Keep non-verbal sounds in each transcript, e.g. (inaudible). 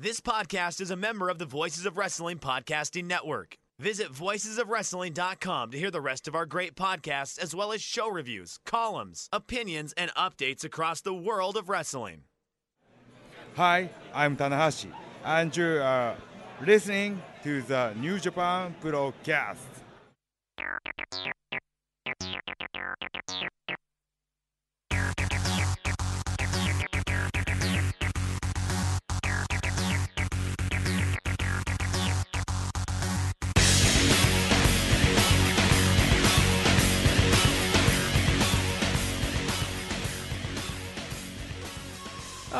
This podcast is a member of the Voices of Wrestling Podcasting Network. Visit voicesofwrestling.com to hear the rest of our great podcasts, as well as show reviews, columns, opinions, and updates across the world of wrestling. Hi, I'm Tanahashi, and you are uh, listening to the New Japan Purocast.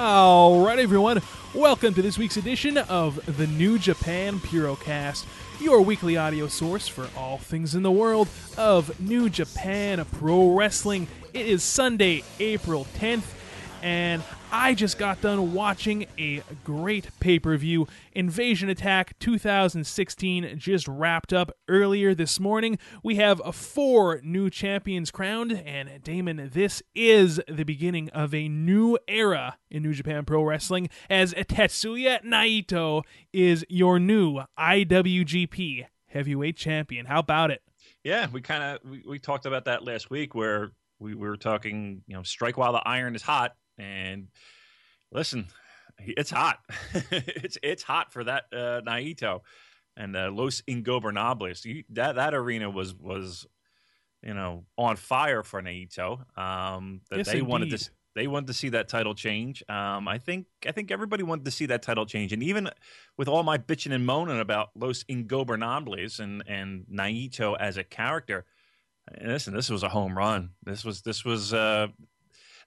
All right, everyone. Welcome to this week's edition of the New Japan Purocast, your weekly audio source for all things in the world of New Japan Pro Wrestling. It is Sunday, April 10th, and I just got done watching a great pay per view. Invasion Attack 2016 just wrapped up earlier this morning. We have four new champions crowned, and Damon, this is the beginning of a new era in New Japan Pro Wrestling as Tetsuya Naito is your new IWGP Heavyweight Champion. How about it? Yeah, we kind of we, we talked about that last week where we, we were talking, you know, strike while the iron is hot. And listen, it's hot. (laughs) it's it's hot for that uh, Naito and uh, Los Ingobernables. You, that that arena was was you know on fire for Naito. Um, that Yes, they wanted to they wanted to see that title change. Um, I think I think everybody wanted to see that title change, and even with all my bitching and moaning about Los Ingobernables and and Naito as a character, listen, this was a home run. This was this was. Uh,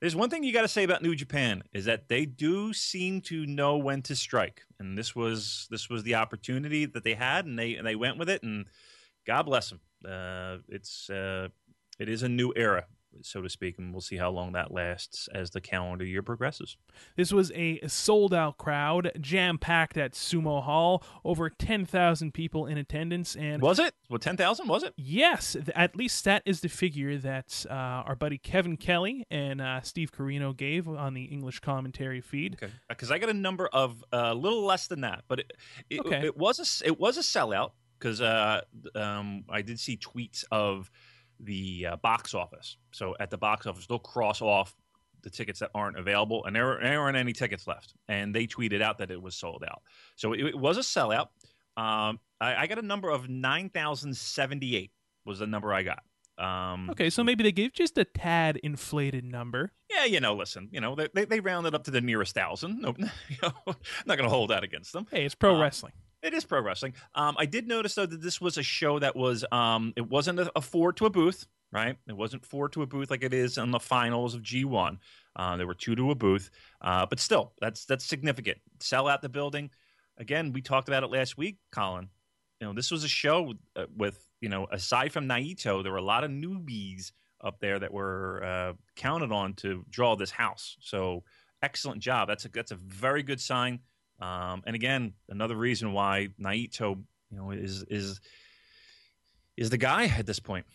there's one thing you got to say about New Japan is that they do seem to know when to strike, and this was this was the opportunity that they had, and they and they went with it, and God bless them. Uh, it's uh, it is a new era, so to speak, and we'll see how long that lasts as the calendar year progresses. This was a sold out crowd, jam packed at Sumo Hall, over 10,000 people in attendance. And Was it? Well, ten thousand was it? yes, at least that is the figure that uh, our buddy Kevin Kelly and uh, Steve Corino gave on the English commentary feed. Okay, because I got a number of uh, a little less than that, but it it, Okay. it was a it was a sellout because uh, um, I did see tweets of the uh, box office. So at the box office, they'll cross off the tickets that aren't available, and there, there aren't any tickets left. And they tweeted out that it was sold out. So it, it was a sellout. Um, I, I got a number of nine thousand seventy eight was the number I got. Um, Okay, so maybe they gave just a tad inflated number. yeah, you know, listen, you know, they, they, they rounded up to the nearest thousand. No, (laughs) you know, not going to hold that against them. Hey, it's pro Uh, wrestling. It is pro wrestling. Um, I did notice though that this was a show that was um, it wasn't a, a four to a booth, right? It wasn't four to a booth like it is on the finals of G one. Uh, there were two to a booth, uh, but still, that's that's significant. Sell out the building. Again, we talked about it last week, Colin. You know, this was a show uh, with you know, aside from Naito, there were a lot of newbies up there that were uh, counted on to draw this house. So excellent job. That's a that's a very good sign. Um, and again, another reason why Naito, you know, is is is the guy at this point.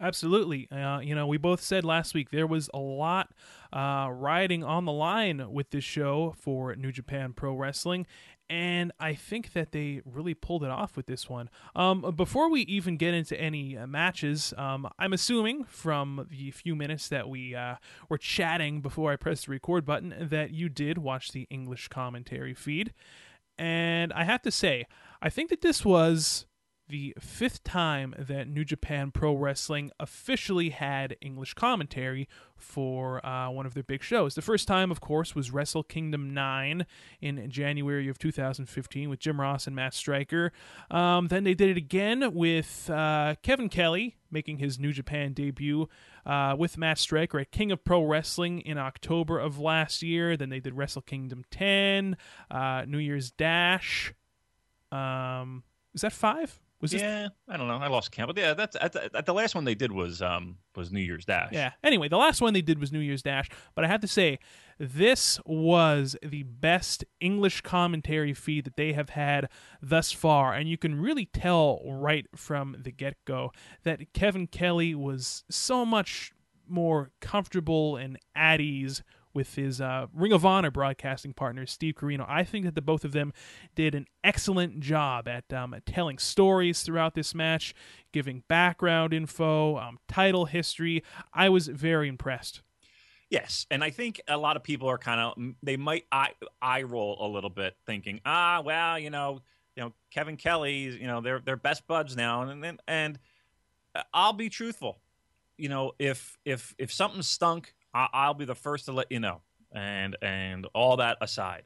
Absolutely. Uh, you know, we both said last week there was a lot uh, riding on the line with this show for New Japan Pro Wrestling, and I think that they really pulled it off with this one. Um, before we even get into any uh, matches, um, I'm assuming from the few minutes that we uh, were chatting before I pressed the record button that you did watch the English commentary feed. And I have to say, I think that this was the fifth time that New Japan Pro Wrestling officially had English commentary for uh, one of their big shows. The first time, of course, was Wrestle Kingdom 9 in January of 2015 with Jim Ross and Matt Striker. Um, then they did it again with uh, Kevin Kelly making his New Japan debut uh, with Matt Striker at King of Pro Wrestling in October of last year. Then they did Wrestle Kingdom 10, uh, New Year's Dash. Um, is that five? Was this yeah, I don't know. I lost count, but yeah, that's at the, at the last one they did was um was New Year's Dash. Yeah. Anyway, the last one they did was New Year's Dash, but I have to say, this was the best English commentary feed that they have had thus far, and you can really tell right from the get go that Kevin Kelly was so much more comfortable and at ease with his uh, Ring of Honor broadcasting partner, Steve Corino. I think that the both of them did an excellent job at um, telling stories throughout this match, giving background info, um, title history. I was very impressed. Yes, and I think a lot of people are kind of they might eye, eye roll a little bit, thinking, ah, well, you know, you know, Kevin Kelly, you know, they're they're best buds now, and and and uh, I'll be truthful, you know, if if if something stunk, I, will be the first to let you know. And and all that aside,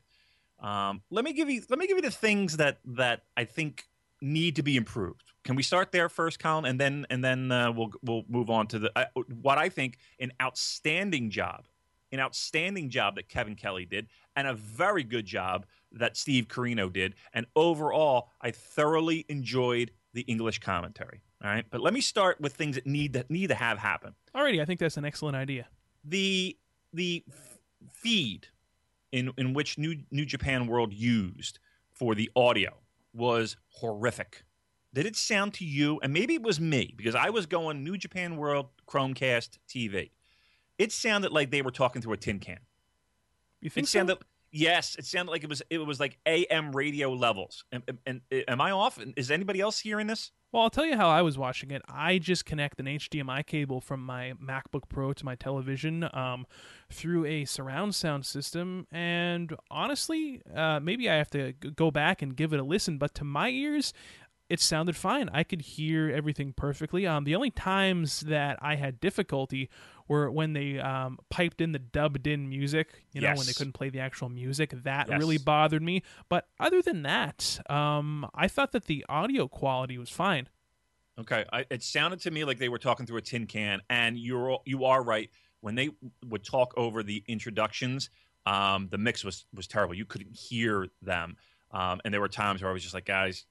um, let me give you let me give you the things that that I think need to be improved. Can we start there first, Colin, and then and then uh, we'll we'll move on to the uh, what I think an outstanding job, an outstanding job that Kevin Kelly did, and a very good job that Steve Corino did. And overall, I thoroughly enjoyed the English commentary. All right, but let me start with things that need that need to have happen. Alrighty, I think that's an excellent idea the the feed in in which New New Japan World used for the audio was horrific. Did it sound to you? And maybe it was me because I was going New Japan World Chromecast TV. It sounded like they were talking through a tin can. You think it sounded, so? Yes, it sounded like it was it was like AM radio levels. And, and, and am I off? Is anybody else hearing this? Well, I'll tell you how I was watching it. I just connect an HDMI cable from my MacBook Pro to my television um, through a surround sound system, and honestly, uh, maybe I have to go back and give it a listen. But to my ears, it sounded fine. I could hear everything perfectly. Um, the only times that I had difficulty were when they um, piped in the dubbed in music, you know, yes. when they couldn't play the actual music. That yes. really bothered me. But other than that, um, I thought that the audio quality was fine. Okay, I, it sounded to me like they were talking through a tin can, and you're you are right. When they would talk over the introductions, um, the mix was was terrible. You couldn't hear them, um, and there were times where I was just like, guys,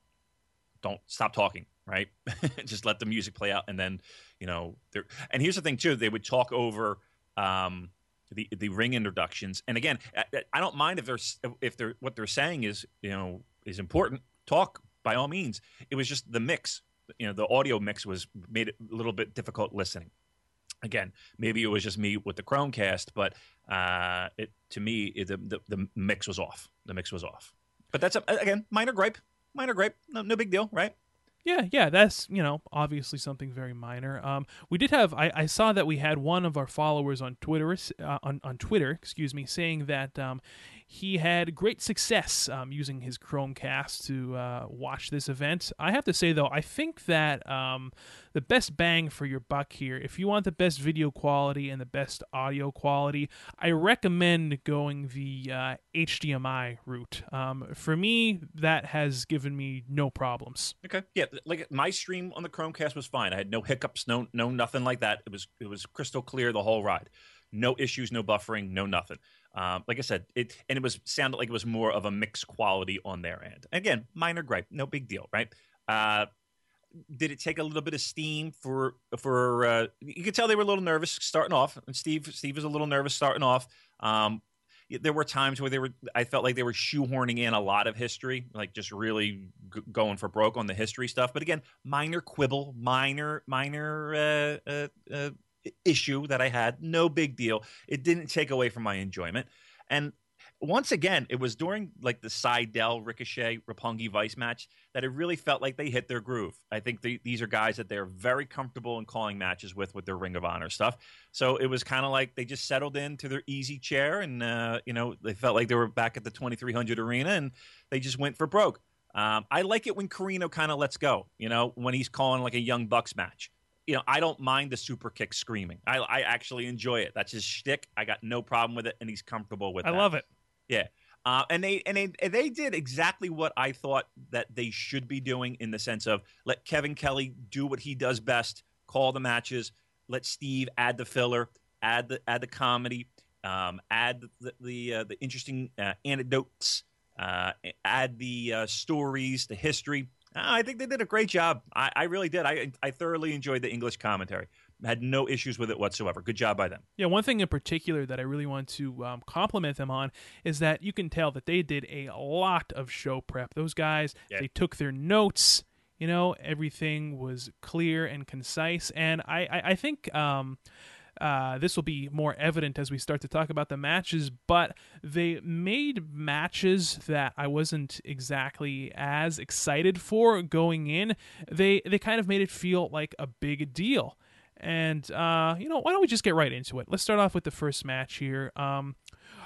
don't stop talking, right? (laughs) just let the music play out, and then you know, there. And here's the thing too: they would talk over um, the the ring introductions. And again, I, don't mind if they're if they're what they're saying is you know is important. Talk by all means. It was just the mix. You know, the audio mix was made it a little bit difficult listening. Again, maybe it was just me with the Chromecast, but uh, it to me it, the, the the mix was off. The mix was off. But that's a, again minor gripe. Minor gripe. No, no big deal, right? Yeah, yeah, that's you know obviously something very minor. Um, we did have I, I saw that we had one of our followers on Twitter uh, on on Twitter, excuse me, saying that um, he had great success um, using his Chromecast to uh, watch this event. I have to say, though, I think that um, the best bang for your buck here, if you want the best video quality and the best audio quality, I recommend going the uh, HDMI route. Um, for me, that has given me no problems. Okay, yeah, like my stream on the Chromecast was fine. I had no hiccups, no no nothing like that. It was it was crystal clear the whole ride. No issues, no buffering, no nothing. Um, like I said, it and it was sounded like it was more of a mixed quality on their end. Again, minor gripe, no big deal, right? Uh, did it take a little bit of steam for for? Uh, you could tell they were a little nervous starting off, and Steve Steve was a little nervous starting off. Um, there were times where they were I felt like they were shoehorning in a lot of history, like just really g- going for broke on the history stuff. But again, minor quibble, minor minor uh, uh, uh issue that I had. No big deal. It didn't take away from my enjoyment. And once again, it was during like the Sydal Ricochet Roppongi Vice match that it really felt like they hit their groove. I think these are guys that they're very comfortable in calling matches with with their Ring of Honor stuff. So it was kind of like they just settled into their easy chair and uh, you know they felt like they were back at the 2300 arena and they just went for broke. Um, I like it when Corino kind of lets go. You know, when he's calling like a young Bucks match. You know, I don't mind the super kick screaming. I, I actually enjoy it. That's his shtick. I got no problem with it, and he's comfortable with it. I that. love it. Yeah. Uh, and they and they they did exactly what I thought that they should be doing in the sense of let Kevin Kelly do what he does best, call the matches, let Steve add the filler, add the add the comedy, um, add the the, uh, the interesting uh, anecdotes, uh, add the uh, stories, the history. Uh, I think they did a great job. I, I really did. I I thoroughly enjoyed the English commentary. Had no issues with it whatsoever. Good job by them. Yeah, one thing in particular that I really want to um, compliment them on is that you can tell that they did a lot of show prep. Those guys, Yeah. they took their notes. You know, everything was clear and concise, and I, I, I think um, uh, this will be more evident as we start to talk about the matches. But they made matches that I wasn't exactly as excited for going in. They they kind of made it feel like a big deal. And uh, you know, why don't we just get right into it? Let's start off with the first match here. Um,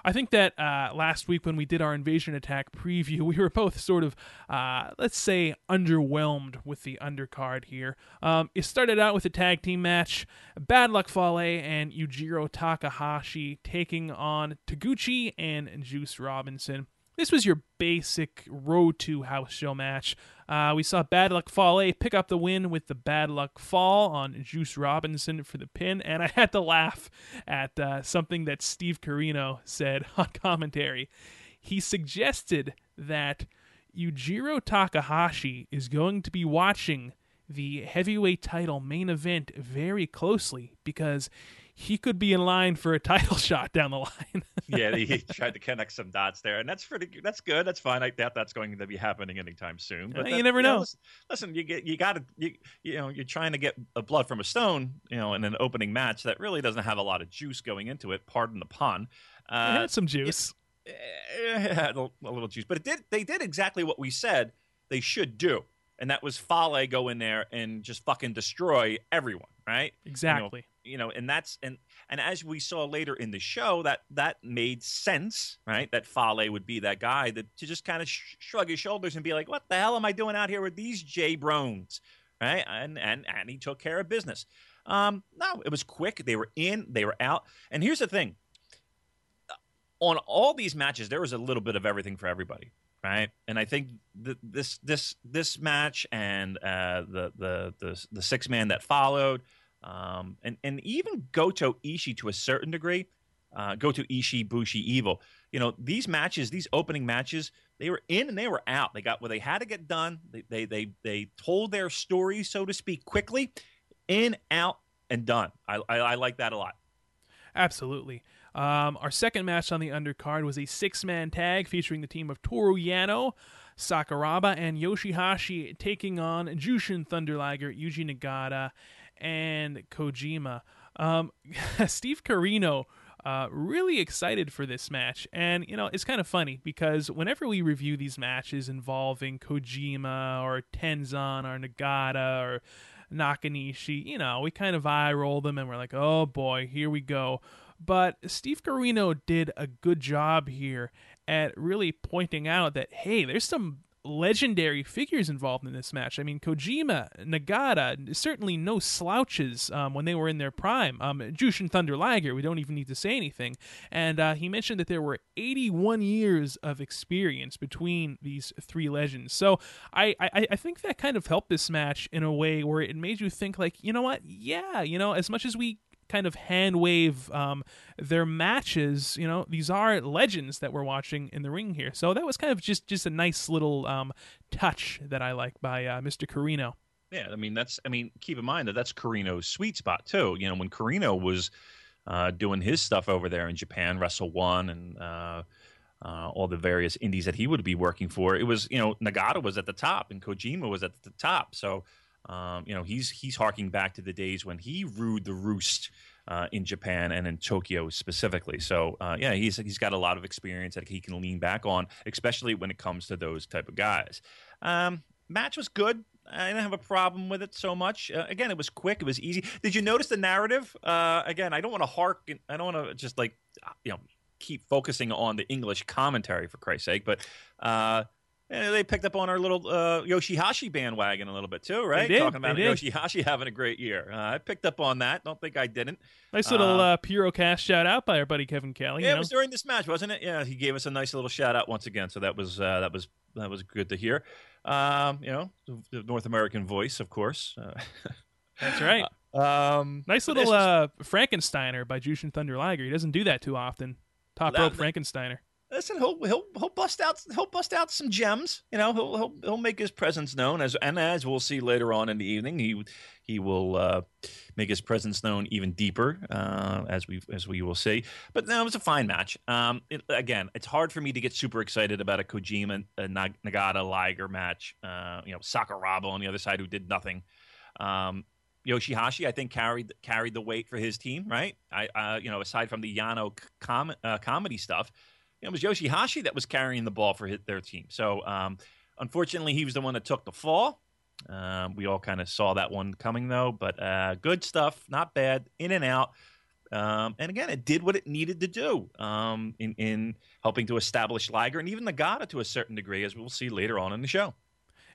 I think that uh, last week when we did our invasion attack preview, (laughs) we were both sort of, uh, let's say, underwhelmed with the undercard here. Um, it started out with a tag team match: Bad Luck Fale and Yujiro Takahashi taking on Taguchi and Juice Robinson. This was your basic road to house show match. Uh, we saw Bad Luck Fale pick up the win with the Bad Luck Fall on Juice Robinson for the pin, and I had to laugh at uh, something that Steve Corino said (laughs) on commentary. He suggested that Yujiro Takahashi is going to be watching the heavyweight title main event very closely because he could be in line for a title (laughs) shot down the line. (laughs) yeah, he tried to connect some dots there, and that's pretty. That's good. That's fine. I doubt that's going to be happening anytime soon. But Uh, that- you never know. listen, listen, you get you got to you, you know you're trying to get a blood from a stone, you know, in an opening match that really doesn't have a lot of juice going into it. Pardon the pun. It Uh, had some juice. it had a, a little juice, but it did. They did exactly what we said they should do, and that was Fale go in there and just fucking destroy everyone. Right? Exactly. you know and that's and and as we saw later in the show that that made sense right? That Fale would be that guy that to just kind of sh- shrug his shoulders and be like what the hell am i doing out here with these j brones right? And and and he took care of business. Um no it was quick. They were in they were out. And here's the thing. On all these matches there was a little bit of everything for everybody right and i think th- this this this match and uh the the the, the six man that followed um, and and even Goto Ishii to a certain degree, uh, Goto Ishii Bushi Evil. You know these matches, these opening matches, they were in and they were out. They got what they had to get done. They they they, they told their story, so to speak, quickly, in, out, and done. I I, I like that a lot. Absolutely. Um, our second match on the undercard was a six-man tag featuring the team of Toru Yano, Sakuraba, and Yoshihashi taking on Jushin Thunder Liger, Yuji Nagata, and Kojima. Um, (laughs) Steve Corino. Uh, really excited for this match, and you know it's kind of funny because whenever we review these matches involving Kojima or Tenzan or Nagata or Nakanishi, you know, we kind of eye roll them and we're like, oh boy, here we go. But Steve Corino did a good job here at really pointing out that, hey, there's some legendary figures involved in this match. I mean, Kojima, Nagata, certainly no slouches um, when they were in their prime. Um, Jushin Thunder Liger, we don't even need to say anything. And uh, he mentioned that there were 81 years of experience between these three legends. So I, I, I think that kind of helped this match in a way where it made you think, like, you know what? Yeah, you know, as much as we kind of hand wave um, their matches. You know, these are legends that we're watching in the ring here. So that was kind of just just a nice little um, touch that I like by uh, Mr. Corino. Yeah, I mean that's. I mean, keep in mind that that's Corino's sweet spot too. You know, when Corino was uh, doing his stuff over there in Japan, Wrestle One, and uh, uh, all the various indies that he would be working for, it was you know Nagata was at the top and Kojima was at the top. So um, you know he's he's harking back to the days when he ruled the roost. Uh, in Japan and in Tokyo specifically, so uh, yeah, he's he's got a lot of experience that he can lean back on, especially when it comes to those type of guys. Um, match was good. I didn't have a problem with it so much. Uh, again, it was quick. It was easy. Did you notice the narrative? Uh, again, I don't want to hark. I don't want to just like you know keep focusing on the English commentary for Christ's sake. But uh, And they picked up on our little uh, Yoshihashi bandwagon a little bit too, right? did, Talking about they did. Yoshihashi having a great year. Uh, I picked up on that. Don't think I didn't. Nice little Uh, uh, Purocast shout out by our buddy Kevin Kelly. Yeah, you it know? was during this match, wasn't it? Yeah, he gave us a nice little shout out once again. So that was uh, that was that was good to hear. Um, you know, the- North American voice, of course. Uh, (laughs) That's right. um, Nice little was- uh, Frankensteiner by Jushin Thunder Liger. He doesn't do that too often. Top That- rope Frankensteiner. Listen, he'll he'll he'll bust out he'll bust out some gems. You know, he'll he'll he'll make his presence known as and as we'll see later on in the evening, he he will uh, make his presence known even deeper uh, as we as we will see. But no, it was a fine match. Um, it, again, it's hard for me to get super excited about a Kojima Nag- Nagata Liger match. Uh, you know, Sakuraba on the other side who did nothing. Um, Yoshihashi, I think carried carried the weight for his team, right? I, uh, you know, aside from the Yano com- uh, comedy stuff, it was Yoshihashi that was carrying the ball for his, their team. So, um, unfortunately, he was the one that took the fall. Um, we all kind of saw that one coming, though. But uh, good stuff, not bad, in and out. Um, and again, it did what it needed to do um, in in helping to establish Liger and even Nagata to a certain degree, as we'll see later on in the show.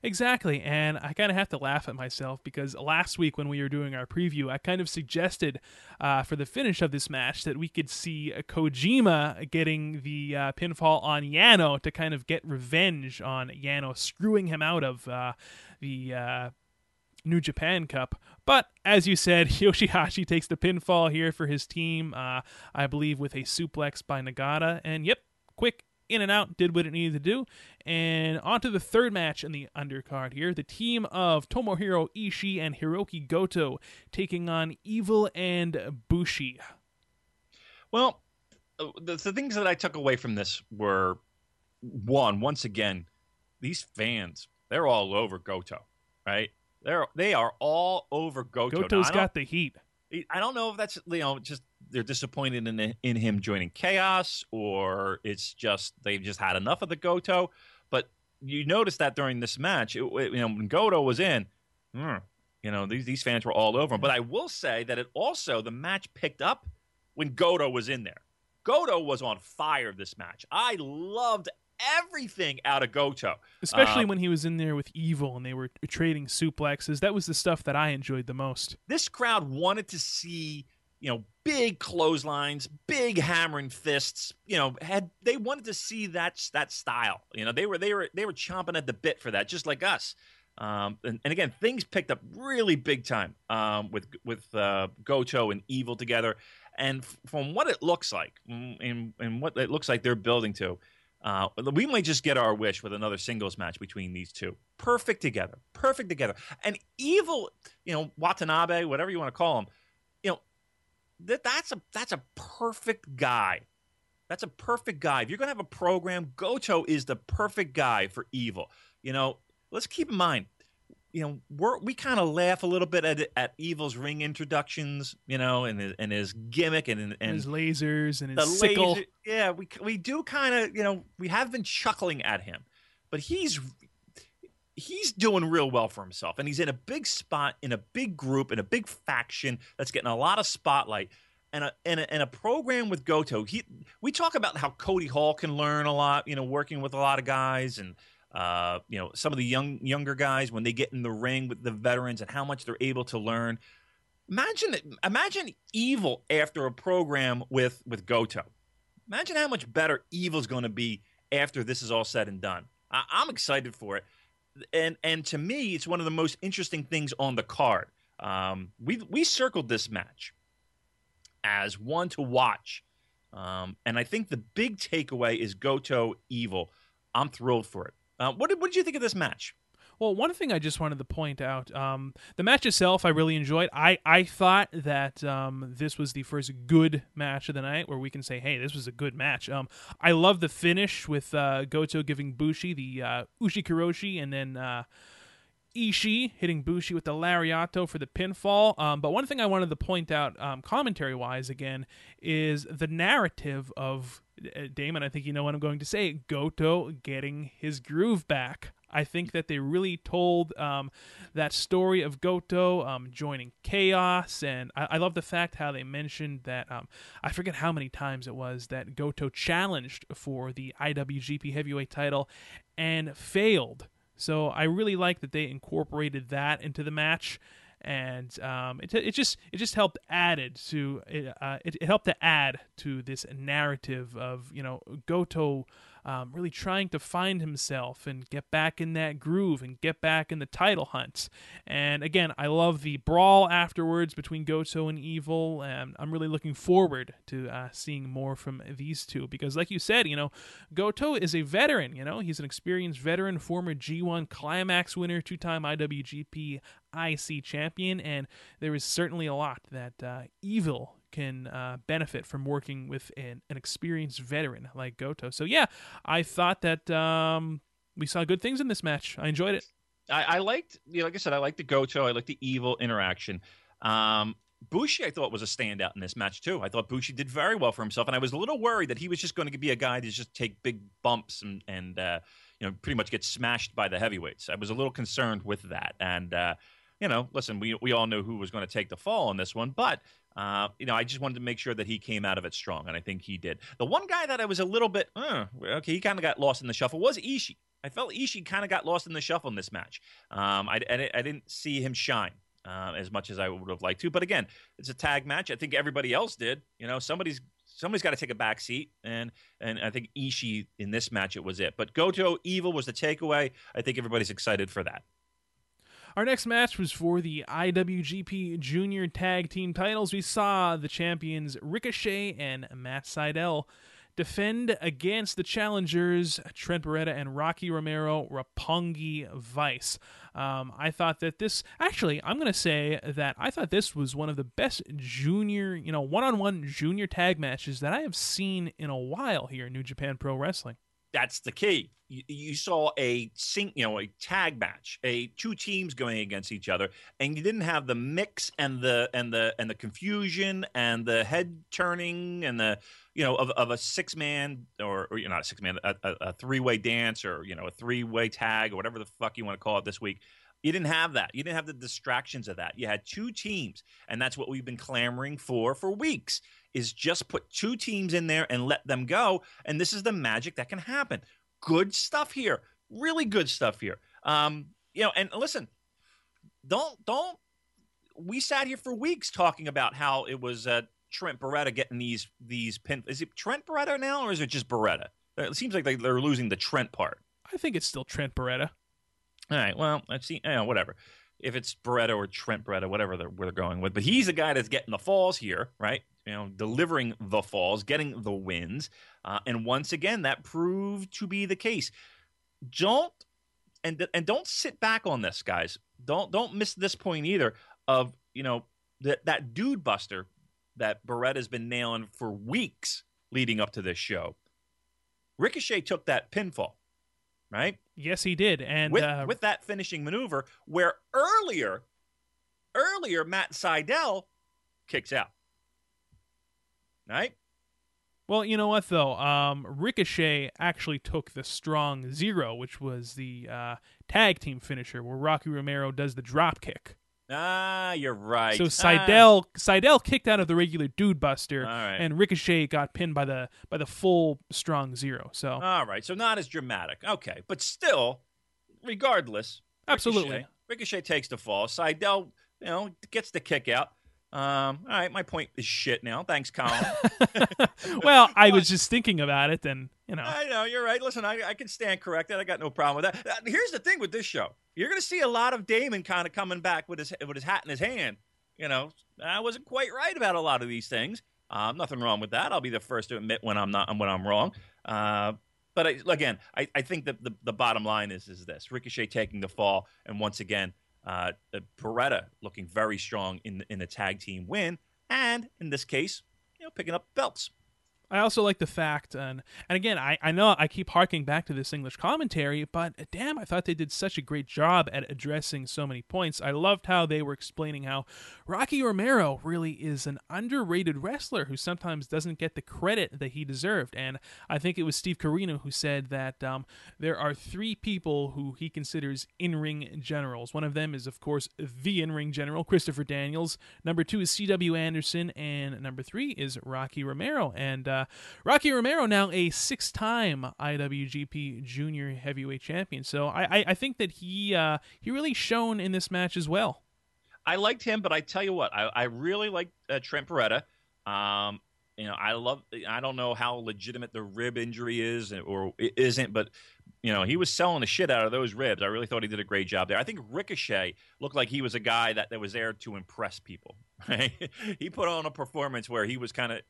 Exactly, and I kind of have to laugh at myself because last week when we were doing our preview, I kind of suggested uh, for the finish of this match that we could see uh, Kojima getting the uh, pinfall on Yano to kind of get revenge on Yano screwing him out of uh, the uh, New Japan Cup. But as you said, (laughs) Yoshihashi takes the pinfall here for his team, uh, I believe with a suplex by Nagata, and yep, quick in and out, did what it needed to do. And on to the third match in the undercard here. The team of Tomohiro Ishii and Hiroki Goto taking on Evil and Bushi. Well, the, the things that I took away from this were one, once again, these fans, they're all over Goto, right? They're they are all over Goto. Now, Goto's don't- got the heat. I don't know if that's you know just they're disappointed in in him joining Chaos or it's just they've just had enough of the Goto. But you notice that during this match, it, it- you know when Goto was in, hmm, you know these these fans were all over him. But I will say that it also the match picked up when Goto was in there. Goto was on fire this match. I loved everything out of Goto. Especially Uh, when he was in there with Evil and they were trading suplexes. That was the stuff that I enjoyed the most. this crowd wanted to see you know big clotheslines big hammering fists you know had they wanted to see that that style you know they were they were they were chomping at the bit for that just like us um, and, and again things picked up really big time um, with with uh, goto and evil together and f- from what it looks like mm, and, and what it looks like they're building to uh, we might just get our wish with another singles match between these two. Perfect together. Perfect together. And evil, you know, Watanabe, whatever you want to call him, that that's a that's a perfect guy. That's a perfect guy. If you're gonna have a program, Goto is the perfect guy for evil. You know, let's keep in mind, you know, we're, we kind of laugh a little bit at at Evil's ring introductions, you know, and his, and his gimmick and and, And his lasers and the his sickle. laser- yeah, we we do kind of you know we have been chuckling at him, but he's he's doing real well for himself, and he's in a big spot in a big group in a big faction that's getting a lot of spotlight. And a, and a, and a program with Goto, he we talk about how Cody Hall can learn a lot, you know, working with a lot of guys, and uh, you know some of the young younger guys when they get in the ring with the veterans and how much they're able to learn. Imagine imagine evil after a program with with Goto. Imagine how much better Evil's going to be after this is all said and done. I, I'm excited for it, and and to me, it's one of the most interesting things on the card. Um, we we circled this match as one to watch, um, and I think the big takeaway is Goto Evil. I'm thrilled for it. Uh, what did what did you think of this match? Well, one thing I just wanted to point out, um, the match itself, I really enjoyed. I, I thought that um, this was the first good match of the night where we can say, hey, this was a good match. Um, I love the finish with uh, Goto giving Bushi the uh, Ushigoroshi and then uh, Ishii hitting Bushi with the Lariato for the pinfall. Um, but one thing I wanted to point out, um, commentary wise, again, is the narrative of uh, Damon. I think you know what I'm going to say. Goto getting his groove back. I think that they really told um, that story of Goto um, joining Chaos, and I, I love the fact how they mentioned that um, I forget how many times it was that Goto challenged for the IWGP Heavyweight title, and failed. So I really like that they incorporated that into the match, and um, it, it just it just helped added to uh, it, it helped to add to this narrative of you know Goto um, really trying to find himself and get back in that groove and get back in the title hunt. And again, I love the brawl afterwards between Goto and Evil, and I'm really looking forward to uh, seeing more from these two because, like you said, you know, Goto is a veteran. You know, he's an experienced veteran, former G1 Climax winner, two-time IWGP IC champion, and there is certainly a lot that uh, Evil can uh, benefit from working with an, an, experienced veteran like Goto. So yeah, I thought that um, we saw good things in this match. I enjoyed it. I, I liked, you know, like I said, I liked the Goto. I liked the evil interaction. Um, Bushi, I thought was a standout in this match too. I thought Bushi did very well for himself, and I was a little worried that he was just going to be a guy to just take big bumps and and uh, you know pretty much get smashed by the heavyweights. I was a little concerned with that, and uh, you know, listen, we we all knew who was going to take the fall on this one, but uh, you know, I just wanted to make sure that he came out of it strong, and I think he did. The one guy that I was a little bit, uh, okay, he kind of got lost in the shuffle was Ishii. I felt Ishii kind of got lost in the shuffle in this match. Um, I, I, I, didn't see him shine uh, as much as I would have liked to, but again, it's a tag match. I think everybody else did. You know, somebody's somebody's got to take a back seat, and and I think Ishii in this match it was it. But Goto Evil was the takeaway. I think everybody's excited for that. Our next match was for the IWGP Junior Tag Team titles. We saw the champions Ricochet and Matt Sydal defend against the challengers Trent Beretta and Rocky Romero Roppongi Vice. Um, I thought that this actually, I'm going to say that I thought this was one of the best junior, you know, one-on-one junior tag matches that I have seen in a while here in New Japan Pro Wrestling that's the key. You, you, saw a sync, you know, a tag match, a two teams going against each other, and you didn't have the mix and the and the and the confusion and the head turning and the you know of, of a six man or, or you're not a six man, a, a, a three way dance or you know a three way tag or whatever the fuck you want to call it this week. You didn't have that. You didn't have the distractions of that. You had two teams, and that's what we've been clamoring for for weeks is just put two teams in there and let them go. And this is the magic that can happen. Good stuff here. Really good stuff here. Um, you know, and listen, don't don't we sat here for weeks talking about how it was uh, Trent Beretta getting these these pin. Is it Trent Beretta now, or is it just Beretta? It seems like they, they're losing the Trent part. I think it's still Trent Beretta. All right. Well, I've seen. You know, whatever. If it's Beretta or Trent Beretta, whatever they're, where they're going with, but he's the guy that's getting the falls here, right? you know, delivering the falls, getting the wins. Uh, and once again, that proved to be the case. Don't and and don't sit back on this, guys. Don't don't miss this point either. Of you know that that dude buster that Beretta's been nailing for weeks leading up to this show. Ricochet took that pinfall, right? Yes, he did, and with, uh... with that finishing maneuver, where earlier, earlier Matt Sydal kicks out right? Well, you know what though? Um, Ricochet actually took the strong zero, which was the uh, tag team finisher, where Rocky Romero does the drop kick. Ah, you're right. So Sydal ah. Sydal kicked out of the regular Dude Buster, right. and Ricochet got pinned by the by the full strong zero. So all right, so not as dramatic. Okay, but still, regardless, absolutely, Ricochet, Ricochet takes the fall. Sydal, you know, gets the kick out. Um, all right, my point is shit now. Thanks, Colin. (laughs) well, I (laughs) was just thinking about it, and you know. I know you're right. Listen, I, I can stand corrected. I got no problem with that. Uh, here's the thing with this show: you're going to see a lot of Damon kind of coming back with his with his hat in his hand. You know, I wasn't quite right about a lot of these things. Um, nothing wrong with that. I'll be the first to admit when I'm not when I'm wrong. Uh, but I, again, I, I think that the, the bottom line is is this: Ricochet taking the fall, and once again, uh, looking very strong in in the tag team win, and in this case, you know, picking up belts. I also like the fact, and and again, I, I know I keep harking back to this English commentary, but damn, I thought they did such a great job at addressing so many points. I loved how they were explaining how Rocky Romero really is an underrated wrestler who sometimes doesn't get the credit that he deserved. And I think it was Steve Corino who said that um, there are three people who he considers in ring generals. One of them is, of course, the in ring general, Christopher Daniels. Number two is C.W. Anderson, and number three is Rocky Romero. And uh, uh, Rocky Romero now a six-time IWGP Junior Heavyweight Champion. So I, I, I think that he uh, he really shone in this match as well. I liked him, but I tell you what, I, I really like uh, Trent Beretta. Um, you know, I love. I don't know how legitimate the rib injury is or isn't, but you know, he was selling the shit out of those ribs. I really thought he did a great job there. I think Ricochet looked like he was a guy that, that was there to impress people. (laughs) Right? he put on a performance where he was kind of.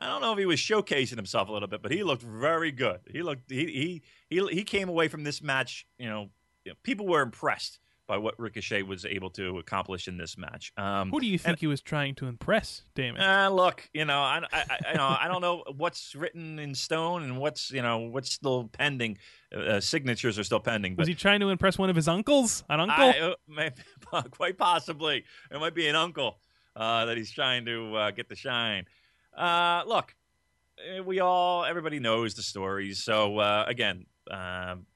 I don't know if he was showcasing himself a little bit, but he looked very good. He looked he he he, he came away from this match. You know, you know people were impressed by what Ricochet was able to accomplish in this match. Um, Who do you think and, he was trying to impress, Damon? Uh, look, you know, I, I, I, you know, I don't know what's written in stone and what's you know what's still pending. Uh, signatures are still pending. But was he trying to impress one of his uncles? An uncle? I, uh, maybe, (laughs) quite possibly. It might be an uncle uh, that he's trying to uh, get the shine. Uh, look, eh, we all, everybody knows the stories. So uh, again. Um,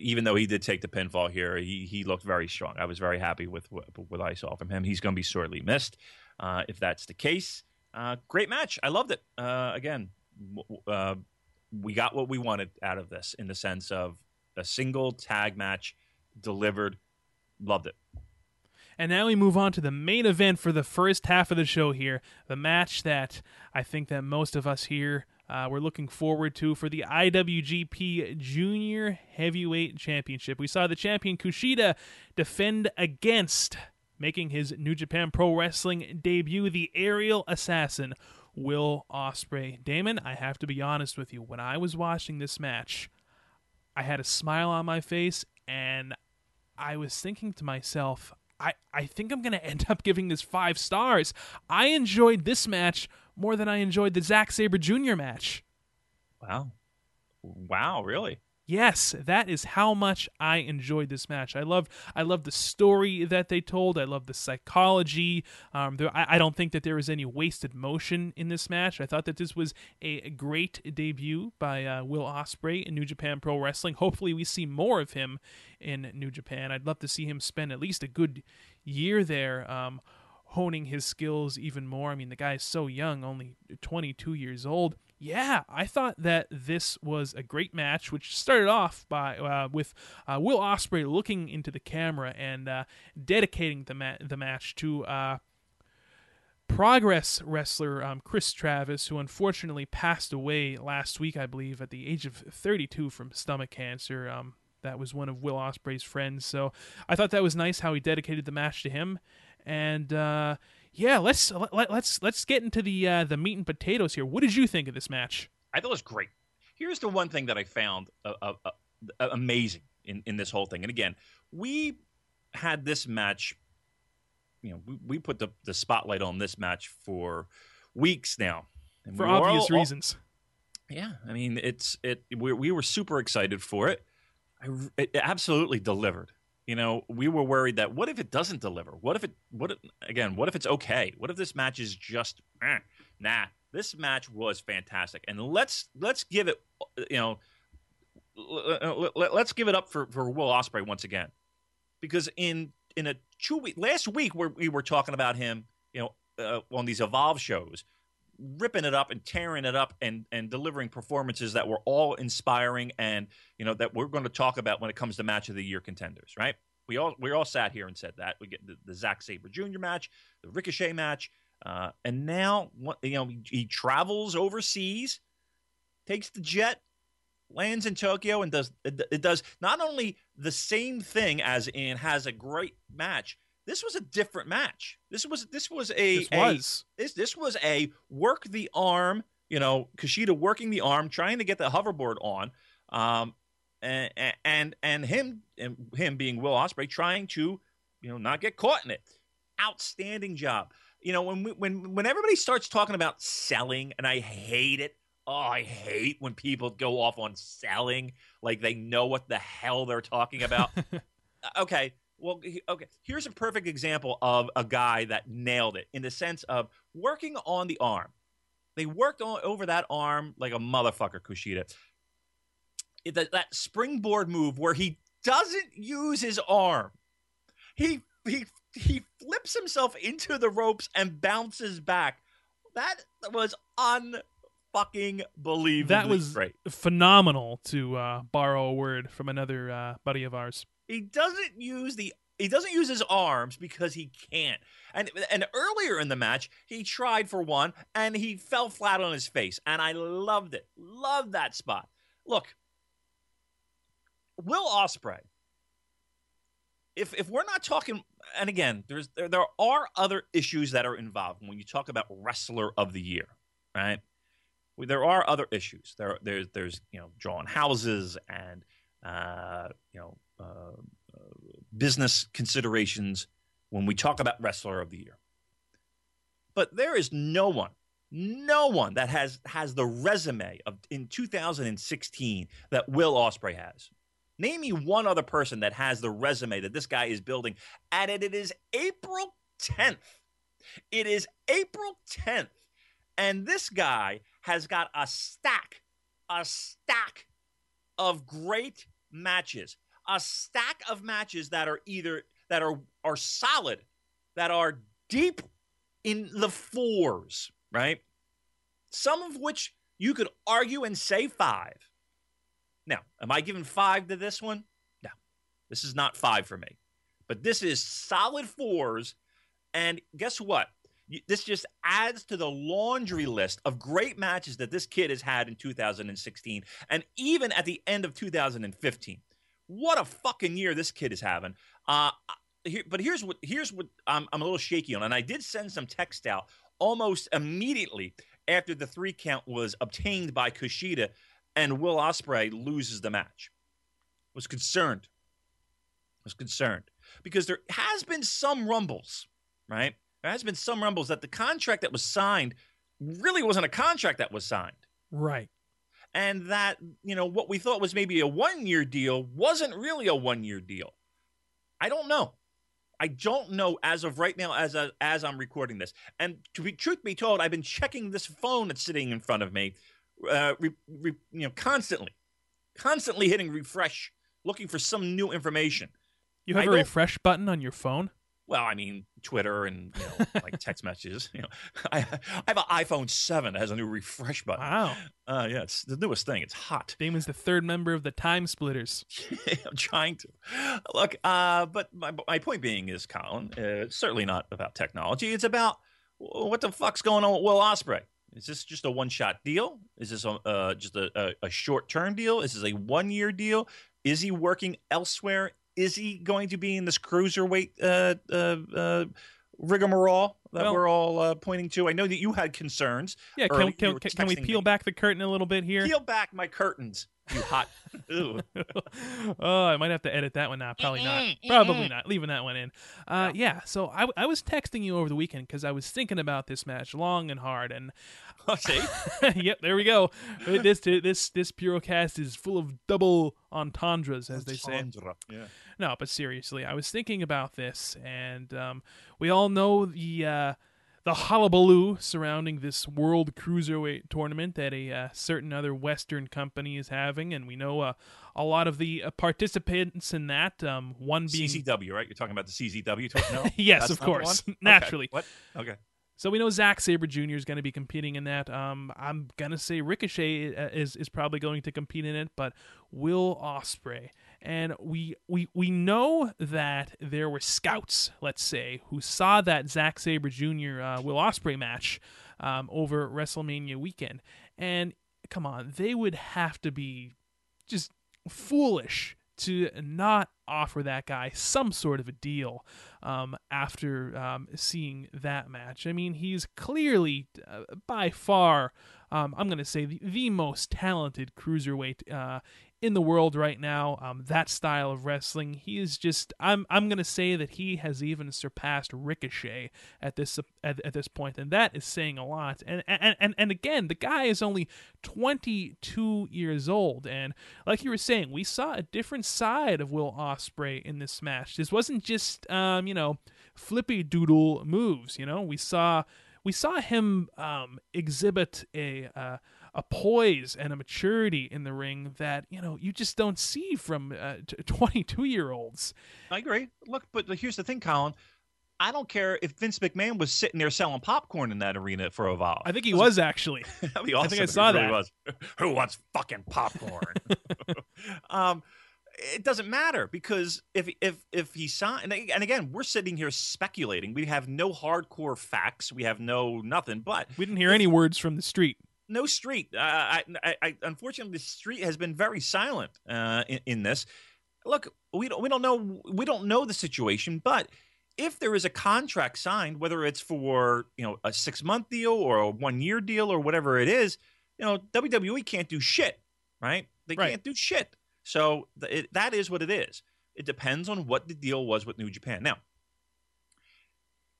even though he did take the pinfall here, he he looked very strong. I was very happy with what I saw from him. He's going to be sorely missed uh, if that's the case. Uh, great match. I loved it. Uh, again, uh, we got what we wanted out of this in the sense of a single tag match delivered. Loved it. And now we move on to the main event for the first half of the show here. The match that I think that most of us here uh, we're looking forward to for the IWGP Junior Heavyweight Championship. We saw the champion Kushida defend against making his New Japan Pro Wrestling debut, the aerial assassin, Will Ospreay. Damon, I have to be honest with you. When I was watching this match, I had a smile on my face and I was thinking to myself, I, I think I'm going to end up giving this five stars. I enjoyed this match more than I enjoyed the Zack Sabre Jr. match. Wow. Wow, really? Yes, that is how much I enjoyed this match. I loved, I loved the story that they told. I loved the psychology. Um, there, I, I, don't think that there was any wasted motion in this match. I thought that this was a great debut by uh, Will Ospreay in New Japan Pro Wrestling. Hopefully, we see more of him in New Japan. I'd love to see him spend at least a good year there. Um, honing his skills even more. I mean, the guy is so young, only 22 years old. Yeah, I thought that this was a great match, which started off by uh, with uh, Will Ospreay looking into the camera and uh, dedicating the ma- the match to uh, progress wrestler um, Chris Travis, who unfortunately passed away last week, I believe, at the age of 32 from stomach cancer. Um, that was one of Will Ospreay's friends, so I thought that was nice how he dedicated the match to him. And uh, yeah, let's let, let's let's get into the uh, the meat and potatoes here. What did you think of this match? I thought it was great. Here's the one thing that I found uh, uh, uh, amazing in in this whole thing. And again, we had this match. You know, we, we put the, the spotlight on this match for weeks now, for obvious all, reasons. yeah, I mean, it's it. We, we were super excited for it. I, it absolutely delivered you know, we were worried that what if it doesn't deliver? What if it, what again, what if it's okay? What if this match is just, eh, nah, this match was fantastic. And let's, let's give it, you know, let's give it up for, for Will Ospreay once again. Because in, in a two week, last week where we were talking about him, you know, uh, on these Evolve shows, ripping it up and tearing it up and and delivering performances that were all inspiring and you know that we're going to talk about when it comes to match of the year contenders, right? We all we all sat here and said that we get the, the Zack Sabre Jr. match, the Ricochet match, uh, and now you know he, travels overseas, takes the jet, lands in Tokyo, and does it does not only the same thing as in has a great match, this was a different match. This was this was a this was a, this this was a work the arm. You know, Kushida working the arm, trying to get the hoverboard on, um, and and and him and him being Will Ospreay trying to, you know, not get caught in it. Outstanding job. You know, when we, when when everybody starts talking about selling, and I hate it. Oh, I hate when people go off on selling like they know what the hell they're talking about. (laughs) okay, well, okay. Here's a perfect example of a guy that nailed it in the sense of working on the arm. They worked on over that arm like a motherfucker, Kushida. It, that, that springboard move where he doesn't use his arm. He he he flips himself into the ropes and bounces back. That was fucking believe That was great. phenomenal, to uh, borrow a word from another uh, buddy of ours. He doesn't use the he doesn't use his arms because he can't. And and earlier in the match, he tried for one and he fell flat on his face. And I loved it. Loved that spot. Look, Will Ospreay. If if we're not talking, and again, there's there, there are other issues that are involved when you talk about wrestler of the year, right? There are other issues. There there's there's you know drawing houses and uh, you know business considerations when we talk about wrestler of the year. But there is no one, no one that has has the resume of in 2016 that Will Ospreay has. Name me one other person that has the resume that this guy is building. And it is April 10th. It is April 10th. And this guy has got a stack, a stack of great matches a stack of matches that are either that are are solid, that are deep in the fours, right? Some of which you could argue and say five. Now, am I giving five to this one? No, this is not five for me. But this is solid fours. And guess what? This just adds to the laundry list of great matches that this kid has had in 2016 and even at the end of 2015 what a fucking year this kid is having. Uh, here, but here's what here's what I'm, I'm a little shaky on, and I did send some text out almost immediately after the three count was obtained by Kushida, and Will Ospreay loses the match. Was concerned. Was concerned because there has been some rumbles, right? There has been some rumbles that the contract that was signed really wasn't a contract that was signed Right. And that you know what we thought was maybe a one year deal wasn't really a one year deal. I don't know. I don't know as of right now, as a, as I'm recording this. And to be truth be told, I've been checking this phone that's sitting in front of me, uh, re, re, you know, constantly, constantly hitting refresh, looking for some new information. You have I a refresh button on your phone? Well, I mean, Twitter and you know, like text (laughs) messages. You know, (laughs) I, I have an iPhone seven that has a new refresh button. Wow. Uh, yeah, it's the newest thing. It's hot. Damon's the third member of the Time Splitters. (laughs) I'm trying to look. Uh, but my my point being is, Colin, uh, it's certainly not about technology. It's about what the fuck's going on with Will Ospreay. Is this just a one shot deal? Is this a, uh, just a, a, a short term deal? Is this a one year deal? Is he working elsewhere? Is he going to be in this cruiserweight uh, uh, uh, rigmarole that Well- we're all uh, pointing to? I know that you had concerns. Yeah, can, can, can, can we peel me. back the curtain a little bit here? Peel back my curtains, you hot. (laughs) Ew. oh, I might have to edit that one out. Probably not. Probably not. Leaving that one in. Uh, yeah. So I, I was texting you over the weekend because I was thinking about this match long and hard, and (laughs) Oh, (laughs) see, yep, there we go. This this this Purocast is full of double entendres, as they say. Chandra. Yeah. No, but seriously, I was thinking about this, and um, we all know the uh, the hullabaloo surrounding this World Cruiserweight tournament that a uh, certain other Western company is having, and we know uh, a lot of the uh, participants in that. Um, one being CZW, right? You're talking about the CZW. talk- No, (laughs) Yes, of course. one? (laughs) Okay. Naturally. What? Okay. So we know Zack Sabre Jr. is going to be competing in that. Um, I'm gonna say Ricochet uh, is is probably going to compete in it, but Will Ospreay. And we we we know that there were scouts, let's say, who saw that Zack Sabre Jr. Uh, Will Ospreay match um, over WrestleMania weekend, and come on, they would have to be just foolish to not offer that guy some sort of a deal um, after um, seeing that match. I mean, he's clearly uh, by far, um, I'm going to say, the, the most talented cruiserweight uh, in the world right now. Um, that style of wrestling, he is just. I'm I'm going to say that he has even surpassed Ricochet at this at, at this point, and that is saying a lot. And and and and again, the guy is only 22 years old, and like you were saying, we saw a different side of Will Ospreay in this match. This wasn't just um, you know flippy doodle moves. You know, we saw we saw him um, exhibit a uh, a poise and a maturity in the ring that you know you just don't see from uh, (laughs) 22 year olds. I agree. Look, but here's the thing, Colin. I don't care if Vince McMahon was sitting there selling popcorn in that arena for a while. I think he was actually. (laughs) That'd be awesome. I think I saw that. Was. (laughs) Who wants fucking popcorn? um, it doesn't matter because if if if he signed and, and again we're sitting here speculating. We have no hardcore facts. We have no nothing. But We didn't hear any words from the street. No street. Uh, I, I, I, unfortunately, the street has been very silent uh, in, in this. Look, we don't, we don't know we don't know the situation, but if there is a contract signed, whether it's for you know a six month deal or a one year deal or whatever it is, you know WWE can't do shit, right? They Right. can't do shit. So th- it, that is what it is. It depends on what the deal was with New Japan. Now,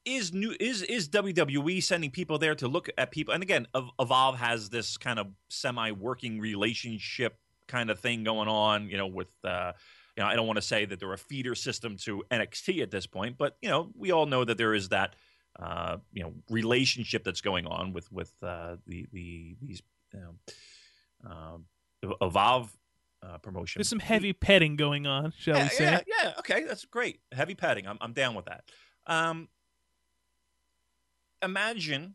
is new is is WWE sending people there to look at people? And again, Evolve has this kind of semi-working relationship kind of thing going on. You know, with uh, you know, I don't want to say that they're a feeder system to NXT at this point, but you know, we all know that there is that uh, you know relationship that's going on with with uh, the the these you know, um, Evolve uh, promotion. There's some heavy petting going on, shall yeah, we say? yeah, yeah. Okay, that's great. Heavy petting. I'm I'm down with that. Um, imagine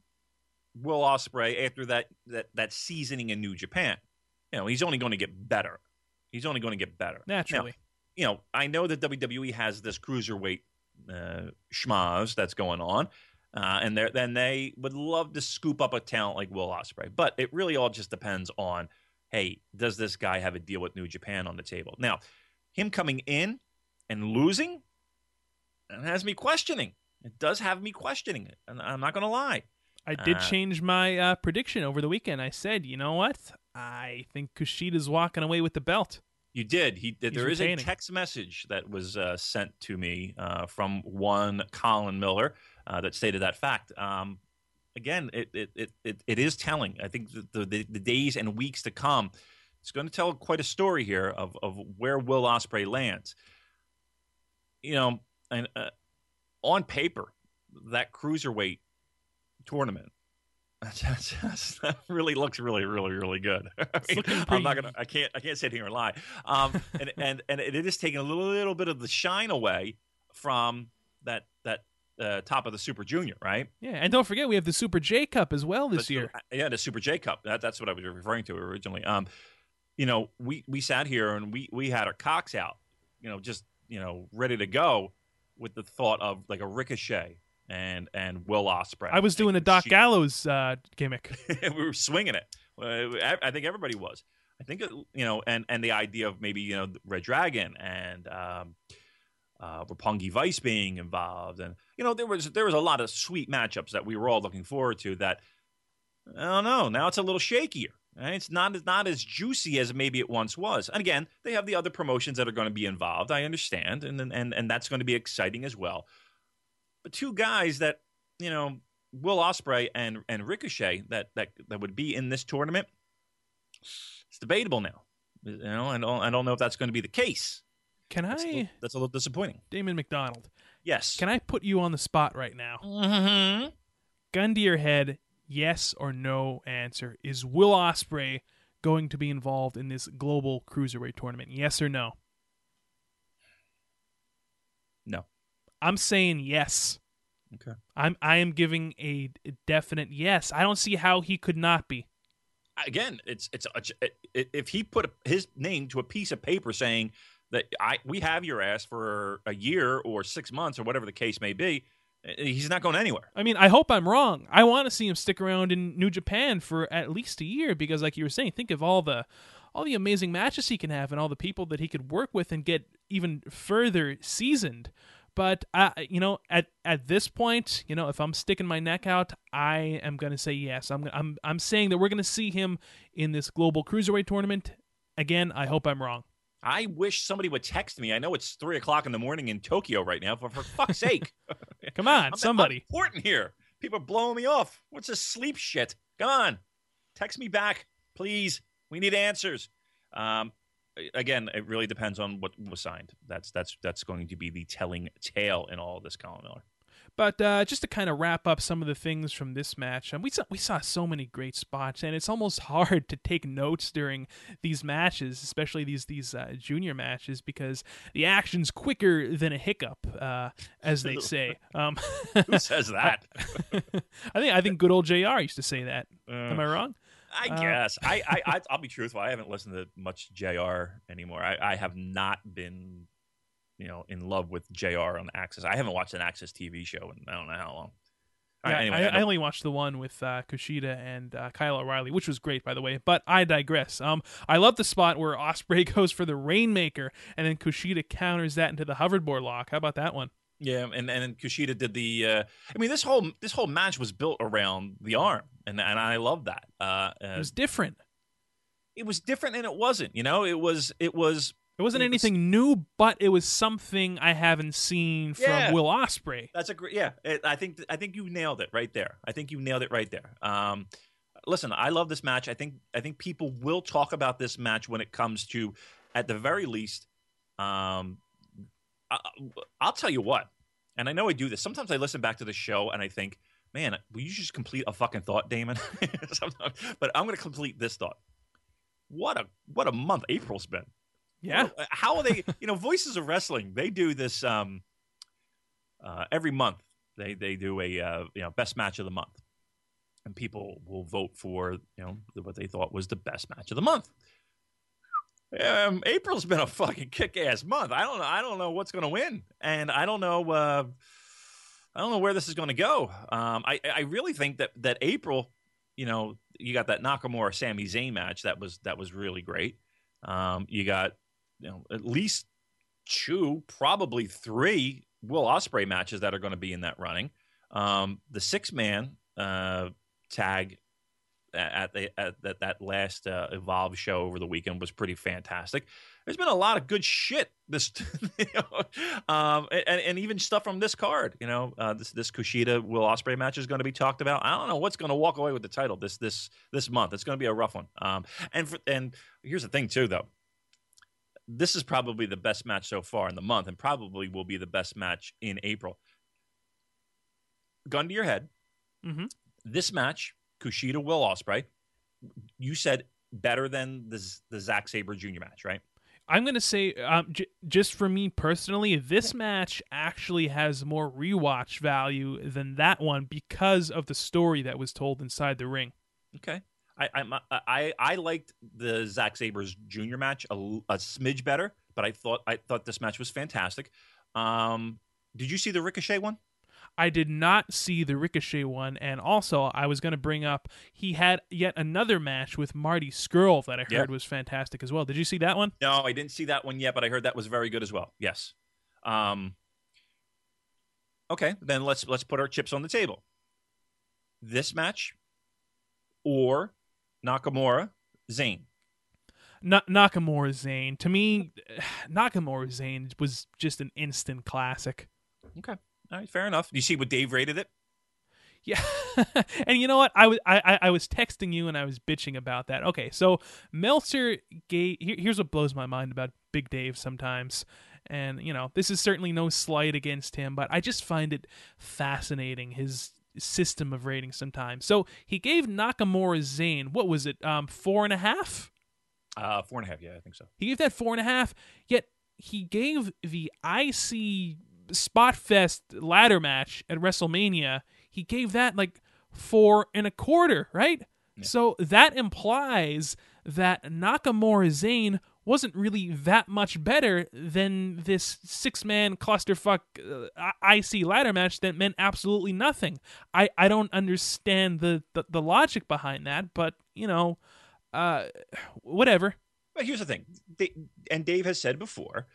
Will Ospreay after that that that seasoning in New Japan. You know, he's only going to get better. He's only going to get better. Now, Naturally. you know, I know that WWE has this cruiserweight uh, schmaz that's going on, uh, and then they would love to scoop up a talent like Will Ospreay, but it really all just depends on, hey, does this guy have a deal with New Japan on the table? Now, him coming in and losing, it has me questioning. It does have me questioning it, and I'm not going to lie. I did Uh, change my uh, prediction over the weekend. I said, you know what? I think Kushida's walking away with the belt. You did. He did. He's There is a text message that was uh, sent to me uh, from one Colin Miller uh, that stated that fact. Um, again, it, it it it it is telling. I think the, the the days and weeks to come, it's going to tell quite a story here of of where Will Ospreay lands. You know, and uh, on paper, that cruiserweight tournament. (laughs) That really looks really, really, really good. (laughs) I mean, I'm not gonna. I can't. I can't sit here and lie. Um, (laughs) and and and it is taking a little, little bit of the shine away from that that uh, top of the Super Junior, right? Yeah, and don't forget we have the Super J Cup as well this The- year. Yeah, the Super J Cup. That, that's what I was referring to originally. Um, you know, we we sat here and we we had our cocks out, you know, just you know, ready to go with the thought of like a Ricochet and and Will Ospreay. I was doing a Doc She- Gallows uh, gimmick. (laughs) we were swinging it. Uh, I, I think everybody was. I think it, you know, and and the idea of maybe you know Red Dragon and um, uh, Roppongi Vice being involved, and you know there was there was a lot of sweet matchups that we were all looking forward to. That I don't know. Now it's a little shakier. It's not it's not as juicy as maybe it once was. And again, they have the other promotions that are going to be involved. I understand, and and and that's going to be exciting as well. But two guys that you know Will Ospreay and and Ricochet that that that would be in this tournament. It's debatable now. You know, I don't I don't know if that's going to be the case. Can That's a, I, little, that's a little disappointing. Damon McDonald? Yes. Can I put you on the spot right now? Mm-hmm. Gun to your head, yes or no answer. Is Will Ospreay going to be involved in this global cruiserweight tournament? Yes or no? No. I'm saying yes. Okay. I'm I am giving a definite yes. I don't see how he could not be. Again, it's it's a, if he put his name to a piece of paper saying that I we have your ass for a year or six months or whatever the case may be, he's not going anywhere. I mean, I hope I'm wrong. I want to see him stick around in New Japan for at least a year because, like you were saying, think of all the all the amazing matches he can have and all the people that he could work with and get even further seasoned. But uh, you know, at at this point, you know, if I'm sticking my neck out, I am going to say yes. I'm I'm I'm saying that we're going to see him in this global cruiserweight tournament. Again, I hope I'm wrong. I wish somebody would text me. I know it's three o'clock in the morning in Tokyo right now, but for fuck's sake, (laughs) Come on, I'm- I'm somebody. important here. People are blowing me off. What's this sleep shit? Come on, text me back, please. We need answers. Um, again, it really depends on what was signed. That's that's that's going to be the telling tale in all of this, Colin Miller. But uh, just to kind of wrap up some of the things from this match, um, we saw we saw so many great spots, and it's almost (laughs) hard to take notes during these matches, especially these these uh, junior matches, because the action's quicker than a hiccup, uh, as they say. (laughs) Um, Who says (laughs) that? I think I think good old JR used to say that. Am I wrong? I Uh, guess. I, I, I, I'll be truthful. I haven't listened to much JR anymore. I, I have not been, you know, in love with JR on AXS. I haven't watched an AXS TV show in I don't know how long. All right, Yeah, anyway, I, I only watched the one with uh, Kushida and uh, Kyle O'Reilly, which was great, by the way. But I digress. Um, I love the spot where Ospreay (laughs) goes for the Rainmaker, and then Kushida counters that into the hoverboard lock. How about that one? yeah, and and then Kushida did the. Uh, I mean, this whole this whole match was built around the arm, and and I love that. Uh, uh, It was different. it was different, and it wasn't. You know, it was it was It wasn't anything new, but it was something I haven't seen from Yeah. Will Ospreay. That's a great. Yeah, it, I think I think you nailed it right there. I think you nailed it right there. Um, listen, I love this match. I think I think people will talk about this match when it comes to, at the very least, um, I, I'll tell you what. And I know I do this. Sometimes I listen back to the show and I think, man, will you just complete a fucking thought, Damon? (laughs) But I'm going to complete this thought. What a what a month April's been. Yeah. Uh, How are they? You know, Voices of Wrestling. They do this um, uh, every month. They they do a uh, you know best match of the month, and people will vote for you know what they thought was the best match of the month. Um, April's been a fucking kick-ass month. I don't know. I don't know what's going to win, and I don't know. Uh, I don't know where this is going to go. Um, I I really think that that April, you know, you got that Nakamura Sami Zayn match that was that was really great. Um, you got you know at least two, probably three Will Ospreay matches that are going to be in that running. Um, the six man uh, tag at the at that that last uh, Evolve show over the weekend was pretty fantastic. There's been a lot of good shit this, (laughs) you know, um, and, and even stuff from this card. You know, uh, this this Kushida Will Ospreay match is going to be talked about. I don't know what's going to walk away with the title this this this month. It's going to be a rough one. Um, and for, and here's the thing too, though. This is probably the best match so far in the month, and probably will be the best match in April. Gun to your head. Mhm. This match, Kushida Will Ospreay, you said better than the the Zack Sabre Jr. match, right? I'm going to say, um, j- just for me personally, this match actually has more rewatch value than that one because of the story that was told inside the ring. Okay. I I I, I liked the Zack Sabers Jr. match a, a smidge better, but I thought I thought this match was fantastic. Um, did you see the Ricochet one? I did not see the Ricochet one, and also I was going to bring up he had yet another match with Marty Scurll that I heard Yeah. was fantastic as well. Did you see that one? No, I didn't see that one yet, but I heard that was very good as well. Yes. Um, okay, then let's let's put our chips on the table. This match or Nakamura Zayn. Na- Nakamura Zayn. To me, (sighs) Nakamura Zayn was just an instant classic. Okay. All right, fair enough. You see what Dave rated it? Yeah, (laughs) and you know what? I was I, I I was texting you and I was bitching about that. Okay, so Meltzer gave. Here, here's what blows my mind about Big Dave sometimes, and you know this is certainly no slight against him, but I just find it fascinating his system of rating sometimes. So he gave Nakamura Zayn, what was it? Um, four and a half. Uh, four and a half. Yeah, I think so. He gave that four and a half. Yet he gave the IC Spot Fest ladder match at WrestleMania. He gave that like four and a quarter, right? So that implies that Nakamura Zayn wasn't really that much better than this six man clusterfuck uh, IC ladder match that meant absolutely nothing. I, I don't understand the, the, the logic behind that, but, you know, uh, whatever. But here's the thing, Da- and Dave has said before,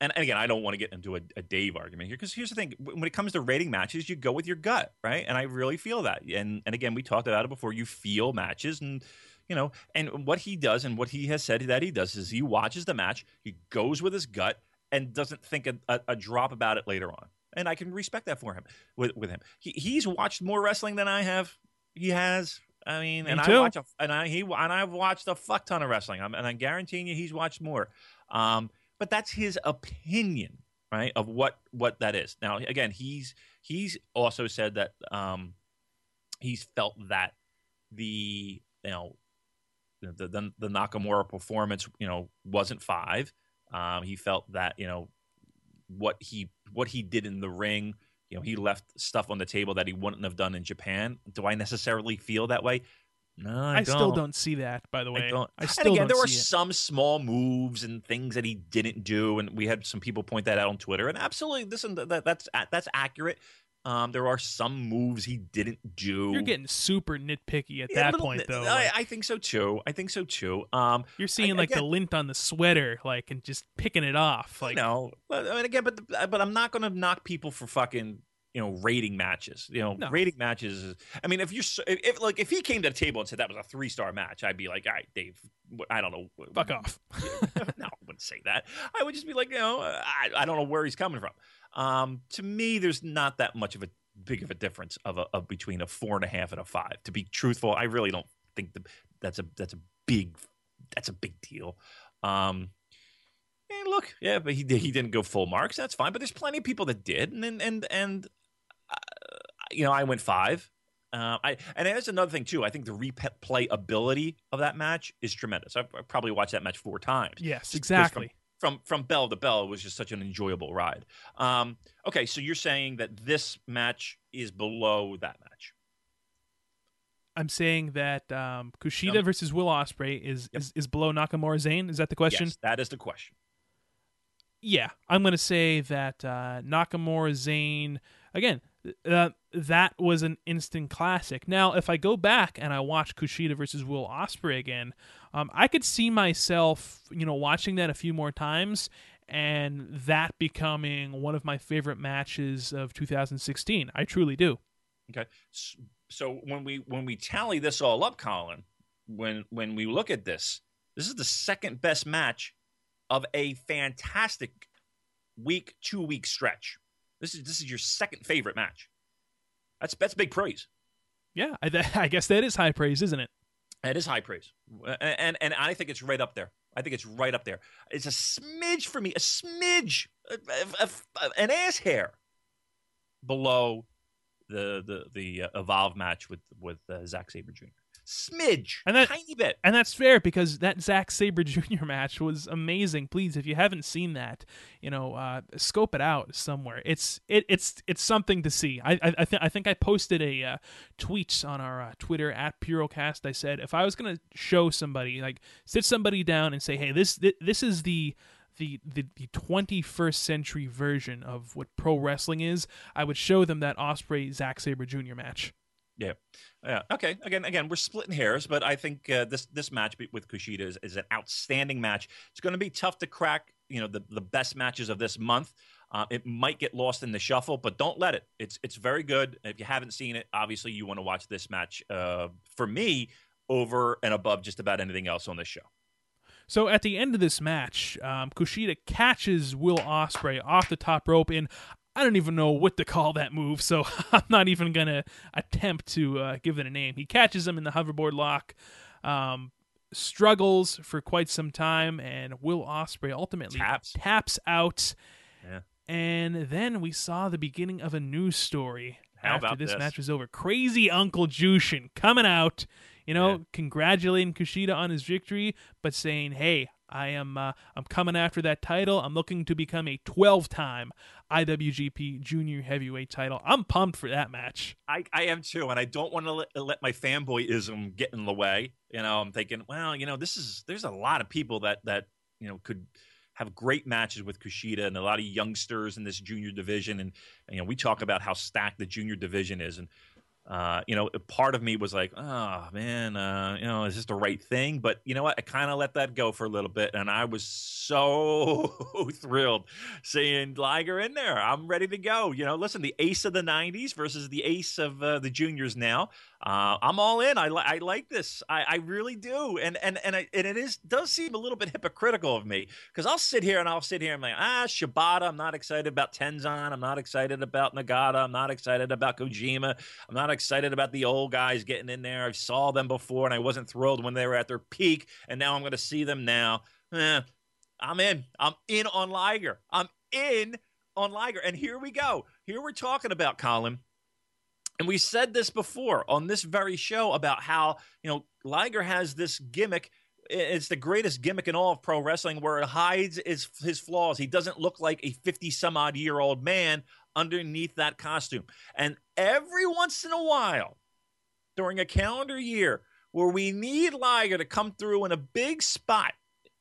and, and again, I don't want to get into a, a Dave argument here because here's the thing: when it comes to rating matches, you go with your gut, right? And I really feel that. And and again, we talked about it before. You feel matches, and you know, and what he does, and what he has said that he does is he watches the match, he goes with his gut, and doesn't think a, a, a drop about it later on. And I can respect that for him with with him. He, he's watched more wrestling than I have. He has. I mean, Me and too. I watch a, and I he and I've watched a fuck ton of wrestling. I'm, and I'm guaranteeing you, he's watched more. Um, but that's his opinion. right? Of what what that is. Now, again, he's he's also said that um, he's felt that the you know the, the the Nakamura performance you know wasn't five. Um, he felt that you know what he what he did in the ring. You know, he left stuff on the table that he wouldn't have done in Japan. Do I necessarily feel that way? No, I, I don't. still don't see that. By the way, I don't. I still and again, there were some small moves and things that he didn't do, and we had some people point that out on Twitter. And absolutely, listen, that, that's that's accurate. Um, there are some moves he didn't do. You're getting super nitpicky at Yeah, that little point, though. I, Like, I think so too. I think so too. Um, you're seeing like the lint on the sweater, like, and just picking it off. Like, no, but I mean, again, but the, but I'm not going to knock people for fucking you know rating matches. You know, No. rating matches. Is, I mean, if you're if, if like if he came to the table and said that was a three star match, I'd be like, all right, Dave. I don't know. fuck off. (laughs) no, I wouldn't say that. I would just be like, you know, I, I don't know where he's coming from. Um, to me, there's not that much of a big of a difference of a of between a four and a half and a five. To be truthful, I really don't think the, that's a that's a big that's a big deal. Um, and look, yeah, but he he didn't go full marks. That's fine. But there's plenty of people that did, and and and, and uh, you know, I went five. Uh, I and there's another thing too. I think the replay ability of that match is tremendous. I've, I've probably watched that match four times yes, exactly. from from from bell to bell it was just such an enjoyable ride um okay so you're saying that this match is below that match I'm saying that um, Kushida versus Will Ospreay is, Yep. is is below Nakamura Zayn. Is that the question? yes that is the question Yeah, I'm going to say that uh, Nakamura Zayn again. Uh, that was an instant classic. Now, if I go back and I watch Kushida versus Will Ospreay again, um, I could see myself, you know, watching that a few more times and that becoming one of my favorite matches of 2016. I truly do. okay so when we when we tally this all up colin when when we look at this this is the second best match of a fantastic week two week stretch this is this is your second favorite match that's that's big praise Yeah, I, (laughs) I guess that is high praise, isn't it? It is high praise, and, and and I think it's right up there. I think it's right up there. It's a smidge for me, a smidge, a, a- a- an ass hair below the the the uh, evolve match with with uh, Zack Sabre Jr. Smidge, And that- tiny bit. And that's fair because that Zack Sabre (laughs) Jr. match was amazing. Please, if you haven't seen that, you know, uh, scope it out somewhere. It's it, it's it's something to see. I I, I, th- I think I posted a uh, tweet on our uh, Twitter at Purocast. I said if I was gonna show somebody, like sit somebody down and say, hey, this this, this is the the, the, the 21st century version of what pro wrestling is, I would show them that Ospreay Zack Sabre Jr. match. Yeah, yeah. Okay. Again, again, we're splitting hairs, but I think uh, this this match with Kushida is, is an outstanding match. It's going to be tough to crack. You know, the the best matches of this month. Uh, it might get lost in the shuffle, but don't let it. It's it's very good. If you haven't seen it, obviously you want to watch this match. Uh, for me, over and above just about anything else on this show. So at the end of this match, um, Kushida catches Will Ospreay off the top rope in I don't even know what to call that move, so (laughs) I'm not even gonna attempt to uh, give it a name. He catches him in the hoverboard lock, um, struggles for quite some time, and Will Ospreay ultimately Taps. taps out. Yeah. And then we saw the beginning of a news story How after this, this? match was over. Crazy Uncle Jushin coming out, you know, Yeah. congratulating Kushida on his victory, but saying, "Hey, I am uh, I'm coming after that title. I'm looking to become a 12-time IWGP Junior Heavyweight title. I'm pumped for that match." I, I am too, and I don't want to let, let my fanboyism get in the way. You know, I'm thinking, well, you know, this is there's a lot of people that that you know could have great matches with Kushida and a lot of youngsters in this junior division, and you know, we talk about how stacked the junior division is, and uh, you know, part of me was like, oh man, uh, you know, is this the right thing? But you know what? I kind of let that go for a little bit, and I was so (laughs) thrilled seeing Liger in there. I'm ready to go. You know, listen, the ace of the '90s versus the ace of uh, the juniors now. Uh, I'm all in. I, li- I like this. I, I really do. And and and, I, and it is does seem a little bit hypocritical of me because I'll sit here and I'll sit here and I'm like, ah, Shibata. I'm not excited about Tenzan. I'm not excited about Nagata. I'm not excited about Kojima. I'm not excited about the old guys getting in there. I saw them before and I wasn't thrilled when they were at their peak, and now I'm going to see them now. Eh, I'm in. I'm in on Liger. I'm in on Liger. And here we go. Here we're talking about Colin. And we said this before on this very show about how, you know, Liger has this gimmick. It's the greatest gimmick in all of pro wrestling where it hides his, his flaws. He doesn't look like a 50 some odd year old man underneath that costume. And every once in a while, during a calendar year, where we need Liger to come through in a big spot,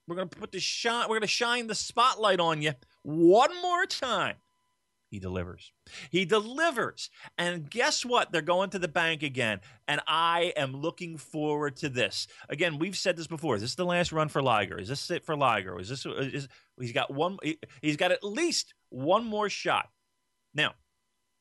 we're going to put the shine, we're going to shine the spotlight on you one more time. He delivers. He delivers. And guess what? They're going to the bank again. And I am looking forward to this. Again, we've said this before. Is this the last run for Liger? Is this it for Liger? Is this uh, is he's got one he's got at least one more shot. Now,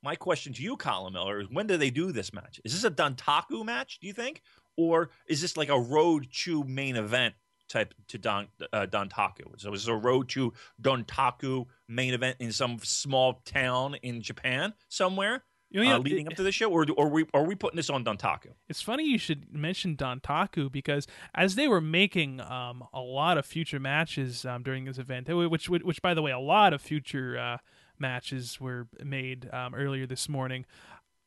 my question to you, Colin Miller, is when do they do this match? Is this a Dontaku match, do you think? Or is this like a road to main event type to Don uh, Dontaku. So it's a road to Dontaku main event in some small town in Japan somewhere. You know, uh, leading it, up to the show, or, or are we are we putting this on Dontaku? It's funny you should mention Dontaku because as they were making um, a lot of future matches um, during this event, which, which which by the way, a lot of future uh, matches were made um, earlier this morning.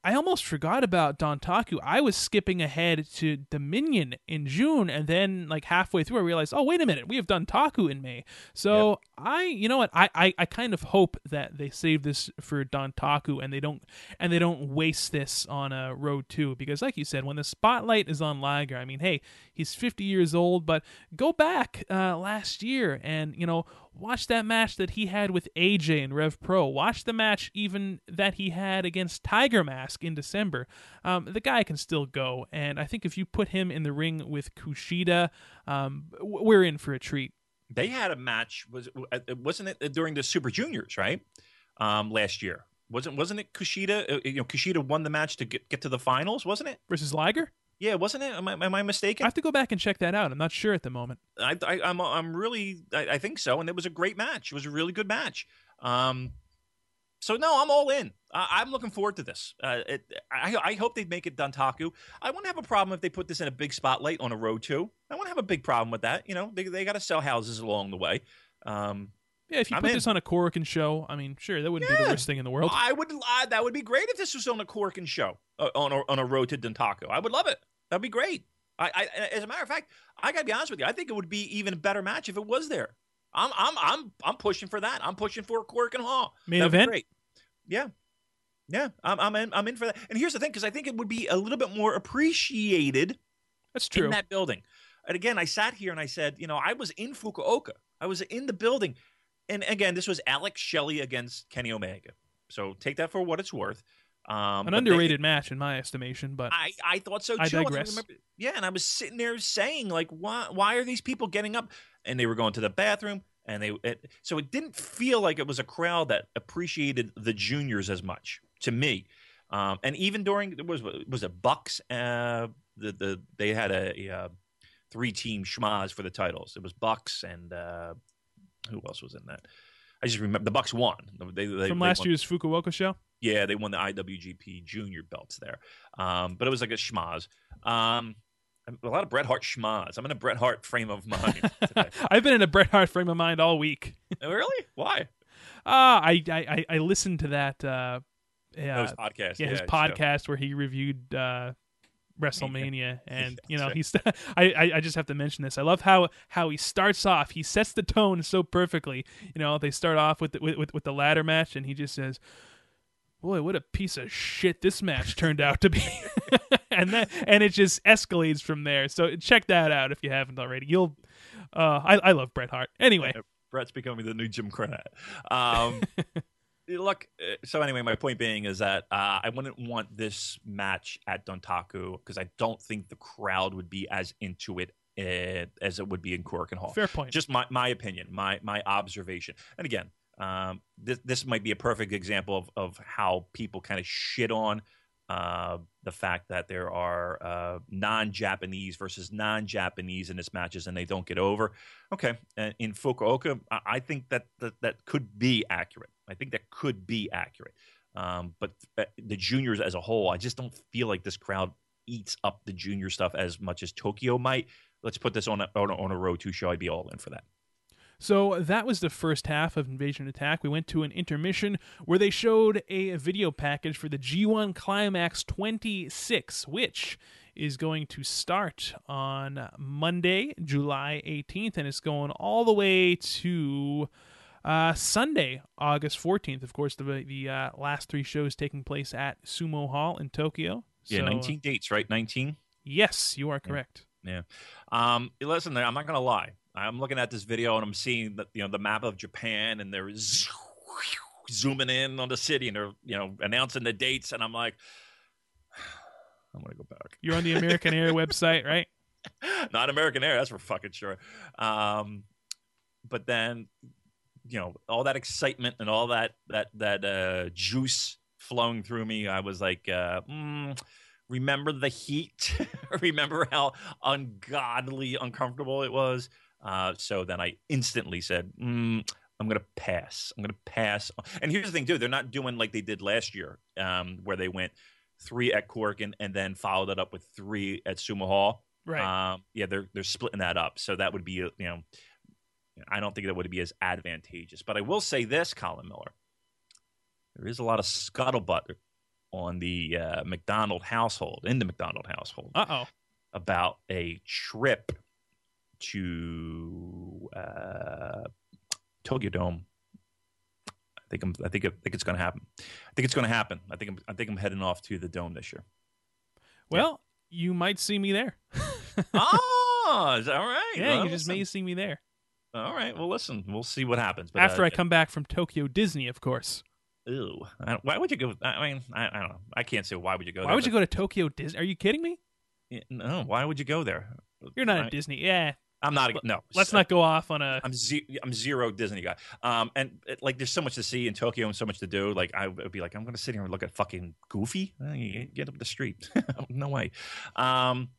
I almost forgot about Dontaku. I was skipping ahead to Dominion in June, and then like halfway through, I realized, oh wait a minute, we have Dontaku in May. So yep. I, you know what, I, I, I kind of hope that they save this for Dontaku and they don't and they don't waste this on a road two because, like you said, when the spotlight is on Liger, I mean, hey, he's 50 years old, but go back uh, last year and you know Watch that match that he had with AJ and Rev Pro. Watch the match even that he had against Tiger Mask in December. Um, the guy can still go, and I think if you put him in the ring with Kushida, um, we're in for a treat. They had a match. Was uh, wasn't it during the Super Juniors right um, last year? Wasn't wasn't it Kushida? Uh, you know, Kushida won the match to get, get to the finals, wasn't it? Versus Liger. Yeah, wasn't it? Am I, am I, mistaken? I have to go back and check that out. I'm not sure at the moment. I, I, I'm, I'm really, I, I, think so. And it was a great match. It was a really good match. Um, so no, I'm all in. I, am looking forward to this. Uh, it, I, I hope they make it Dontaku. I wouldn't have a problem if they put this in a big spotlight on a road too. I wouldn't have a big problem with that. You know, they they got to sell houses along the way. Um, yeah, if you I'm put in. this on a Korakuen show, I mean, sure, that wouldn't yeah. be the worst thing in the world. I would. Uh, that would be great if this was on a Korakuen show uh, on a, on a road to Dontaku. I would love it. That'd be great. I, I, as a matter of fact, I gotta be honest with you. I think it would be even a better match if it was there. I'm, I'm, I'm, I'm pushing for that. I'm pushing for Korakuen Hall. Main That'd event. Great. Yeah, yeah. I'm, I'm in. I'm in for that. And here's the thing, because I think it would be a little bit more appreciated. That's true. In that building. And again, I sat here and I said, you know, I was in Fukuoka. I was in the building, and again, this was Alex Shelley against Kenny Omega. So take that for what it's worth. Um, An underrated they, match in my estimation, but I, I thought so too. I digress. I yeah, and I was sitting there saying like, why why are these people getting up? And they were going to the bathroom, and they it, so it didn't feel like it was a crowd that appreciated the juniors as much to me. Um, and even during was was it Bucks? Uh, the the they had a, a uh, three team schmaz for the titles. It was Bucks and uh, who else was in that? I just remember the Bucks won. They, they, From last year's Fukuoka show. Yeah, they won the IWGP Junior belts there, um, but it was like a schmaz. Um, a lot of Bret Hart schmaz. I'm in a Bret Hart frame of mind. (laughs) I've been in a Bret Hart frame of mind all week. (laughs) Really? Why? Uh, I, I I listened to that. Uh, yeah, oh, his podcast. Yeah, his podcast where he reviewed uh, WrestleMania, (laughs) and you know he's. (laughs) I, I just have to mention this. I love how how he starts off. He sets the tone so perfectly. You know, they start off with the, with with the ladder match, and he just says, "Boy, what a piece of shit this match turned out to be," (laughs) and that and it just escalates from there. So check that out if you haven't already. You'll. Uh, I I love Bret Hart. Anyway, Bret's becoming the new Jim Cornette. Um, look, uh, so anyway, my point being is that uh, I wouldn't want this match at Dontaku because I don't think the crowd would be as into it uh, as it would be in Korakuen Hall. Fair point. Just my, my opinion, my my observation. And again, um, this this might be a perfect example of of how people kind of shit on uh, the fact that there are uh, non-Japanese versus non-Japanese in this matches and they don't get over. Okay, in Fukuoka, I think that, that that could be accurate. I think that could be accurate. Um, but uh, the juniors as a whole, I just don't feel like this crowd eats up the junior stuff as much as Tokyo might. Let's put this on a, on a, on a show. I'd be all in for that. So that was the first half of Invasion Attack. We went to an intermission where they showed a video package for the G1 Climax 26, which is going to start on Monday, July 18th, and it's going all the way to uh, Sunday, August 14th. Of course, the the uh, last three shows taking place at Sumo Hall in Tokyo. Yeah, So- 19 dates, right? 19. Yes, you are correct. Yeah. Um, listen, I'm not gonna lie. I'm looking at this video and I'm seeing the you know the map of Japan and they're zooming in on the city and they're you know announcing the dates and I'm like, (sighs) I'm gonna go back. You're on the American Air (laughs) website, right? Not American Air, that's for fucking sure. Um, but then, you know, all that excitement and all that that that uh, juice flowing through me, I was like, uh, mm, remember the heat? (laughs) remember how ungodly uncomfortable it was? Uh, so then I instantly said, mm, I'm going to pass. I'm going to pass. And here's the thing, too. They're not doing like they did last year, um, where they went three at Korakuen, and then followed it up with three at Sumo Hall. Right. Um, yeah, they're they're splitting that up, so that would be you know, I don't think that would be as advantageous. But I will say this, Colin Miller, there is a lot of scuttlebutt on the uh, McDonald household in the McDonald household Uh oh. about a trip to uh, Tokyo Dome. I think I'm. I think. I think it's going to happen. I think it's going to happen. I think. I'm. I think I'm heading off to the dome this year. Well, you might see me there. (laughs) oh, all right? yeah, Well, you just listen. may see me there All right. Well, listen. We'll see what happens. But, after uh, I come back from Tokyo Disney, of course. Ew. Why would you go? I mean, I, I don't know. I can't say why would you go. Why there, would you go to Tokyo Disney? Are you kidding me? Yeah, No. Why would you go there? You're not I, a Disney. Yeah. I'm not. A, no. Let's not go off on a. I'm ze- I'm zero Disney guy. Um, and it, like, there's so much to see in Tokyo and so much to do. Like, I would be like, I'm going to sit here and look at fucking Goofy. Uh, Get up the street. (laughs) no way. Um,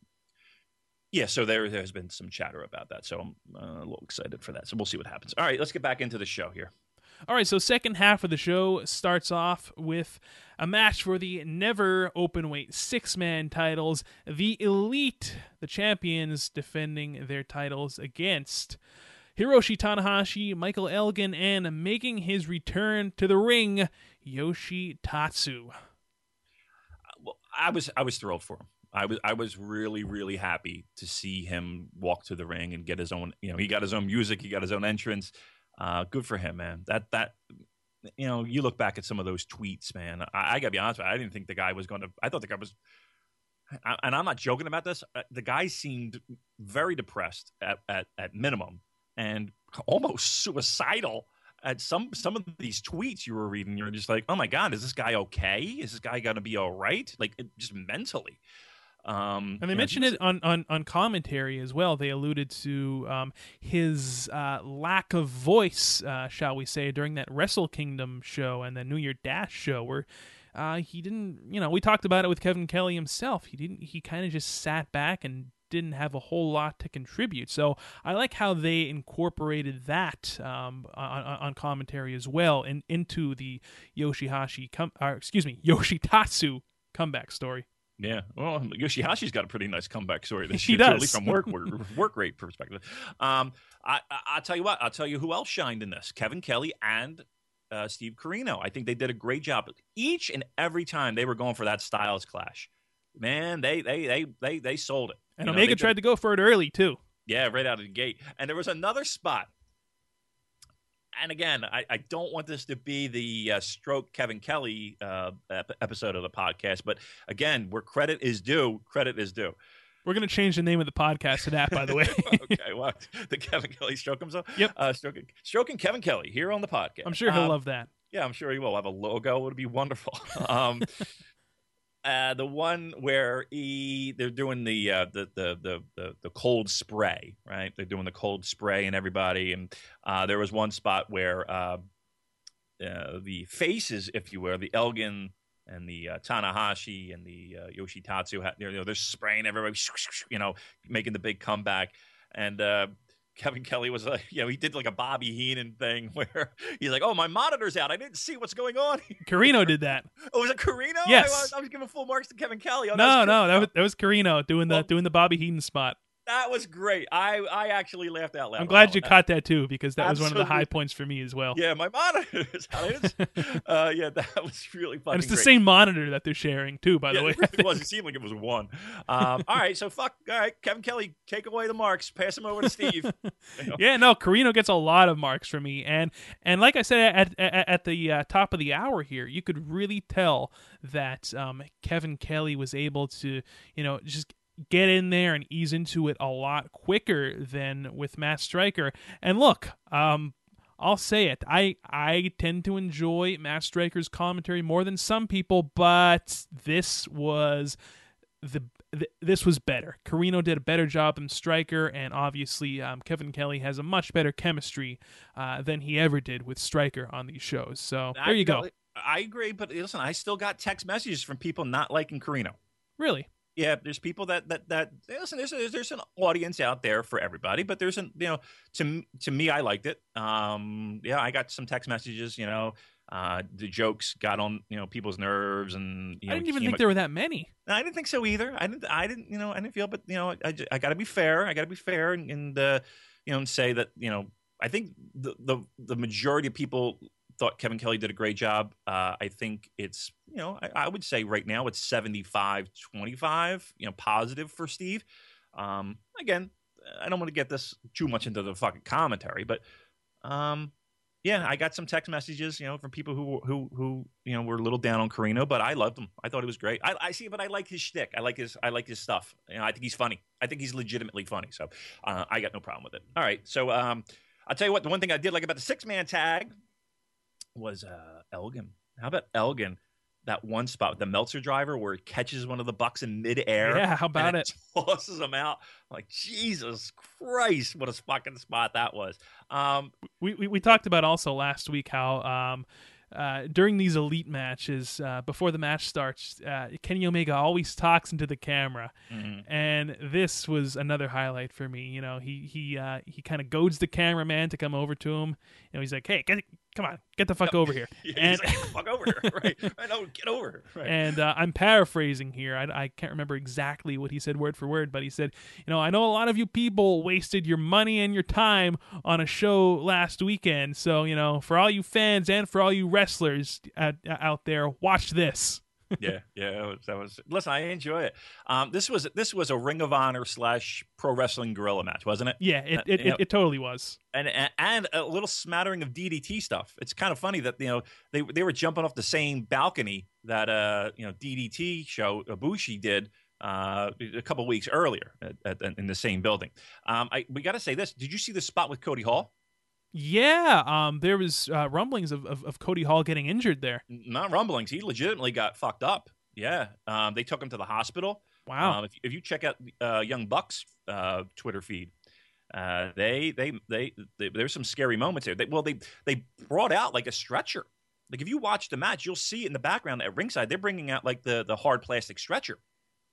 yeah. So there, there's been some chatter about that. So I'm uh, a little excited for that. So we'll see what happens. All right, let's get back into the show here. All right, so second half of the show starts off with a match for the never open weight six man titles. The Elite, the champions, defending their titles against Hiroshi Tanahashi, Michael Elgin, and making his return to the ring, Yoshi Tatsu. well, I was I was thrilled for him. I was I was really really happy to see him walk to the ring and get his own. You know, he got his own music, he got his own entrance. Uh, good for him, man. That that you know, you look back at some of those tweets, man. I, I gotta be honest with you. I didn't think the guy was going to. I thought the guy was. I- And I'm not joking about this. uh, The guy seemed very depressed at, at, at minimum, and almost (laughs) suicidal at some some of these tweets you were reading. You're just like, oh my god, is this guy okay? Is this guy gonna be all right? Like it, just mentally. Um, And they mentioned it on, on, on commentary as well. They alluded to um, his uh, lack of voice, uh, shall we say, during that Wrestle Kingdom show and the New Year Dash show, where uh, he didn't. You know, we talked about it with Kevin Kelly himself. He didn't. He kind of just sat back and didn't have a whole lot to contribute. So I like how they incorporated that um, on, on commentary as well, and into the Yoshihashi, come, or, excuse me, Yoshitatsu comeback story. Yeah, well, Yoshihashi's got a pretty nice comeback story this (laughs) He year, too, at least from work (laughs) work, rate perspective. Um, I, I I'll tell you what, I'll tell you who else shined in this: Kevin Kelly and uh, Steve Corino. I think they did a great job. Each and every time they were going for that styles clash, man, they they they they they sold it. And You know, Omega tried to go for it early too. yeah, right out of the gate. And there was another spot. And again, I, I don't want this to be the uh, stroke Kevin Kelly uh, ep- episode of the podcast, but again, where credit is due, credit is due. We're gonna change the name of the podcast to that, by the way. (laughs) (laughs) okay, well, the Kevin Kelly stroke himself. Yep. Uh, stroking, stroking Kevin Kelly here on the podcast. I'm sure he'll Um, love that. Yeah, I'm sure he will have a logo. It would be wonderful. (laughs) Um, uh, the one where he they're doing the, uh, the, the the the the cold spray, right? They're doing the cold spray and everybody, and uh, there was one spot where uh, uh, the faces, if you will, the Elgin and the uh, Tanahashi and the Yoshitatsu, you know, they're spraying everybody, you know, making the big comeback, and. Uh, Kevin Kelly was like, you know, he did like a Bobby Heenan thing (laughs) where he's like, "Oh, my monitor's out. I didn't see what's going on." (laughs) Corino did that. (laughs) oh, was it Corino? Yes. I was, I was giving full marks to Kevin Kelly. Oh, no, that's no, that was that was Corino doing the Well- doing the Bobby Heenan spot. That was great. I I actually laughed out loud. I'm glad you That- caught that too because that was one of the high points for me as well. Yeah, my monitors. (laughs) uh, yeah, that was really fucking. and it's the great. same monitor that they're sharing too, by yeah, the way. it really was. It (laughs) seemed like it was one. Um, all right, so fuck. All right, Kevin Kelly, take away the marks. Pass them over to Steve. (laughs) You know? yeah, no, Corino gets a lot of marks from me, and and like I said at at, at the uh, top of the hour here, you could really tell that um, Kevin Kelly was able to, you know, just get in there and ease into it a lot quicker than with Matt Striker. And look, um, I'll say it. I I tend to enjoy Matt Striker's commentary more than some people, but this was the th- this was better. Corino did a better job than Striker, and obviously um, Kevin Kelly has a much better chemistry uh, than he ever did with Striker on these shows. So there you go. I agree, but listen, I still got text messages from people not liking Corino. Really, Yeah, there's people that that that listen. There's there's, there's an audience out there for everybody, but there's an you know to to me, I liked it. Um, yeah, I got some text messages. You know, uh, the jokes got on you know people's nerves, and you know, I didn't even think there were that many. I didn't think so either. I didn't. I didn't. You know, I didn't feel. But you know, I, I got to be fair. I got to be fair and, and uh, you know, and say that you know, I think the the the majority of people thought Kevin Kelly did a great job. Uh, I think it's you know, I, I would say right now it's 75-25, You know, positive for Steve. Um, again, I don't want to get this too much into the fucking commentary, but um, yeah, I got some text messages, you know, from people who who who you know were a little down on Corino, but I loved him. I thought he was great. I, I see, but I like his shtick. I like his I like his stuff. You know, I think he's funny. I think he's legitimately funny. So uh, I got no problem with it. All right, so um, I'll tell you what. The one thing I did like about the six man tag was uh, Elgin. How about Elgin? That one spot, with the Meltzer driver, where he catches one of the bucks in midair. Yeah, how about it? (laughs) Tosses him out. I'm like Jesus Christ, what a fucking spot that was. Um, We, we we talked about also last week how um, uh, during these elite matches, uh, before the match starts, uh, Kenny Omega always talks into the camera, mhm. and this was another highlight for me. You know, he he uh, he kind of goads the cameraman to come over to him. and he's like, "Hey, get, come on, get the fuck over here." (laughs) Yeah, And- like, "Get fuck over here. (laughs) Right. I know, get over here. Right. And uh, I'm paraphrasing here. I, I can't remember exactly what he said word for word, but he said, "You know, I know a lot of you people wasted your money and your time on a show last weekend. So, you know, for all you fans and for all you wrestlers out, out there, watch this." Yeah, (laughs) yeah, that was, that was. Listen, I enjoy it. Um, this was this was a Ring of Honor slash Pro Wrestling Guerrilla match, wasn't it? Yeah, it Uh, it, you it, it totally was. and and- and a little smattering of DDT stuff. It's kind of funny that you know they they were jumping off the same balcony that uh you know DDT show Ibushi did uh a couple weeks earlier at, at, in the same building. Um, I we got to say this. Did you see the spot with Cody Hall? Yeah, um, there was uh, rumblings of, of, of Cody Hall getting injured there. Not rumblings. He legitimately got fucked up. Yeah, um, they took him to the hospital. Wow. Um, if, if you check out uh, Young Bucks uh, Twitter feed, uh, they, they they they there's some scary moments there. They, well, they they brought out like a stretcher. Like if you watch the match, you'll see in the background at ringside. They're bringing out like the the hard plastic stretcher.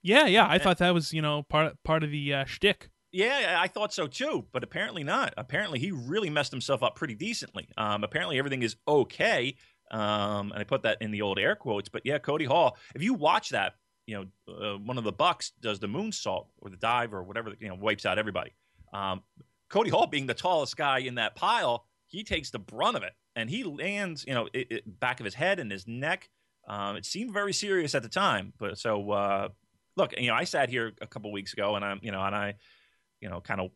yeah, yeah. I eh. thought that was you know part part of the uh, shtick. Yeah, I thought so too, but apparently not. Apparently, he really messed himself up pretty decently. Um, apparently, everything is okay. Um, and I put that in the old air quotes. But yeah, Cody Hall. If you watch that, you know, uh, one of the Bucks does the moonsault or the dive or whatever, you know, wipes out everybody. Um, Cody Hall, being the tallest guy in that pile, he takes the brunt of it, and he lands, you know, it, it, back of his head and his neck. Um, it seemed very serious at the time, but so uh, look, you know, I sat here a couple weeks ago, and I'm, you know, and I you know, kind of,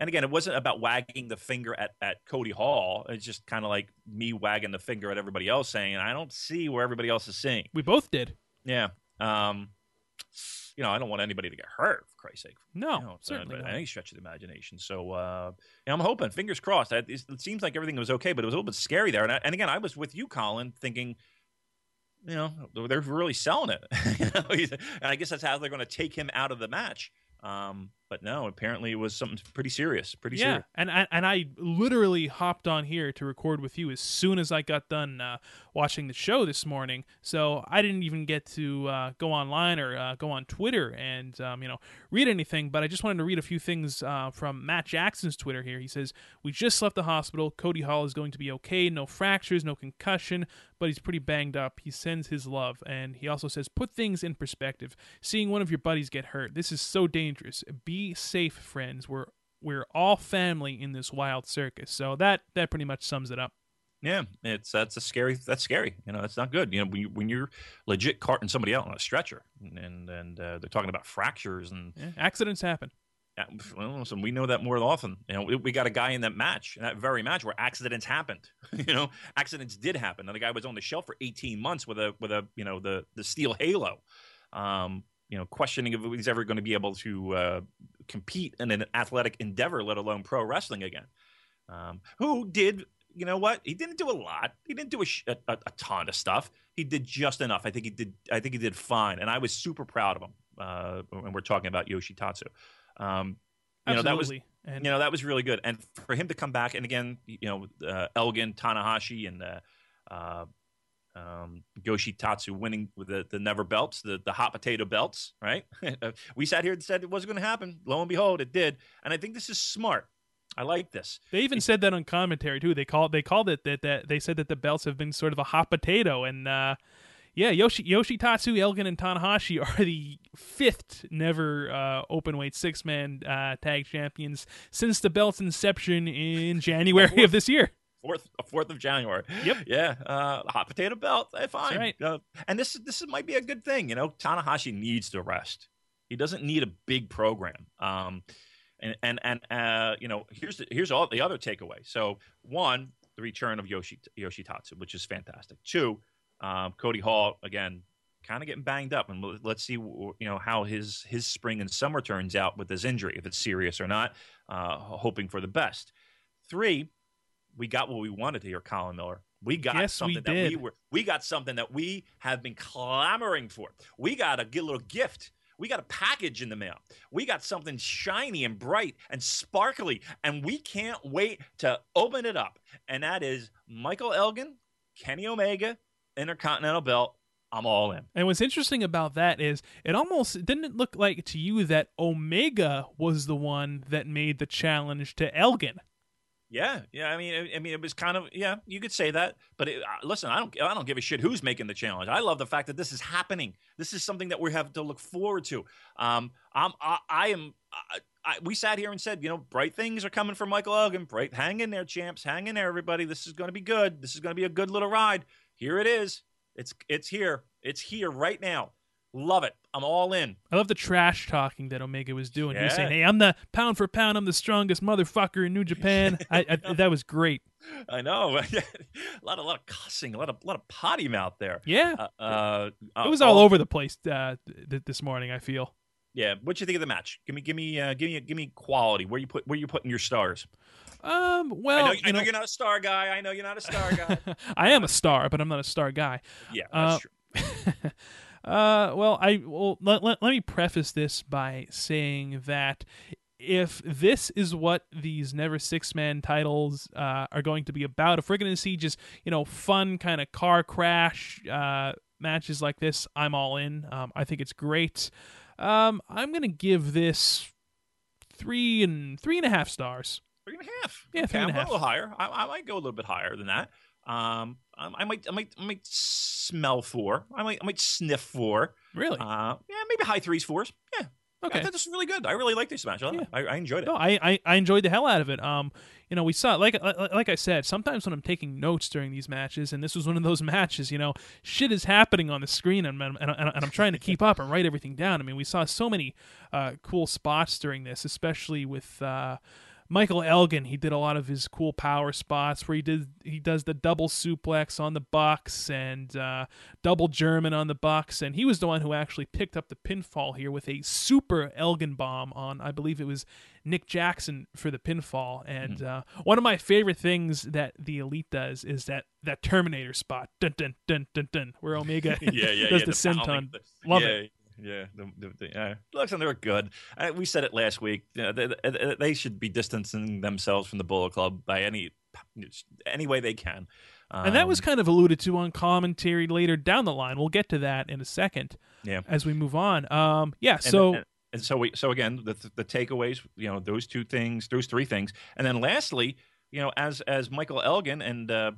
and again, it wasn't about wagging the finger at, at Cody Hall. It's just kind of like me wagging the finger at everybody else saying, I don't see where everybody else is seeing. We both did. Yeah. Um, you know, I don't want anybody to get hurt, for Christ's sake. No, You know, certainly by not. any stretch of the imagination. So, uh, yeah, I'm hoping, fingers crossed. I, it, it seems like everything was okay, but it was a little bit scary there. And, I, and again, I was with you, Colin, thinking, you know, they're really selling it. (laughs) you know, and I guess that's how they're going to take him out of the match. Um, but no, apparently it was something pretty serious. Pretty yeah, serious. and I, and I literally hopped on here to record with you as soon as I got done uh, watching the show this morning. So I didn't even get to uh, go online or uh, go on Twitter and um, you know read anything. But I just wanted to read a few things uh, from Matt Jackson's Twitter here. He says we just left the hospital. Cody Hall is going to be okay. No fractures, no concussion, but he's pretty banged up. He sends his love, and he also says put things in perspective. Seeing one of your buddies get hurt, this is so dangerous. Be be safe, friends. We're we're all family in this wild circus. So that that pretty much sums it up. Yeah, it's that's a scary. That's scary. You know, that's not good. You know, when, you, when you're legit carting somebody out on a stretcher, and and uh, they're talking about fractures and yeah, accidents happen. Yeah, well, listen, we know that more often. You know, we, we, got a guy in that match, in that very match, where accidents happened. (laughs) you know, accidents did happen. And the guy was on the shelf for 18 months with a with a you know the the steel halo. Um, you know, questioning if he's ever going to be able to uh, compete in an athletic endeavor, let alone pro wrestling again. Um, who did, you know what? He didn't do a lot. He didn't do a, a, a, ton of stuff. He did just enough. I think he did. I think he did fine, and I was super proud of him. Uh, when we're talking about Yoshitatsu. Um, you know that was and- you know that was really good, and for him to come back and again, you know, uh, Elgin Tanahashi and uh, uh, um, Yoshitatsu winning with the, the never belts, the, the hot potato belts, right? (laughs) we sat here and said it wasn't going to happen. Lo and behold, it did. And I think this is smart. I like this. They even said that on commentary too. They called they called it that that they said that the belts have been sort of a hot potato, and uh, yeah, Yoshi Yoshitatsu, Elgin, and Tanahashi (laughs) are the fifth never uh, open weight six man uh, tag champions since the belt's inception in (laughs) January of this year. Fourth, fourth of January. Yep. (laughs) Yeah. Uh, hot potato belt. Eh, fine. Right. Uh, and this this might be a good thing. You know, Tanahashi needs to rest. He doesn't need a big program. Um, and and and uh, you know, here's the, here's all the other takeaway. So one, the return of Yoshi Yoshitatsu, which is fantastic. Two um, Cody Hall again, kind of getting banged up, and let's see you know how his his spring and summer turns out with his injury, if it's serious or not. Uh, hoping for the best. Three, we got what we wanted here, Colin Miller. We got yes, something we that did. we were we got something that we have been clamoring for. We got a little gift. We got a package in the mail. We got something shiny and bright and sparkly, and we can't wait to open it up. And that is Michael Elgin, Kenny Omega, Intercontinental belt. I'm all in. And what's interesting about that is it almost didn't look like to you that Omega was the one that made the challenge to Elgin. Yeah, yeah. I mean, I, mean, it was kind of yeah. You could say that, but it, listen, I don't, I don't give a shit who's making the challenge. I love the fact that this is happening. This is something that we have to look forward to. Um, I'm, I, I am. I, I, we sat here and said, you know, bright things are coming for Michael Elgin. Bright, hang in there, champs. Hang in there, everybody. This is going to be good. This is going to be a good little ride. Here it is. It's it's here. It's here right now. Love it. I'm all in. I love the trash talking that Omega was doing. He was Yeah. saying, "Hey, I'm the pound for pound. I'm the strongest motherfucker in New Japan." (laughs) I, I, that was great. I know. (laughs) a lot of lot of cussing, a lot of lot of potty mouth there. Yeah, Uh, uh, it was all over the place uh, th- this morning. I feel. Yeah. What do you think of the match? Give me, give me, uh, give me, give me quality. Where you put, where you putting your stars? Um. Well, I know, you I know, know- you're not a star guy. I know you're not a star guy. (laughs) I am a star, but I'm not a star guy. yeah, that's Uh, true. Uh, well, I well let, let, let me preface this by saying that if this is what these never six man titles uh, are going to be about, if we're going to see just you know fun kind of car crash uh, matches like this, I'm all in. Um, I think it's great. Um, I'm going to give this three and three and a half stars. Three and a half. Yeah, okay, three and I'm a half. little higher. I, I might go a little bit higher than that. Um, I, I might, I might, I might smell four. I might, I might sniff four. Really? Uh, yeah, maybe high threes, fours. Yeah. Okay. I thought this was really good. I really like this match. I, Yeah. I, I enjoyed it. No, I, I I enjoyed the hell out of it. Um, you know, we saw like like I said, sometimes when I'm taking notes during these matches, and this was one of those (laughs) matches, you know, shit is happening on the screen, and and, and, and I'm trying to keep up and write everything down. I mean, we saw so many uh, cool spots during this, especially with. Uh, Michael Elgin, he did a lot of his cool power spots where he did he does the double suplex on the Bucks and uh, double German on the Bucks, and he was the one who actually picked up the pinfall here with a super Elgin bomb on I believe it was Nick Jackson for the pinfall. And uh, one of my favorite things that the Elite does is that that Terminator spot, dun dun dun dun dun, where Omega (laughs) yeah, yeah, does yeah, the, senton. Love yeah, it. Yeah, the, the, the, yeah. Looks and they were good. Uh, we said it last week. You know, they, they, they should be distancing themselves from the Bullet Club by any any way they can. Um, And that was kind of alluded to on commentary later down the line. We'll get to that in a second yeah. as we move on. Um, yeah, And- so and, and so we so again the the takeaways. You know those two things, those three things, and then lastly, you know as as Michael Elgin and uh,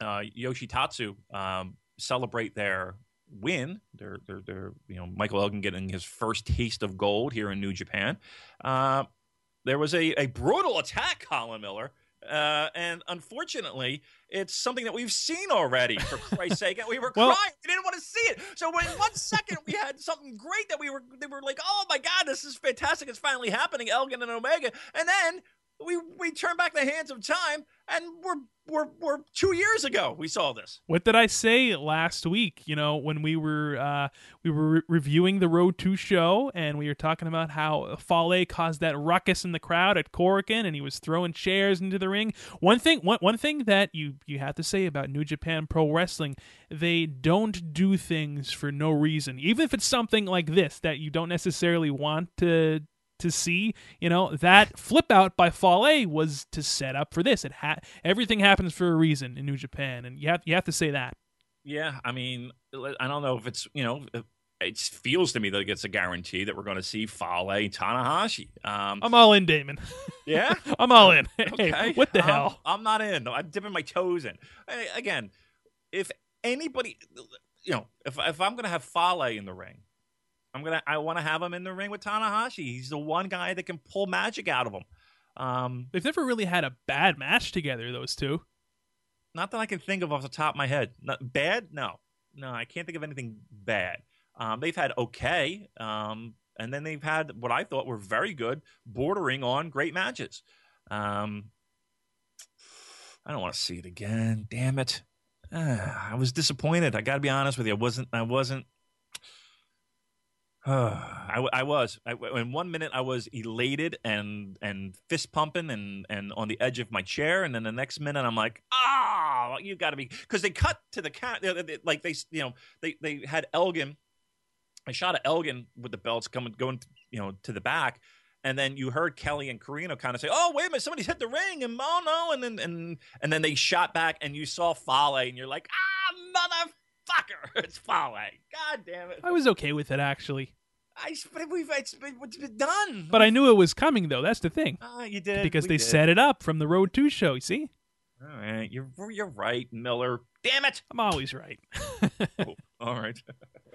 uh, Yoshitatsu um, celebrate their win. They're, they're, they're, you know, Michael Elgin getting his first taste of gold here in New Japan. Uh, there was a, a brutal attack, Colin Miller. Uh, and unfortunately, it's something that we've seen already. For (laughs) Christ's sake, and we were Well- crying. We didn't want to see it. So when in one second we had something great that we were, they were like, "Oh my God, this is fantastic! It's finally happening." Elgin and Omega, and then we we turn back the hands of time, and we're we're we're two years ago we saw this. What did I say last week? You know, when we were uh, we were re- reviewing the Road to show, and we were talking about how Fale caused that ruckus in the crowd at Korakuen, and he was throwing chairs into the ring. One thing, one, one thing that you you have to say about New Japan Pro Wrestling, they don't do things for no reason, even if it's something like this that you don't necessarily want to to see. You know, that flip out by Fale was to set up for this. It ha- everything happens for a reason in New Japan, and you have you have to say that. Yeah, I mean, I don't know if it's you know. It feels to me like it's a guarantee that we're going to see Fale Tanahashi. Um, I'm all in, Damon. yeah, (laughs) I'm all in. Okay. Hey, what the I'm- hell? I'm not in. I'm dipping my toes in. Again, if anybody, you know, if if I'm gonna have Fale in the ring, I'm gonna I want to have him in the ring with Tanahashi. He's the one guy that can pull magic out of him. Um, They've never really had a bad match together, those two. not that I can think of off the top of my head. Not, bad? No, no, I can't think of anything bad. Um, they've had okay, um, and then they've had what I thought were very good, bordering on great matches. Um, I don't want to see it again. Damn it! Ah, I was disappointed. I got to be honest with you. I wasn't. I wasn't. (sighs) I, I was. I, in one minute, I was elated and and fist pumping and and on the edge of my chair, and then the next minute, I'm like, ah, you got to be because they cut to the cat like they you know they they had Elgin. I shot at Elgin with the belts coming going you know to the back, and then you heard Kelly and Corino kind of say, "Oh wait a minute, somebody's hit the ring," and oh no, and then and and then they shot back, and you saw Fale, and you're like, ah, motherfucker, (laughs) it's Fale. God damn it. I was okay with it actually, I but we've it's been, it's been done. but I knew it was coming though. That's the thing Ah, you did because we they did. set it up from the Road to show. You see, All right, you're you're right, Miller. Damn it. I'm always right. (laughs) Oh, all right,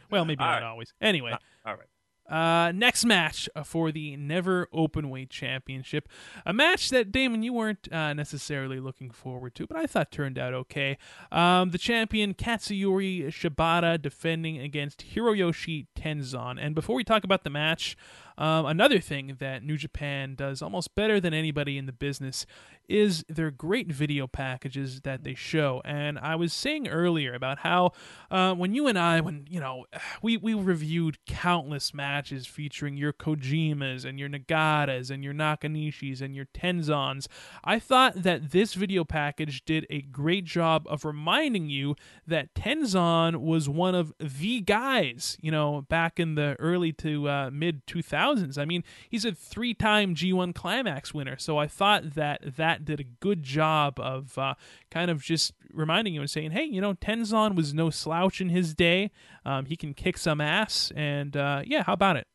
well, maybe All not right. always. Anyway. all right. Uh, next match uh, for the Never Openweight Championship, a match that Damon you weren't uh, necessarily looking forward to, but I thought turned out okay. Um, the champion Katsuyori Shibata defending against Hiroyoshi Tenzan. And before we talk about the match, um, another thing that New Japan does almost better than anybody in the business is their great video packages that they show. And I was saying earlier about how uh, when you and I, when you know, we we reviewed countless matches featuring your Kojimas and your Nagatas and your Nakanishis and your Tenzans. I thought that this video package did a great job of reminding you that Tenzan was one of the guys, you know, back in the early to uh, mid 2000s. I mean, he's a three time G1 Climax winner. So I thought that that did a good job of uh, kind of just reminding you and saying, hey, you know, Tenzan was no slouch in his day. Um, he can kick some ass. And uh, yeah, how about it?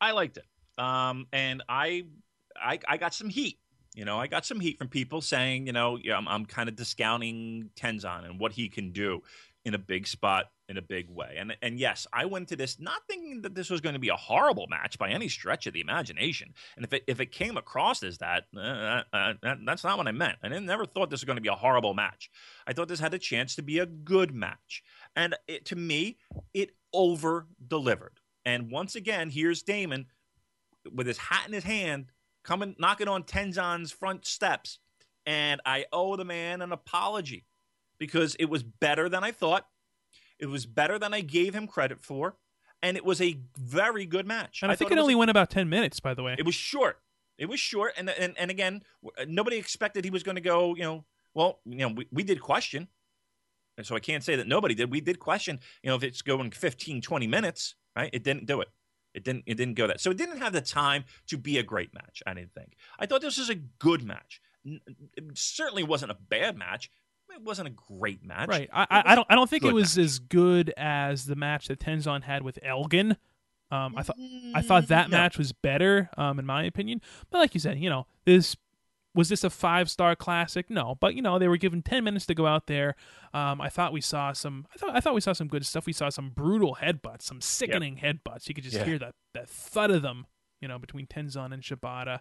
I liked it. Um, and I, I, I got some heat. You know, I got some heat from people saying, you know, yeah, I'm, I'm kind of discounting Tenzan and what he can do in a big spot in a big way. And and yes, I went to this not thinking that this was going to be a horrible match by any stretch of the imagination. And if it if it came across as that, uh, uh, that that's not what I meant. I never thought this was going to be a horrible match. I thought this had a chance to be a good match. And it, to me, it over delivered. And once again, here's Damon with his hat in his hand, coming knocking on Tenzan's front steps, and I owe the man an apology because it was better than I thought. It was better than I gave him credit for, and it was a very good match. And I, think thought it only a- went about 10 minutes, by the way. it was short. It was short, and and and again, uh, nobody expected he was going to go. You know, well, you know, we, we did question, and so I can't say that nobody did. We did question. You know, if it's going 15, 20 minutes, right? It didn't do it. It didn't. It didn't go that. So it didn't have the time to be a great match. I didn't think. I thought this was a good match. It certainly wasn't a bad match. It wasn't a great match. Right. I, I, I don't. I don't think it was match. as good as the match that Tenzan had with Elgin. Um, I thought I thought that Mm, No. match was better, um, in my opinion. But like you said, you know, this was this a five star classic? No, but you know they were given ten minutes to go out there. Um, I thought we saw some. I thought I thought we saw some good stuff. We saw some brutal headbutts, some sickening headbutts. You could just Yeah. hear that that thud of them. You know, between Tenzan and Shibata.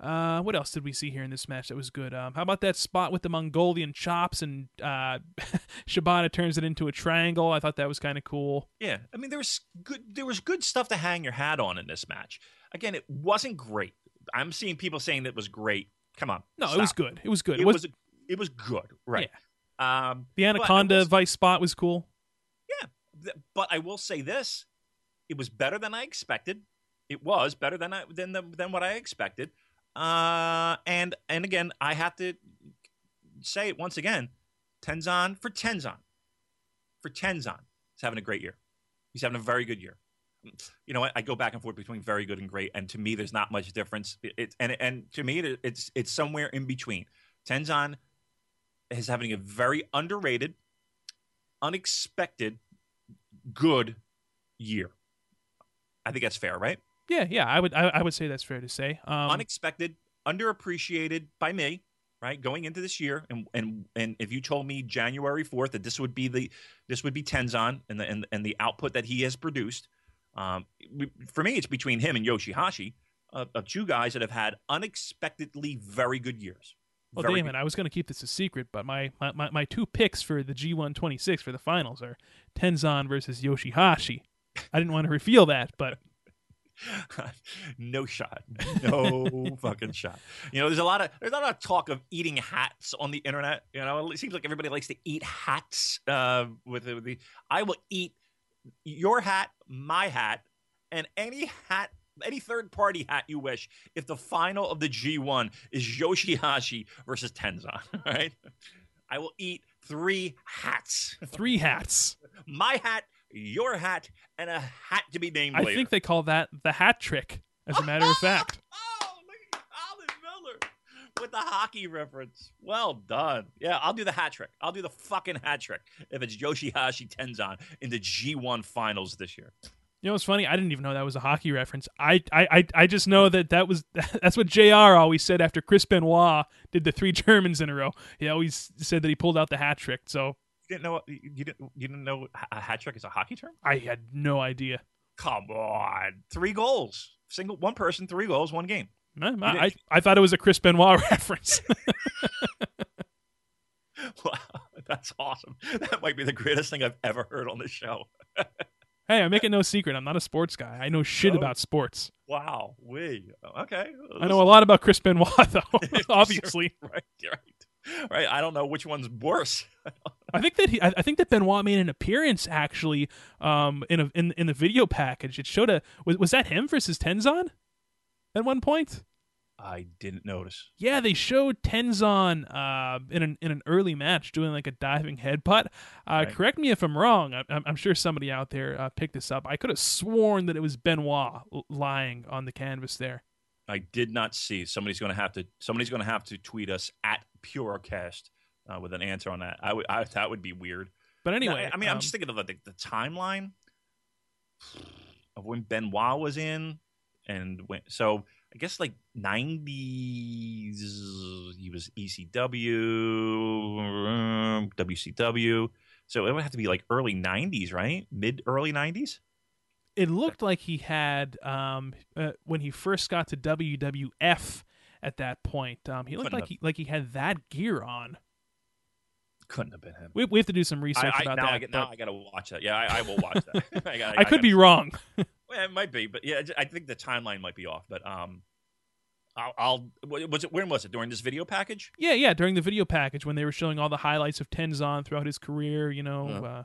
Uh, what else did we see here in this match that was good? Um, how about that spot with the Mongolian chops and uh, (laughs) Shibata turns it into a triangle? I thought that was kind of cool. Yeah, I mean there was good there was good stuff to hang your hat on in this match. Again, it wasn't great. I'm seeing people saying that it was great. Come on, No, it was good. It was good. It was, was it was good, right? Um, the Anaconda will- Vice spot was cool. th- but I will say this: it was better than I expected. It was better than I than the, than what I expected. Uh, and and again, I have to say it once again: Tenzan for Tenzan, for Tenzan, he's having a great year. He's having a very good year. You know what? I go back and forth between very good and great, and to me, there's not much difference. It, it and and to me, it, it's it's somewhere in between. Tenzan is having a very underrated, unexpected good year. I think that's fair, right? Yeah, yeah, I would I, I would say that's fair to say. Um, Unexpected, underappreciated by me, right? Going into this year, and and and if you told me January fourth that this would be the this would be Tenzan and the and, and the output that he has produced, um, for me, it's between him and Yoshihashi, uh, of two guys that have had unexpectedly very good years. well, Very Damon, I was going to keep this a secret, but my, my, my, my two picks for the G126 for the finals are Tenzan versus Yoshihashi. I didn't want to reveal that, but (laughs) no shot. No fucking shot. You know, there's a lot of there's a lot of talk of eating hats on the internet. You know, it seems like everybody likes to eat hats. Uh, with the, with the I will eat your hat, my hat, and any hat. Any third party hat you wish, if the final of the G1 is Yoshihashi versus Tenzan, (laughs) right? I will eat three hats. three hats. My hat, your hat, and a hat to be named I later. think they call that the hat trick, as a matter of (laughs) oh, fact. Oh, look at Colin Miller with the hockey reference. Well done. Yeah, I'll do the hat trick. I'll do the fucking hat trick if it's Yoshihashi Tenzan in the G1 finals this year. You know what's funny? I didn't even know that was a hockey reference. I I I, just know that that was (laughs) that's what JR always said after Chris Benoit did the three Germans in a row. He always said that he pulled out the hat trick. So didn't know you didn't you didn't know a hat trick is a hockey term? I had no idea. Come on. Three goals. Single one person, three goals, one game. I, I, I thought it was a Chris Benoit (laughs) reference. (laughs) (laughs) Wow, that's awesome. That might be the greatest thing I've ever heard on this show. hey, I make it no secret. I'm not a sports guy. I know shit No. about sports. Wow. We okay. I know a lot about Chris Benoit, though. obviously, right, right, right. I don't know which one's worse. I think that he, I think that Benoit made an appearance actually um, in a in in the video package. It showed a was was that him versus Tenzan at one point? I didn't notice. Yeah, they showed Tenzan uh, in an in an early match doing like a diving headbutt. Uh, Right. Correct me if I'm wrong. I, I'm, I'm sure somebody out there uh, picked this up. I could have sworn that it was Benoit lying on the canvas there. I did not see. Somebody's going to have to. Somebody's going to have to tweet us at Purocast uh, with an answer on that. I would. I, that would be weird. But No, anyway, I mean, I'm um, just thinking of the, the timeline of when Benoit was in, and when. So I guess like 90s. He was ECW, WCW. So it would have to be like early 90s, right? Mid early 90s. it looked like he had um, uh, when he first got to WWF at that point. Um, he looked like he like he had that gear on. Couldn't have been him. We, we have to do some research I, I, about now that. I get, now I got to watch that. Yeah, I, I will watch that. (laughs) I, gotta- I could gotta- be wrong. (laughs) Well, it might be, but yeah, I think the timeline might be off. But um, I'll, I'll was it when was it during this video package? Yeah, yeah. During the video package when they were showing all the highlights of Tenzan throughout his career, you know. Uh-huh. Uh,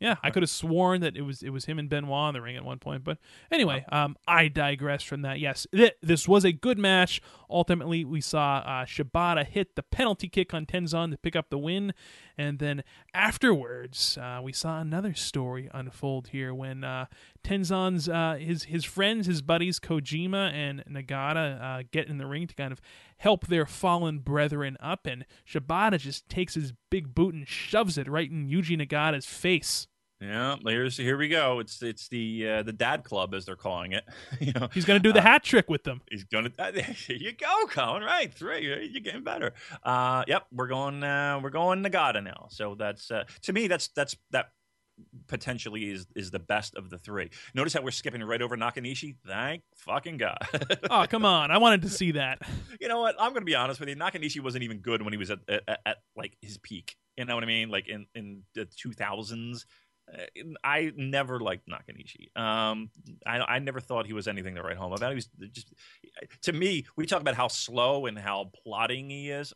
yeah, I could have sworn that it was it was him and Benoit in the ring at one point, but anyway, um, I digress from that. Yes, th- this was a good match. Ultimately, we saw uh, Shibata hit the penalty kick on Tenzan to pick up the win, and then afterwards, uh, we saw another story unfold here when uh, Tenzan's uh, his his friends, his buddies Kojima and Nagata uh, get in the ring to kind of help their fallen brethren up, and Shibata just takes his big boot and shoves it right in Yuji Nagata's face. Yeah, here's here we go. It's it's the uh, the dad club as they're calling it. (laughs) you know, He's going to do the Uh, hat trick with them. he's gonna. Uh, (laughs) there you go, Colin. Right, three. You're getting better. Uh, yep, we're going. Uh, we're going Nagata now. So that's uh, to me. That's that's that potentially is is the best of the three. Notice how we're skipping right over Nakanishi. Thank fucking god. (laughs) Oh, come on. I wanted to see that. you know what? I'm going to be honest with you. Nakanishi wasn't even good when he was at, at, at like his peak. You know what I mean? Like in in the 2000s. I never liked Nakanishi. Um, I, I never thought he was anything to write home about. He was just to me. We talk about how slow and how plotting he is.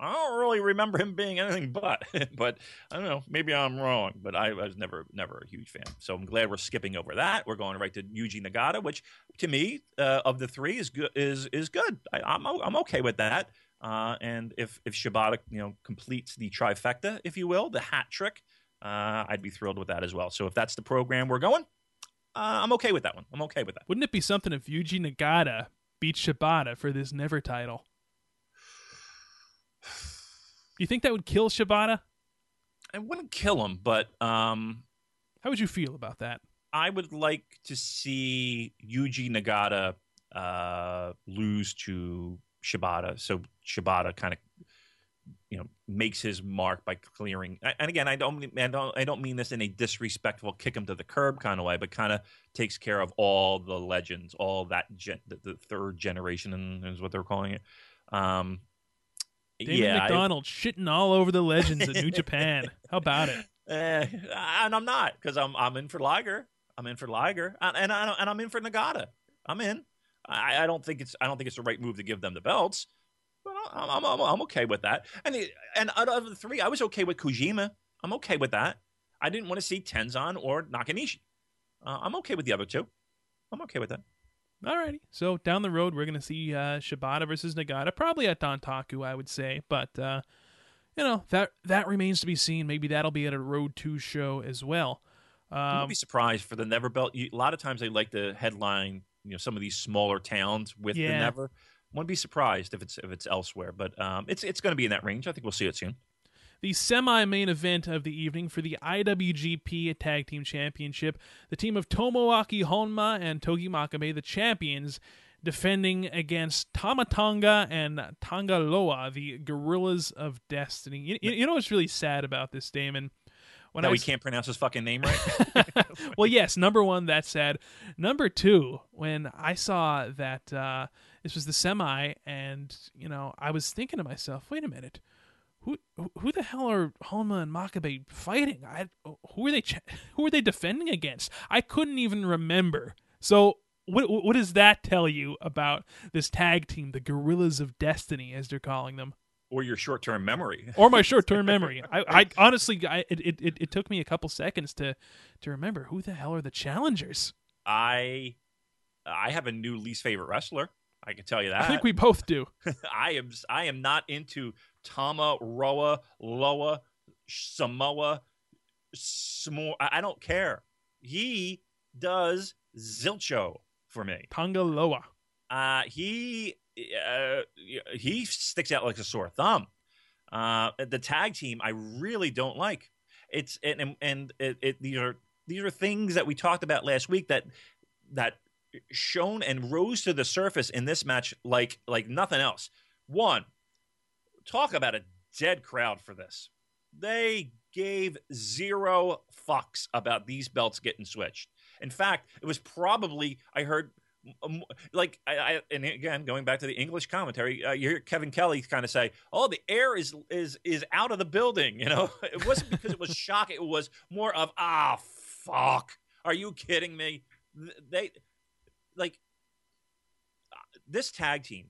I don't really remember him being anything but. (laughs) but I don't know. Maybe I'm wrong. But I was never never a huge fan. So I'm glad we're skipping over that. We're going right to Yuji Nagata, which to me uh, of the three is good. Is is good. I, I'm I'm okay with that. Uh, and if if Shibata you know completes the trifecta, if you will, the hat trick, uh, I'd be thrilled with that as well. So if that's the program we're going, uh, I'm okay with that one. I'm okay with that. Wouldn't it be something if Yuji Nagata beat Shibata for this Never title? Do you think that would kill Shibata? I wouldn't kill him, but um, How would you feel about that? I would like to see Yuji Nagata uh, lose to Shibata. So Shibata kind of, you know, makes his mark by clearing. And again, I don't, I don't, I don't mean this in a disrespectful, kick him to the curb kind of way, but kind of takes care of all the legends, all that gen, the, the third generation is what they're calling it. Um, Damon yeah, I- McDonald shitting all over the legends at New (laughs) Japan. How about it? Eh, and I'm not because I'm I'm in for Liger. I'm in for Liger, and and, I and I'm in for Nagata. I'm in. I, I don't think it's I don't think it's the right move to give them the belts, but I'm I'm, I'm, okay with that. And the, and out of the three, I was okay with Kojima. I'm okay with that. I didn't want to see Tenzan or Nakanishi. Uh, I'm okay with the other two. I'm okay with that. Alrighty. So down the road, we're gonna see uh, Shibata versus Nagata, probably at Dontaku, I would say. But uh, you know that that remains to be seen. Maybe that'll be at a Road Two show as well. Um, would be surprised for the Never belt. A lot of times they like to headline, you know, some of these smaller towns with the Yeah. Never. Wouldn't be surprised if it's if it's elsewhere, but um, it's it's going to be in that range. I think we'll see it soon. the semi-main event of the evening for the IWGP Tag Team Championship. The team of Tomoaki Honma and Togi Makabe, the champions, defending against Tamatonga and Tangaloa, the Gorillas of Destiny. You, you- you know what's really sad about this, Damon? When now I we can't pronounce his fucking name right. (laughs) well, yes. Number one, that's sad. Number two, when I saw that uh, this was the semi, and you know, I was thinking to myself, wait a minute, who who- the hell are Honma and Makabe fighting? I who are they ch- (laughs) who are they defending against? I couldn't even remember. So. What, what does that tell you about this tag team, the Gorillas of Destiny, as they're calling them? or your short term memory. or my short-term (laughs) memory. I, I honestly, I, it, it, it- it took me a couple seconds to to remember who the hell are the challengers. I I have a new least favorite wrestler. I can tell you that. I think we both do. (laughs) I am I am not into Tama Roa Loa Samoa Samo. I I don't care. He does Zilcho for me. Tangaloa. Uh, he uh, he sticks out like a sore thumb. Uh, the tag team I really don't like. It's and and, and it, it, these are these are things that we talked about last week that that shone and rose to the surface in this match like like nothing else. One, talk about a dead crowd for this. They gave zero fucks about these belts getting switched. In fact, it was probably I heard like I, I and again going back to the English commentary, uh, you hear Kevin Kelly kind of say, "Oh, the air is is is out of the building." You know, (laughs) it wasn't because it was shock; it was more of ah fuck. Are you kidding me? They like this tag team.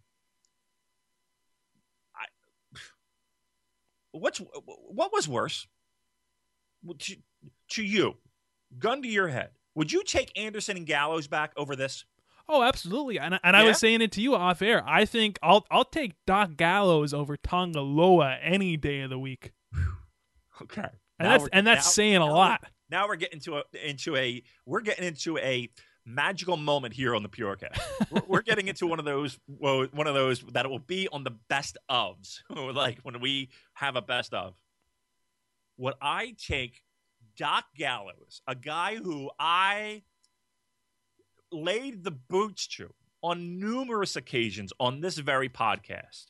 I what's what was worse to, to you? Gun to your head. Would you take Anderson and Gallows back over this? Oh, absolutely. And, I- and I was saying it to you off air. I think I'll I'll take Doc Gallows over Tangaloa any day of the week. (sighs) Okay. And that's and that's saying a lot. Now we're getting into a into a we're getting into a magical moment here on the Purocast. (laughs) we're, we're getting into one of those well, one of those that will be on the best ofs, (laughs) like when we have a best of. Would I take Doc Gallows, a guy who I laid the boots to on numerous occasions on this very podcast,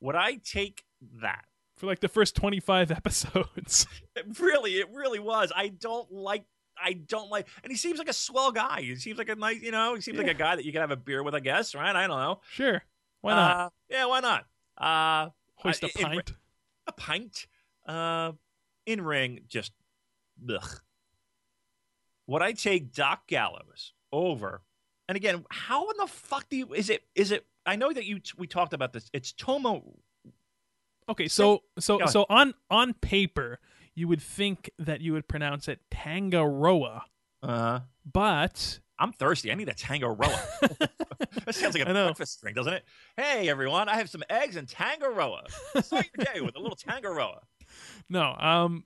would I take that? For like the first 25 episodes. (laughs) Really, it really was. I don't like. I don't like, and he seems like a swell guy. He seems like a nice, you know, he seems like a guy that you can have a beer with, I guess, right? I don't know. sure. Why not? Uh, yeah, why not? Uh, Hoist a I- in- pint. a pint. Uh, in ring, just ugh. Would I take Doc Gallows over? And again, how in the fuck do you? Is it? Is it? I know that you. We talked about this. It's Tomo. Okay, so so so on on paper, you would think that you would pronounce it Tangaroa, Uh, but I'm thirsty. I need a Tangaroa. (laughs) that sounds like a breakfast drink, doesn't it? Hey, everyone, I have some eggs and Tangaroa. Start your day with a little Tangaroa. no, um,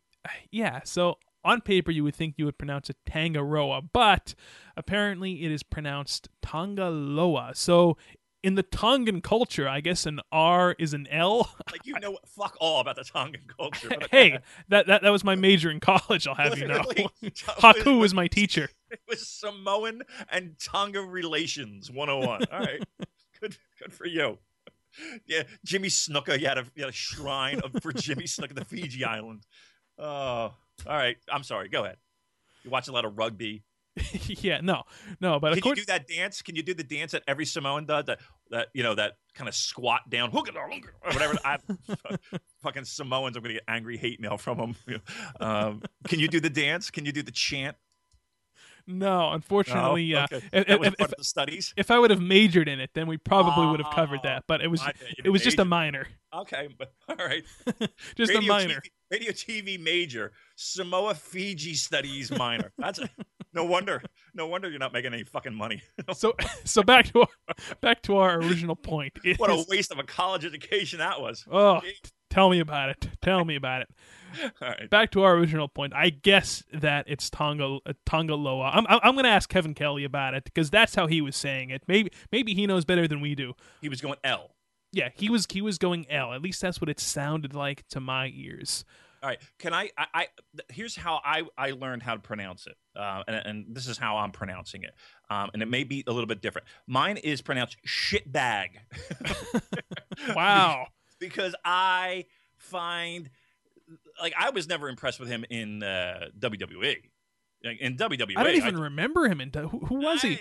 yeah. So on paper, you would think you would pronounce it Tangaroa, but apparently it is pronounced Tongaloa. So in the Tongan culture, I guess an R is an L. (laughs) Like you know, fuck all about the Tongan culture. hey, that, that that was my major in college. I'll have you know. Literally, (laughs) (laughs) Haku was my teacher. It was Samoan and Tonga relations 101. All right. good good for you. Yeah, Jimmy Snuka. You had a, you had a shrine of, for Jimmy Snuka, the Fiji Island. Oh, all right. I'm sorry. Go ahead. You watch a lot of rugby. (laughs) yeah, no, no, but Can you according, do that dance? Can you do the dance that every Samoan does? That that you know that kind of squat down, hook it, or whatever. I, (laughs) fucking Samoans. I'm gonna get angry hate mail from them. (laughs) Um, can you do the dance? Can you do the chant? no, unfortunately, No? uh, if, if, if, the studies. if I would have majored in it, then we probably would have covered Oh, that. But it was it was just a minor, Okay, but all right. just a minor. TV, radio TV major, Samoa Fiji studies minor. That's no wonder. No wonder you're not making any fucking money. (laughs) So so back to our, back to our original point. It what a waste of a college education that was. oh, tell me about it. Tell me about it. (laughs) All right. Back to our original point. I guess that it's Tonga uh, Tongaloa. I'm I'm, I'm going to ask Kevin Kelly about it because that's how he was saying it. Maybe maybe he knows better than we do. He was going L. Yeah, he was he was going L. At least that's what it sounded like to my ears. All right. Can I? I, I here's how I I learned how to pronounce it, uh, and and this is how I'm pronouncing it, um, and it may be a little bit different. Mine is pronounced shitbag. (laughs) Wow. (laughs) because I find like I was never impressed with him in uh, WWE. Like, In WWE, I don't even remember him. In who, who was he?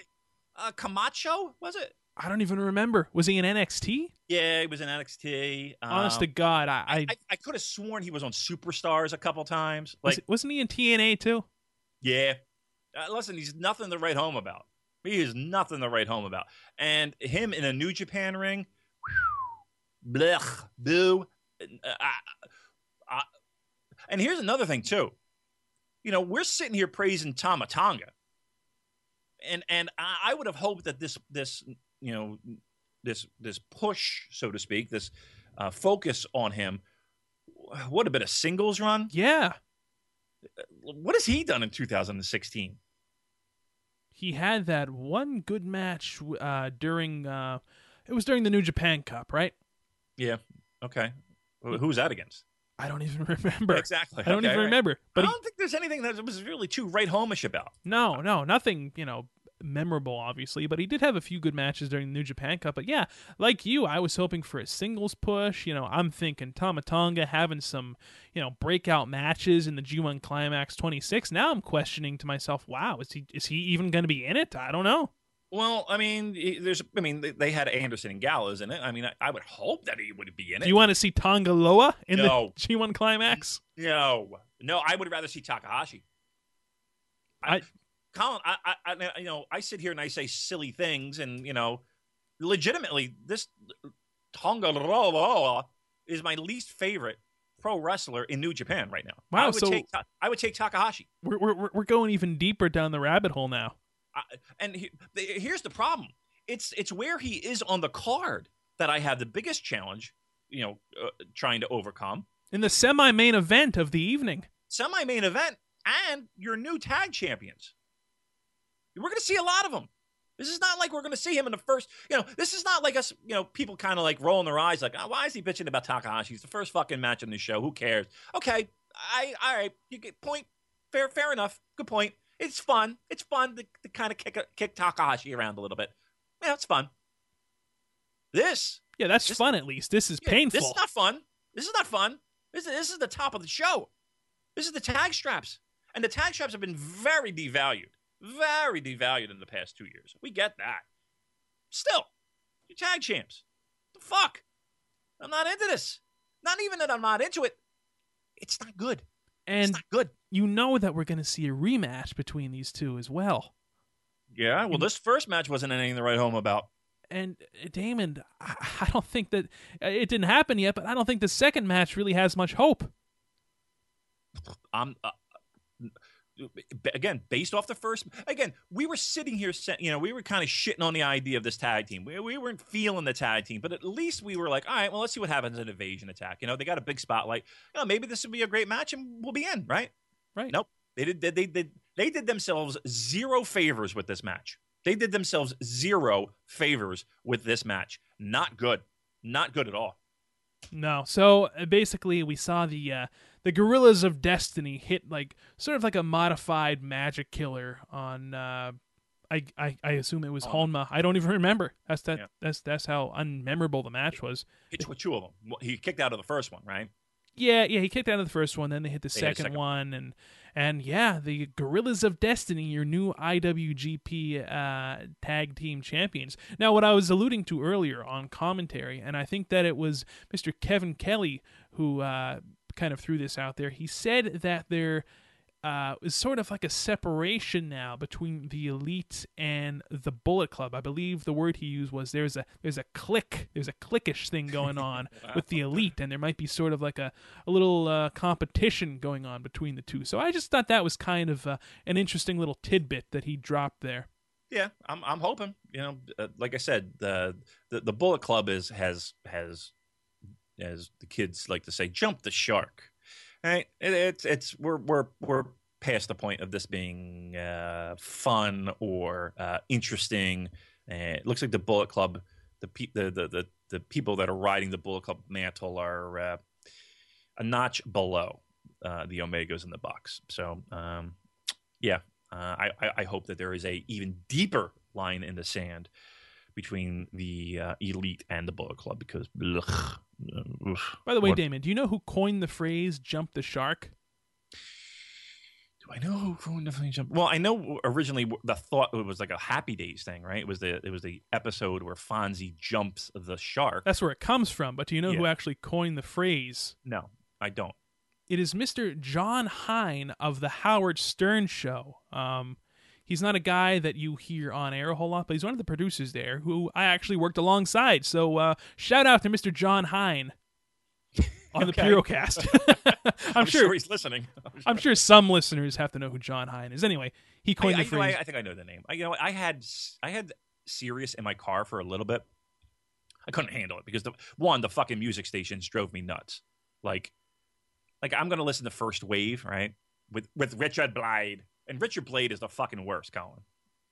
Uh, Camacho was it? I don't even remember. Was he in NXT? Yeah, he was in NXT. Um, Honest to God, I, I, I, I could have sworn he was on Superstars a couple times. was, Like, wasn't he in TNA too? yeah, uh, listen, he's nothing to write home about. He is nothing to write home about. And him in a New Japan ring, blech, boo. Uh, I, I, and here's another thing too. You know, we're sitting here praising Tama Tonga, and and I, I would have hoped that this this you know this this push, so to speak, this uh, focus on him What have been a singles run. Yeah, What has he done in 2016? he had that one good match uh, during. Uh, it was during the New Japan Cup, right? Yeah. Okay. Who who was that against? I don't even (laughs) remember. Exactly. I don't Okay, even right. remember. But But I don't think there's anything that was really too right homish about. no, no, nothing. You know, memorable, obviously. But he did have a few good matches during the New Japan Cup. But yeah, like you, I was hoping for a singles push. You know, I'm thinking Tamatonga having some, you know, breakout matches in the G1 Climax 26. Now I'm questioning to myself, wow, is he is he even going to be in it? I don't know. Well, I mean, there's, I mean, they- they had Anderson and Gallows in it. I mean, I, I would hope that he would be in it. Do you want to see Tonga Loa in No. the G1 Climax? no, no, I would rather see Takahashi. I- Colin, I, I, I, you know, I sit here and I say silly things, and you know, legitimately, this Tonga is my least favorite pro wrestler in New Japan right now. Wow, I would so- take, I would take Takahashi. We're, we're, we're going even deeper down the rabbit hole now. I, and he, here's the problem: it's it's where he is on the card that I have the biggest challenge. You know, uh, trying to overcome In the semi main event of the evening. semi main event and your new tag champions. We're going to see a lot of them. This is not like we're going to see him in the first. You know, this is not like us. You know, people kind of like rolling their eyes, like, oh, why is he bitching about Takahashi? He's the first fucking match on the show. Who cares? Okay, I all right. You get point. fair, fair enough. Good point. It's fun. It's fun to, to kind of kick kick Takahashi around a little bit. Yeah, it's fun. This, Yeah, that's This- fun at least. This is yeah, painful. This is not fun. This is not fun. This is this is the top of the show. This is the tag straps, and the tag straps have been very devalued, very devalued in the past two years. We get that. Still, you tag champs. The fuck? I'm not into this. Not even that I'm not into it. It's not good. it's and not good. you know that we're going to see a rematch between these two as well. Yeah. Well, And- this first match wasn't anything to write home about. And uh, Damon, I I don't think that uh, it didn't happen yet, but I don't think the second match really has much hope. I'm uh, again based off the first. Again, we were sitting here, you know, we were kind of shitting on the idea of this tag team. We, we weren't feeling the tag team, but at least we were like, all right, well, let's see what happens in Invasion Attack. You know, they got a big spotlight. You know, maybe this would be a great match, and we'll be in, right? Right. Nope. They did. They, they did. They did themselves zero favors with this match. They did themselves zero favors with this match. Not good. Not good at all. No. So uh, basically, we saw the uh, the Gorillas of Destiny hit like sort of like a modified Magic Killer on. Uh, I, I I assume it was Honma. Honma. I don't even remember. That's that. Yeah. That's that's how unmemorable the match was. Hit with two of them. He kicked out of the first one, right? Yeah, yeah, he kicked out of the first one, then they hit the They hit the second, second one, and and yeah, the Gorillas of Destiny, your new IWGP uh, Tag Team Champions. Now, what I was alluding to earlier on commentary, and I think that it was Mr. Kevin Kelly who uh, kind of threw this out there. He said that there uh, is sort of like a separation now between the elite and the Bullet Club. I believe the word he used was there's a there's a click, there's a clickish thing going (laughs) on with the elite, and there might be sort of like a a little uh, competition going on between the two. So I just thought that was kind of uh, an interesting little tidbit that he dropped there. Yeah, I'm I'm hoping. You know, uh, like I said, the, the the Bullet Club is has has as the kids like to say, jump the shark. Right? It, it's it's we're we're we're past the point of this being uh, fun or uh, interesting. Uh, it looks like the Bullet Club, the, pe- the the the the people that are riding the Bullet Club mantle are uh, a notch below uh, the Omegas in the Bucks. So um, yeah, uh, I, I hope that there is a even deeper line in the sand between the uh, elite and the Bullet Club because ugh, uh, oof. By the way, What- Damon, do you know who coined the phrase "jump the shark"? do I know who coined the phrase jump? Well, I know originally the thought it was like a Happy Days thing, right? It was the it was the episode where Fonzie jumps the shark. That's where it comes from. But do you know who actually coined the phrase? no, I don't. It is Mr. Jon Hein of the Howard Stern Show. Um, he's not a guy that you hear on air a whole lot, but he's one of the producers there who I actually worked alongside. So uh, shout out to Mr. Jon Hein (laughs) on the. Purocast. (laughs) (laughs) I'm, I'm, sure. he's listening. I'm sure some listeners have to know who Jon Hein is. Anyway, he I, coined I, the you know, I, phrase. I think I know the name. I, you know, I had I had Sirius in my car for a little bit. I couldn't handle it because the one, the fucking music stations drove me nuts. Like, like I'm gonna listen to First Wave, right? With with Richard Blade, and Richard Blade is the fucking worst, Colin.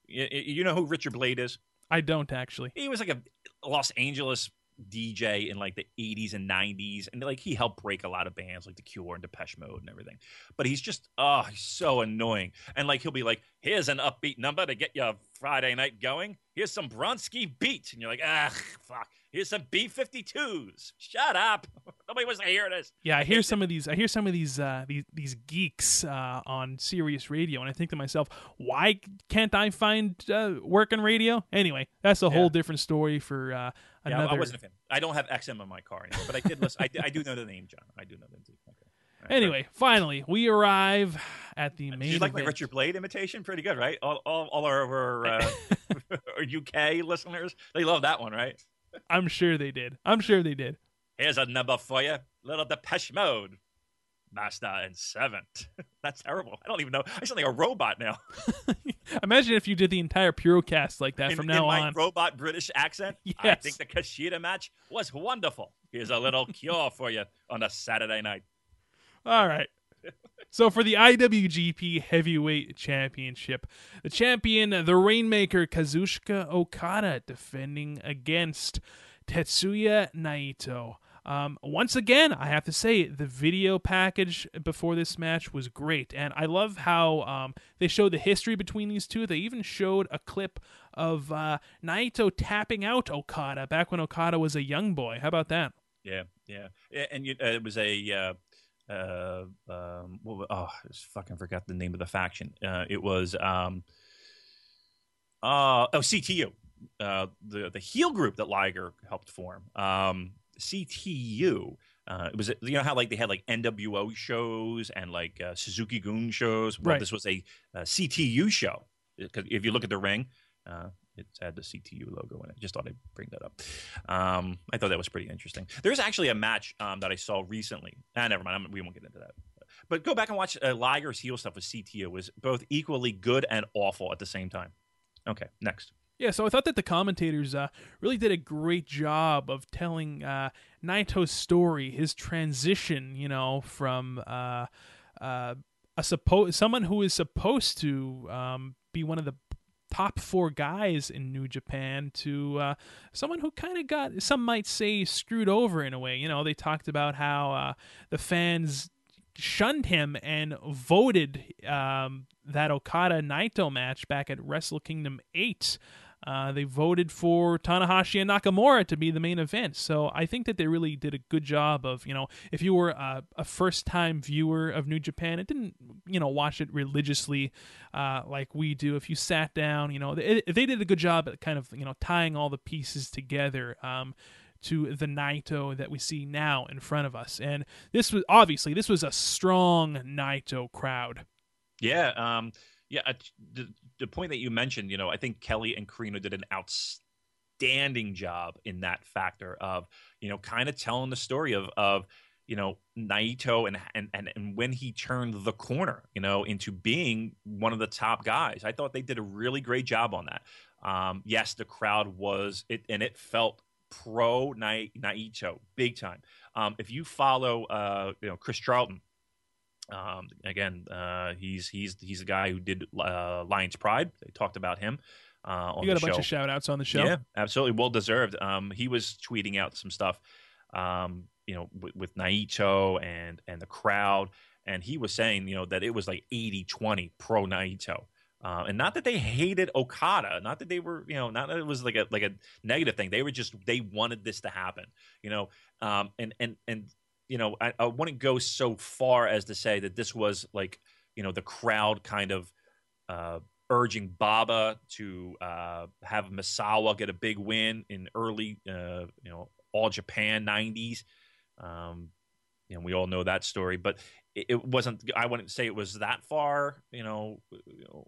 You, you know who Richard Blade is? I don't actually. He was like a Los Angeles DJ in like the 80s and 90s, and like he helped break a lot of bands like The Cure and Depeche Mode and everything. But he's just oh, he's so annoying. And like he'll be like, "Here's an upbeat number to get your Friday night going. Here's some Bronski beat," and you're like, "Ah, fuck." Here's some B52s. Shut up. (laughs) Nobody wants to hear this. Yeah, I hear some of these. I hear some of these uh, these these geeks uh, on Sirius Radio, and I think to myself, why can't I find uh, work in radio? Anyway, that's a whole different story for uh, Yeah, another. I wasn't a fan. I don't have XM in my car anymore, but I did listen. I, I do know the name, John. I do know the name. Okay. Anyway, finally, we arrive at the main you like my. Richard Blade imitation? Pretty good, right? All, all, all our, uh, (laughs) (laughs) UK listeners, they love that one, right? I'm sure they did. I'm sure they did. Here's a number for you, little Depeche Mode, Master and Servant. (laughs) That's terrible. I don't even know. I sound like a robot now. Imagine if you did the entire Purocast like that in, from in now my on. robot British accent. Yes. I think the Kushida match was wonderful. Here's a little cure for you on a Saturday night. All right. So for the IWGP Heavyweight Championship, the champion, the Rainmaker Kazuchika Okada, defending against Tetsuya Naito. Um, once again, I have to say the video package before this match was great, and I love how um, they showed the history between these two. They even showed a clip of uh, Naito tapping out Okada back when Okada was a young boy. How about that? Yeah, yeah, and you, uh, it was a. Uh, uh, um, oh, I just fucking forgot the name of the faction. Uh, it was um, uh, oh CTU, uh, the the heel group that Liger helped form. Um, CTU. Uh, it was you know how like they had like NWO shows and like uh, Suzuki-gun shows. Well, Right. this was a, uh CTU show because if you look at the ring, uh, it had the CTU logo in it. Just thought I'd bring that up. Um, I thought that was pretty interesting. There's actually a match um, that I saw recently. Ah, never mind. I'm, we won't get into that. But go back and watch uh, Liger's heel stuff with CTU. It was both equally good and awful at the same time. Okay, next. Yeah, so I thought that the commentators uh, really did a great job of telling uh, Naito's story, his transition, you know, from uh, uh, a suppo- someone who is supposed to um, be one of the top four guys in New Japan to uh, someone who kind of got, some might say, screwed over in a way. You know, they talked about how uh, the fans shunned him and voted um, that Okada Naito match back at Wrestle Kingdom 8. Uh, they voted for Tanahashi and Nakamura to be the main event. So I think that they really did a good job of, you know, if you were a, first time viewer of New Japan, it didn't, you know, watch it religiously uh, like we do. If you sat down, you know, they, they did a good job at kind of, you know, tying all the pieces together. Um, to the Naito that we see now in front of us. And this was obviously this was a strong Naito crowd. Yeah, um, yeah. The, point that you mentioned, you know, I think Kelly and Corino did an outstanding job in that factor of, you know, kind of telling the story of of you know Naito and, and and and when he turned the corner, you know, into being one of the top guys. I thought they did a really great job on that. Um, yes, the crowd was it, and it felt pro Nai- Naito big time. Um, if you follow, uh, you know, Chris Charlton, um, again, uh, he's he's he's a guy who did uh, Lions Pride. They talked about him uh, on You got the a bunch of shout outs on the show. Yeah, absolutely, well deserved. Um, he was tweeting out some stuff, um, you know, with, with Naito and and the crowd, and he was saying, you know, that it was like 80-20 pro Naito. Uh, and not that they hated Okada, not that they were, you know, not that it was like a like a negative thing. They were just they wanted this to happen, you know. Um, and and and you know, I, I wouldn't go so far as to say that this was like, you know, the crowd kind of uh, urging Baba to uh, have Misawa get a big win in early, uh, you know, All Japan '90s. Um, know, we all know that story, but it, it wasn't. I wouldn't say it was that far. You know, you know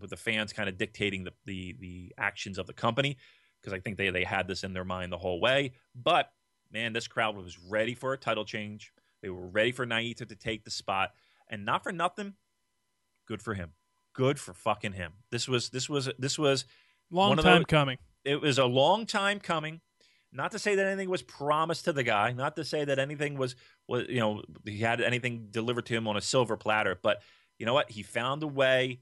with the fans kind of dictating the the, the actions of the company, because I think they they had this in their mind the whole way. But man, this crowd was ready for a title change. They were ready for Naito to take the spot, and not for nothing. Good for him. Good for fucking him. This was this was this was Long One of time those- coming. it was a long time coming. Not to say that anything was promised to the guy, not to say that anything was was you know he had anything delivered to him on a silver platter, but you know what? He found a way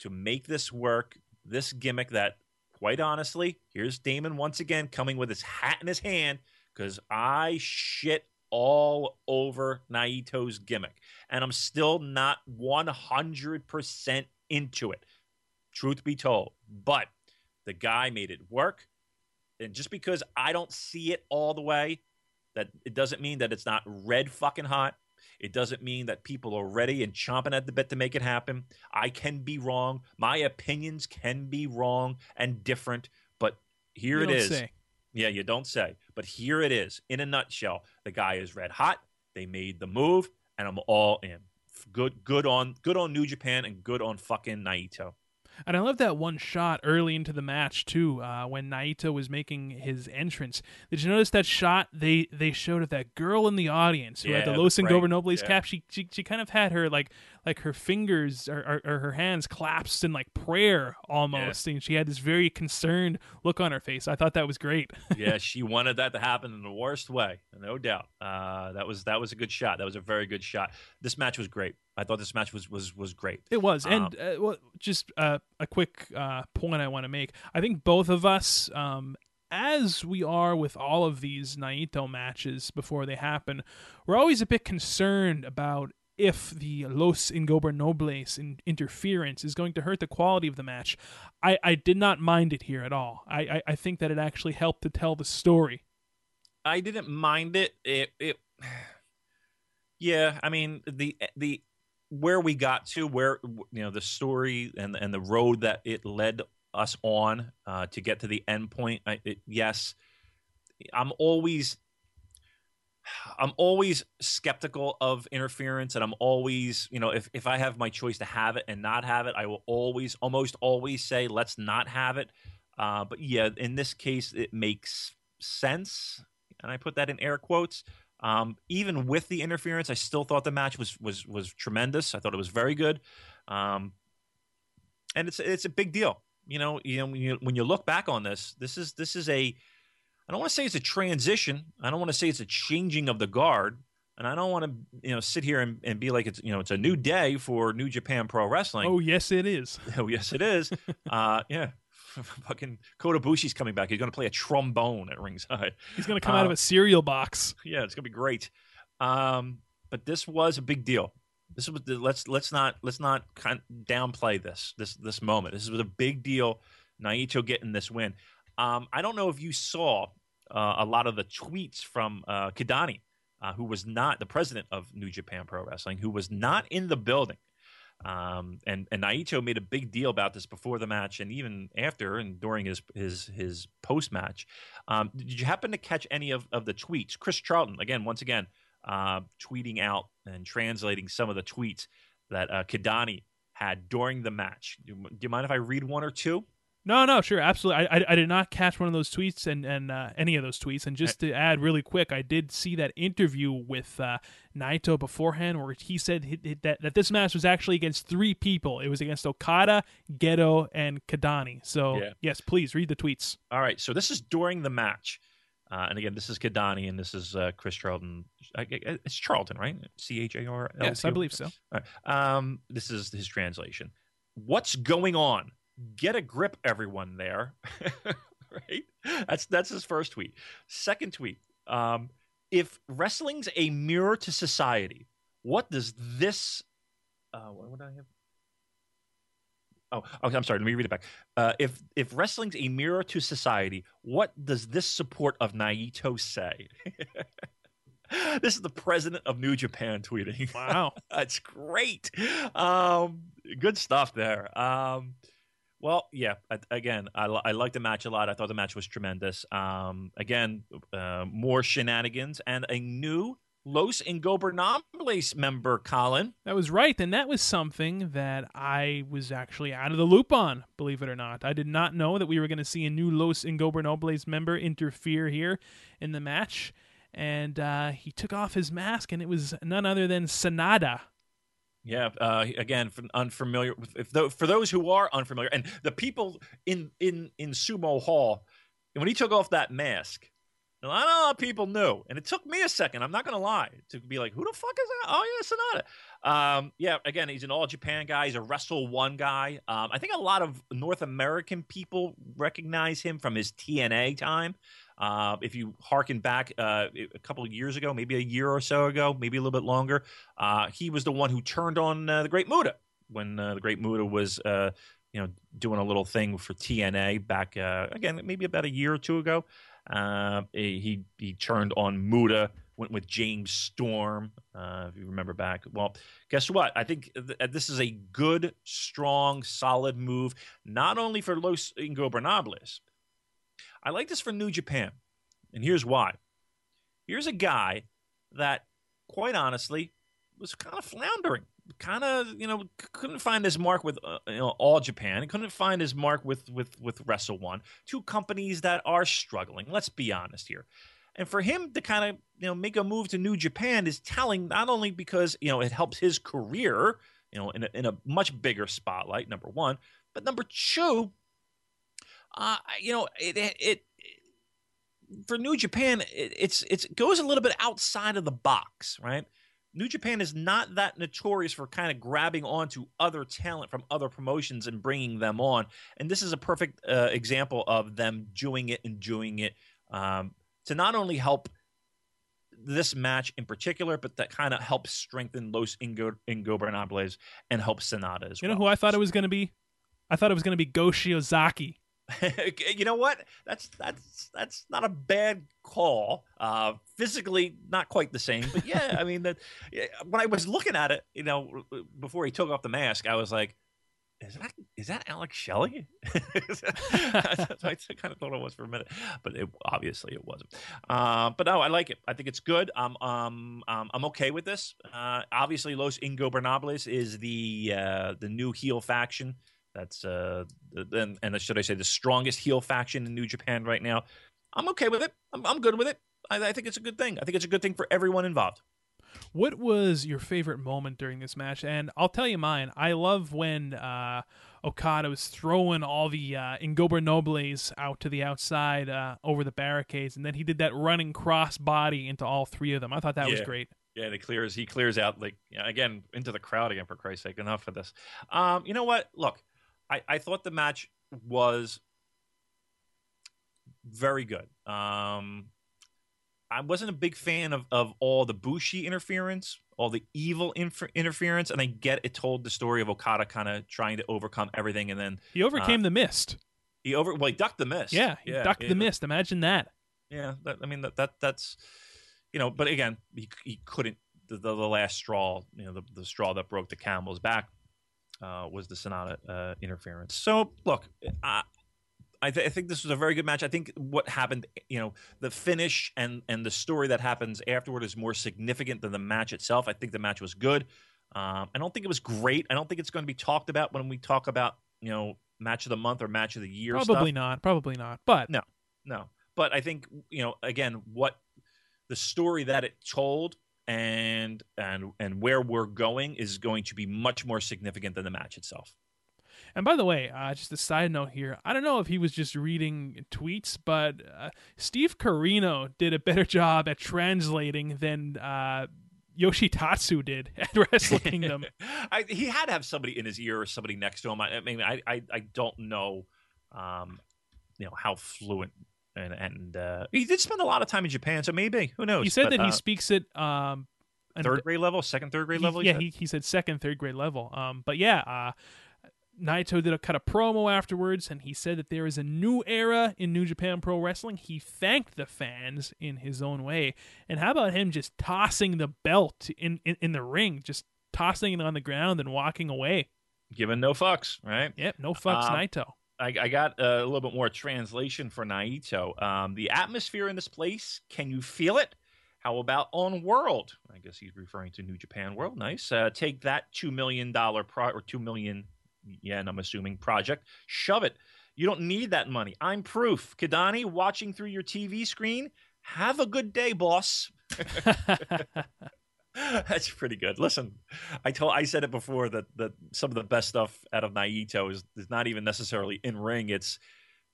to make this work. This gimmick that, quite honestly, here's Damon once again coming with his hat in his hand because I shit all over Naito's gimmick, and I'm still not 100% into it. Truth be told, but the guy made it work. And just because I don't see it all the way, that it doesn't mean that it's not red fucking hot. It doesn't mean that people are ready and chomping at the bit to make it happen. I can be wrong. My opinions can be wrong and different, but here You it say. Yeah, you don't say. But here it is in a nutshell. The guy is red hot. They made the move, and I'm all in. Good, good on, good on New Japan, and good on fucking Naito. And I love that one shot early into the match too, uh, when Naito was making his entrance. Did you notice that shot they they showed of that girl in the audience who had Yeah, the the Los prank, Ingobernables yeah. cap? She, she she kind of had her like like her fingers or, or, or her hands clasped in like prayer almost, and she had this very concerned look on her face. I thought that was great. (laughs) yeah, she wanted that to happen in the worst way, no doubt. Uh, that was that was a good shot. That was a very good shot. This match was great. I thought this match was was was great. It was, Um, and uh, well, just uh, a quick uh, point I want to make. I think both of us, um, as we are with all of these Naito matches before they happen, we're always a bit concerned about if the Los Ingobernables in interference is going to hurt the quality of the match. I, I did not mind it here at all. I, I, I think that it actually helped to tell the story. I didn't mind it. It, it (sighs) yeah, I mean the the where we got to, where you know the story and and the road that it led us on uh, to get to the end point. I, it, yes, I'm always I'm always skeptical of interference, and I'm always, you know, if, if I have my choice to have it and not have it, I will always, almost always say, let's not have it. Uh, but yeah, in this case, it makes sense, and I put that in air quotes. Um, even with the interference, I still thought the match was was was tremendous. I thought it was very good, um, and it's it's a big deal. You know, you know when you when you look back on this, this is this is a I don't want to say it's a transition. I don't want to say it's a changing of the guard. And I don't want to, you know, sit here and, and be like it's, you know, it's a new day for New Japan Pro Wrestling. Oh yes, it is. (laughs) oh yes, it is. (laughs) uh, yeah, (laughs) fucking Kota Ibushi's coming back. He's going to play a trombone at ringside. He's going to come uh, out of a cereal box. Yeah, it's going to be great. Um, but this was a big deal. This was let's let's not let's not kind of downplay this this this moment. This was a big deal. Naito getting this win. Um, I don't know if you saw uh, a lot of the tweets from uh, Kidani, uh, who was not the president of New Japan Pro Wrestling, who was not in the building. Um, and and Naito made a big deal about this before the match, and even after and during his his his post match. Um, did you happen to catch any of, of the tweets? Chris Charlton, again, once again, uh, tweeting out and translating some of the tweets that uh, Kidani had during the match. Do, do you mind if I read one or two? No, no, sure, absolutely. I, I, I, did not catch one of those tweets and and uh, any of those tweets. And just to add really quick, I did see that interview with uh, Naito beforehand, where he said he, that that this match was actually against three people. It was against Okada, Gedo, and Kidani. So yeah. yes, please read the tweets. All right. So this is during the match, uh, and again, this is Kidani, and this is uh, Chris Charlton. It's Charlton, right? C H A R. Yes, I believe so. Um, this is his translation. What's going on? Get a grip, everyone there. (laughs) right? That's that's his first tweet. Second tweet. Um, if wrestling's a mirror to society, what does this? Uh, what would I have? Oh, okay. I'm sorry. Let me read it back. Uh, if if wrestling's a mirror to society, what does this support of Naito say? (laughs) this is the president of New Japan tweeting. Wow, (laughs) that's great. Um, good stuff there. Um, well, yeah. Again, I, I like the match a lot. I thought the match was tremendous. Um, again, uh, more shenanigans and a new Los Ingobernables member, Colin. That was right. And that was something that I was actually out of the loop on, believe it or not. I did not know that we were going to see a new Los Ingobernables member interfere here in the match. And uh, he took off his mask, and it was none other than Sanada. Yeah, uh, again, unfamiliar. If for those who are unfamiliar, and the people in in in Sumo Hall, when he took off that mask, a lot of people knew, and it took me a second. I'm not gonna lie to be like, who the fuck is that? Oh yeah, Sanada. Um, yeah, again, he's an All Japan guy. He's a Wrestle One guy. Um, I think a lot of North American people recognize him from his TNA time. Uh, if you harken back uh, a couple of years ago, maybe a year or so ago, maybe a little bit longer, uh, he was the one who turned on uh, the Great Muta when uh, the Great Muta was, uh, you know, doing a little thing for TNA back again, maybe about a year or two ago. he he turned on Muta. Went with James Storm, if you remember back. Well, guess what? I think th- this is a good, strong, solid move, not only for Los Ingobernables, I like this for New Japan. And here's why. Here's a guy that, quite honestly, was kind of floundering. Kind of, you know, couldn't find his mark with uh, you know, All Japan. Couldn't find his mark with with with Wrestle One. Two companies that are struggling. Let's be honest here. And for him to kind of you know make a move to New Japan is telling not only because you know it helps his career, you know, in a, in a much bigger spotlight. Number one, but number two, uh, you know, it, it, it for New Japan, it, it's it's it goes a little bit outside of the box, right? New Japan is not that notorious for kind of grabbing onto other talent from other promotions and bringing them on. And this is a perfect uh, example of them doing it and doing it um, to not only help this match in particular, but that kind of helps strengthen Los Ingo- Ingobernables and help Sanada as You well. know who I thought it was going to be? I thought it was going to be Go Shiozaki. (laughs) you know what? That's that's that's not a bad call. Uh, physically, not quite the same, but yeah. I mean, that when I was looking at it, you know, before he took off the mask, I was like, "Is that is that Alex Shelley?" (laughs) I kind of thought it was for a minute, but it, obviously it wasn't. Uh, but no, I like it. I think it's good. Um, um, um I'm okay with this. Uh, obviously, Los Ingobernables is the uh, the new heel faction. That's uh, and, and should I say the strongest heel faction in New Japan right now. I'm okay with it. I'm, I'm good with it. I, I think it's a good thing. I think it's a good thing for everyone involved. What was your favorite moment during this match? And I'll tell you mine. I love when uh, Okada was throwing all the uh, Ingobernables out to the outside uh, over the barricades, and then he did that running cross body into all three of them. I thought that was great. Yeah, and it clears. He clears out like yeah, again into the crowd again. For Christ's sake, enough of this. Um, you know what? Look, I, I thought the match was very good. Um, I wasn't a big fan of, of all the Bushi interference, all the evil infer- interference, and I get it told the story of Okada kind of trying to overcome everything, and then He overcame the mist. he over well he ducked the mist. Yeah, he ducked yeah, the mist. Imagine that. Yeah, that, I mean that, that that's you know, but again, he he couldn't. The, the, the last straw, you know, the, the straw that broke the camel's back uh, was the Sanada uh, interference. So look, I I, th- I think this was a very good match. I think what happened, you know, the finish and and the story that happens afterward is more significant than the match itself. I think the match was good. Um, I don't think it was great. I don't think it's going to be talked about when we talk about you know match of the month or match of the year. stuff. Probably not. Probably not. But No. No, but I think you know again what the story that it told and and and where we're going is going to be much more significant than the match itself. And by the way, uh, just a side note here. I don't know if he was just reading tweets, but uh, Steve Corino did a better job at translating than uh, Yoshitatsu did (laughs) at Wrestle Kingdom. (laughs) I, he had to have somebody in his ear or somebody next to him. I, I mean, I, I I don't know, um, you know how fluent. And and uh, he did spend a lot of time in Japan, so maybe who knows? he said But, that he uh, speaks it um, third grade level, second third grade he- level. he yeah, said? he, he said second, third grade level. Um, but yeah, uh, Naito did a cut a promo afterwards, and he said that there is a new era in New Japan Pro Wrestling. He thanked the fans in his own way. And how about him just tossing the belt in, in, in the ring, just tossing it on the ground and walking away? giving no fucks, right? Yep, no fucks, Um, Naito. I, I got a little bit more translation for Naito. Um, the atmosphere in this place, can you feel it? How about on World? I guess he's referring to New Japan World. Nice. Uh, take that two million dollar pro or two million yen, I'm assuming project. Shove it. You don't need that money. I'm proof. Kidani, watching through your TV screen. Have a good day, boss. (laughs) (laughs) (laughs) That's pretty good. Listen, I told I said it before that that some of the best stuff out of Naito is, is not even necessarily in ring. It's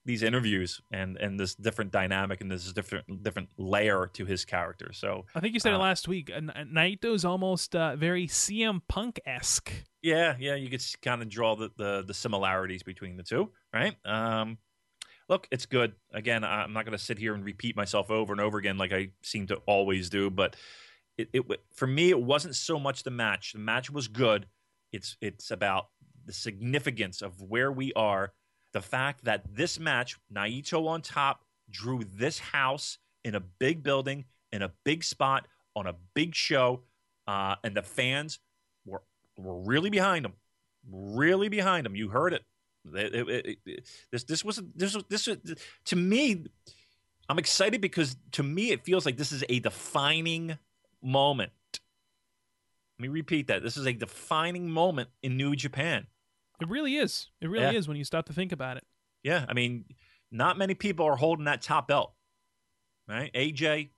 these interviews and and this different dynamic and this different different layer to his character. So I think you said it uh, last week. Uh, Naito's almost uh, very CM Punk esque. yeah, yeah, you could kind of draw the, the the similarities between the two, right? Um, look, it's good. Again, I'm not going to sit here and repeat myself over and over again like I seem to always do, but it, it for me it wasn't so much the match. The match was good. It's it's about the significance of where we are, the fact that this match, Naito on top, drew this house in a big building in a big spot on a big show, uh, and the fans were were really behind him, really behind him. You heard it. It- it- it- this this was this was this was, to me. I'm excited because to me it feels like this is a defining moment. Let me repeat that. This is a defining moment in New Japan. It really is. It really Yeah. is when you stop to think about it. Yeah, I mean, not many people are holding that top belt, right? AJ,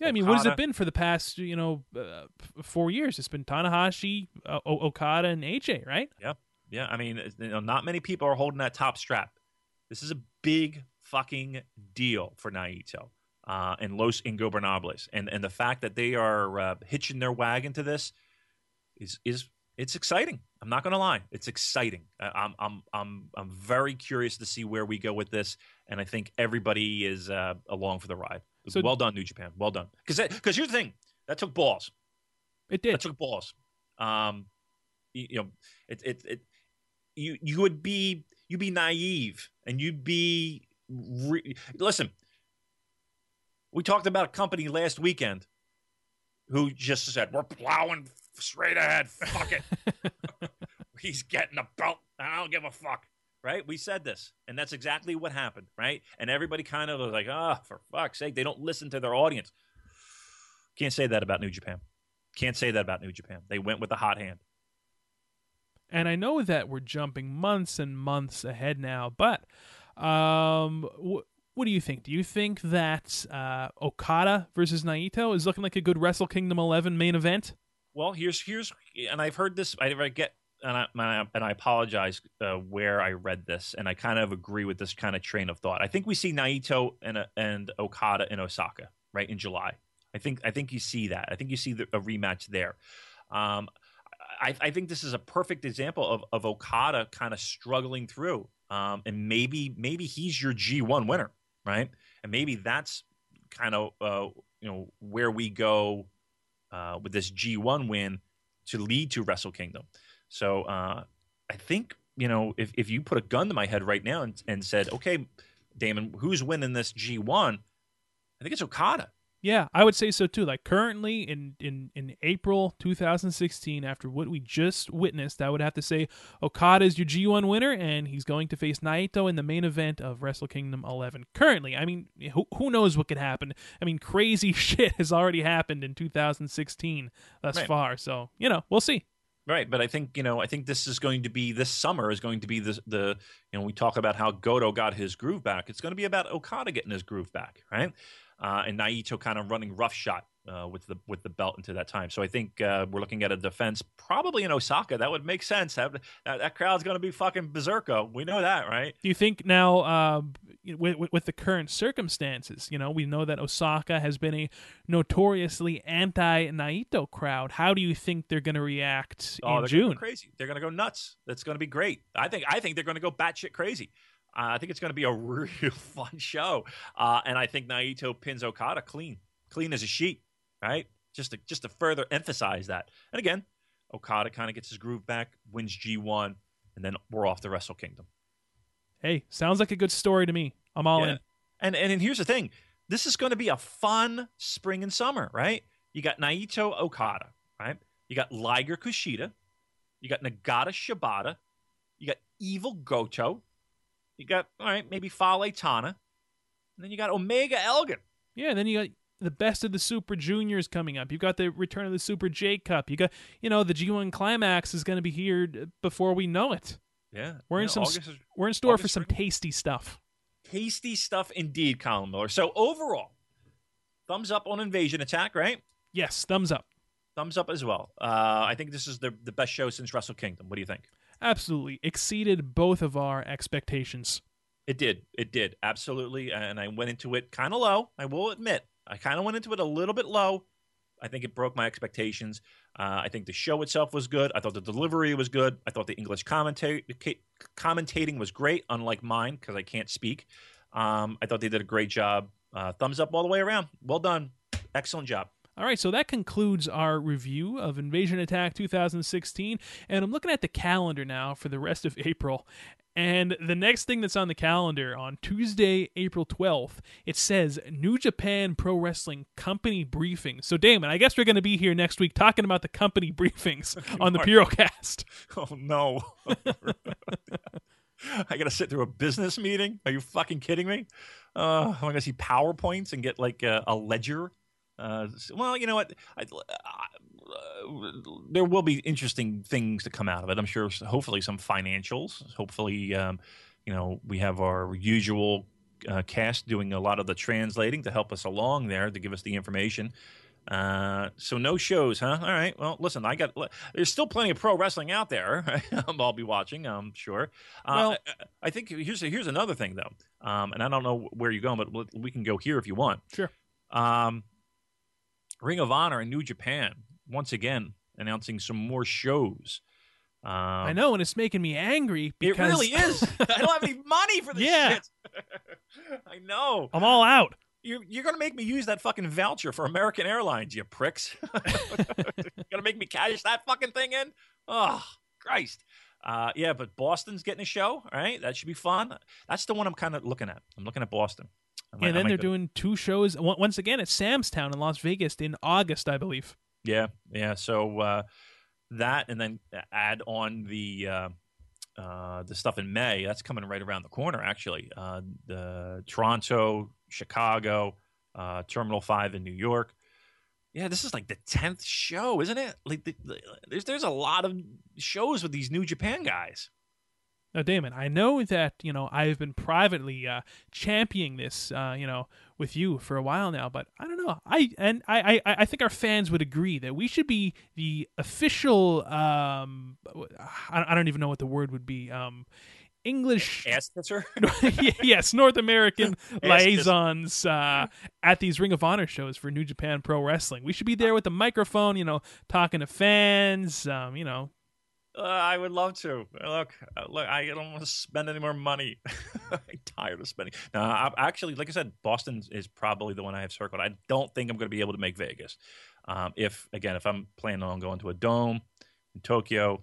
Yeah, I mean, what has it been for the past, you know, uh, four years? It's been Tanahashi, uh, o- Okada, and AJ, right? Yeah, yeah. I mean, you know, not many people are holding that top strap. This is a big fucking deal for Naito. Uh, and Los Ingobernables, and and the fact that they are uh, hitching their wagon to this is is it's exciting. I'm not going to lie, it's exciting. I'm I'm I'm I'm very curious to see where we go with this, and I think everybody is uh, along for the ride. So, well done, New Japan. Well done. Because because here's the thing that took balls. It did. That took balls. Um, you, you know, it it it you you would be you'd be naive and you'd be re- listen. We talked about a company last weekend who just said we're plowing straight ahead. Fuck it. (laughs) He's getting a belt. I don't give a fuck. Right? We said this, and that's exactly what happened. Right? And everybody kind of was like, "Ah, oh, for fuck's sake, they don't listen to their audience." Can't say that about New Japan. Can't say that about New Japan. They went with the hot hand. And I know that we're jumping months and months ahead now, but um, what do you think? Do you think that uh, Okada versus Naito is looking like a good Wrestle Kingdom 11 main event? Well, here's here's, and I've heard this. I, I get, and I and I apologize uh, where I read this, and I kind of agree with this kind of train of thought. I think we see Naito and and Okada in Osaka right in July. I think I think you see that. I think you see the, a rematch there. Um, I, I, think this is a perfect example of, of Okada kind of struggling through, um, and maybe maybe he's your G one winner, right? And maybe that's kind of uh, you know where we go uh, with this G one win to lead to Wrestle Kingdom. So uh, I think you know if if you put a gun to my head right now and, and said, okay, Damon, who's winning this G one? I think it's Okada. Yeah, I would say so too. Like currently in, in, in April 2016, after what we just witnessed, I would have to say Okada is your G1 winner, and he's going to face Naito in the main event of Wrestle Kingdom 11. Currently, I mean, who, who knows what could happen? I mean, crazy (laughs) shit has already happened in 2016 thus right. far. So you know, we'll see. Right, but I think you know, I think this is going to be this summer is going to be the the you know we talk about how Goto got his groove back. It's going to be about Okada getting his groove back, right? Uh, and Naito kind of running roughshod uh, with the with the belt into that time. So I think uh, we're looking at a defense probably in Osaka. That would make sense. That, that, crowd's going to be fucking berserko. We know that, right? Do you think now uh, with, with the current circumstances, you know, we know that Osaka has been a notoriously anti Naito crowd. How do you think they're going to react oh, in June? crazy. They're going to go nuts. That's going to be great. I think. I think they're going to go batshit crazy. Uh, I think it's going to be a (laughs) real fun show, uh, and I think Naito pins Okada clean, clean as a sheet, right? Just to just to further emphasize that. And again, Okada kind of gets his groove back, wins G1, and then we're off to Wrestle Kingdom. Hey, sounds like a good story to me. I'm all yeah. in. And, and and here's the thing: this is going to be a fun spring and summer, right? You got Naito Okada, right? You got Liger Kushida, you got Nagata Shibata, you got Evil Goto, you got all right, maybe Fale Tana, and then you got Omega Elgin. Yeah, and then you got the best of the Super Juniors coming up. You've got the return of the Super J Cup. You got you know the G1 Climax is going to be here before we know it. Yeah, we're in some is, we're in store August for some tasty stuff. Tasty stuff indeed, Colin Miller. So overall, thumbs up on Invasion Attack, right? Yes, thumbs up. Thumbs up as well. Uh, I think this is the the best show since Wrestle Kingdom. What do you think? Absolutely exceeded both of our expectations. It did. It did. Absolutely. And I went into it kind of low. I will admit. I kind of went into it a little bit low. I think it broke my expectations. Uh, I think the show itself was good. I thought the delivery was good. I thought the English commenta- commentating was great, unlike mine because I can't speak. Um, I thought they did a great job. Uh, thumbs up all the way around. Well done. Excellent job. All right, so that concludes our review of Invasion Attack 2016. And I'm looking at the calendar now for the rest of (laughs) April. And the next thing that's on the calendar on Tuesday, April 12th, it says New Japan Pro Wrestling Company Briefing. So, Damon, I guess we're going to be here next week talking about the company briefings (laughs) on the Purocast. (laughs) Oh, no. I got to sit through a business meeting? Are you fucking kidding me? Uh, am going to see PowerPoints and get like a, a ledger uh, well, you know what? I, uh, there will be interesting things to come out of it. I'm sure. Hopefully, some financials. Hopefully, um, you know, we have our usual uh, cast doing a lot of the translating to help us along there to give us the information. Uh, so no shows, huh? All right. Well, listen, I got. There's still plenty of pro wrestling out there. (laughs) I'll be watching. I'm sure. Uh, Well- I, I think here's here's another thing though, um, and I don't know where you're going, but we- we can go here if you want. Sure. Um, Ring of Honor and New Japan once again announcing some more shows. Um, I know, and it's making me angry Because... It really is. (laughs) I don't have any money for this Yeah. shit. (laughs) I know. I'm all out. You're, you're going to make me use that fucking voucher for American Airlines, you pricks. (laughs) you're going to make me cash that fucking thing in? Oh, Christ. Uh, yeah, but Boston's getting a show, all right? That should be fun. That's the one I'm kind of looking at. I'm looking at Boston. I might- I and then they're doing two shows once again at Sam's Town in Las Vegas in August, I believe. Yeah, yeah. So uh, that, and then add on the uh, uh, the stuff in May. That's coming right around the corner, actually. Uh, the Toronto, Chicago, uh, Terminal Five in New York. Yeah, this is like the tenth show, isn't it? Like, the, the, there's there's a lot of shows with these New Japan guys. Now, Damon, I know that you know I've been privately uh, championing this, uh, you know, with you for a while now, but I don't know. I and I, I, I think our fans would agree that we should be the official. Um, I, I don't even know what the word would be. Um, English. Ass kisser. (laughs) yes, North American (laughs) liaisons uh, at these Ring of Honor shows for New Japan Pro Wrestling. We should be there with the microphone, you know, talking to fans. Um, you know, Uh, I would love to. Look, uh, look, I don't want to spend any more money. (laughs) I'm tired of spending. No, I, actually, like I said, Boston is probably the one I have circled. I don't think I'm going to be able to make Vegas. Um, if again, if I'm planning on going to a dome in Tokyo,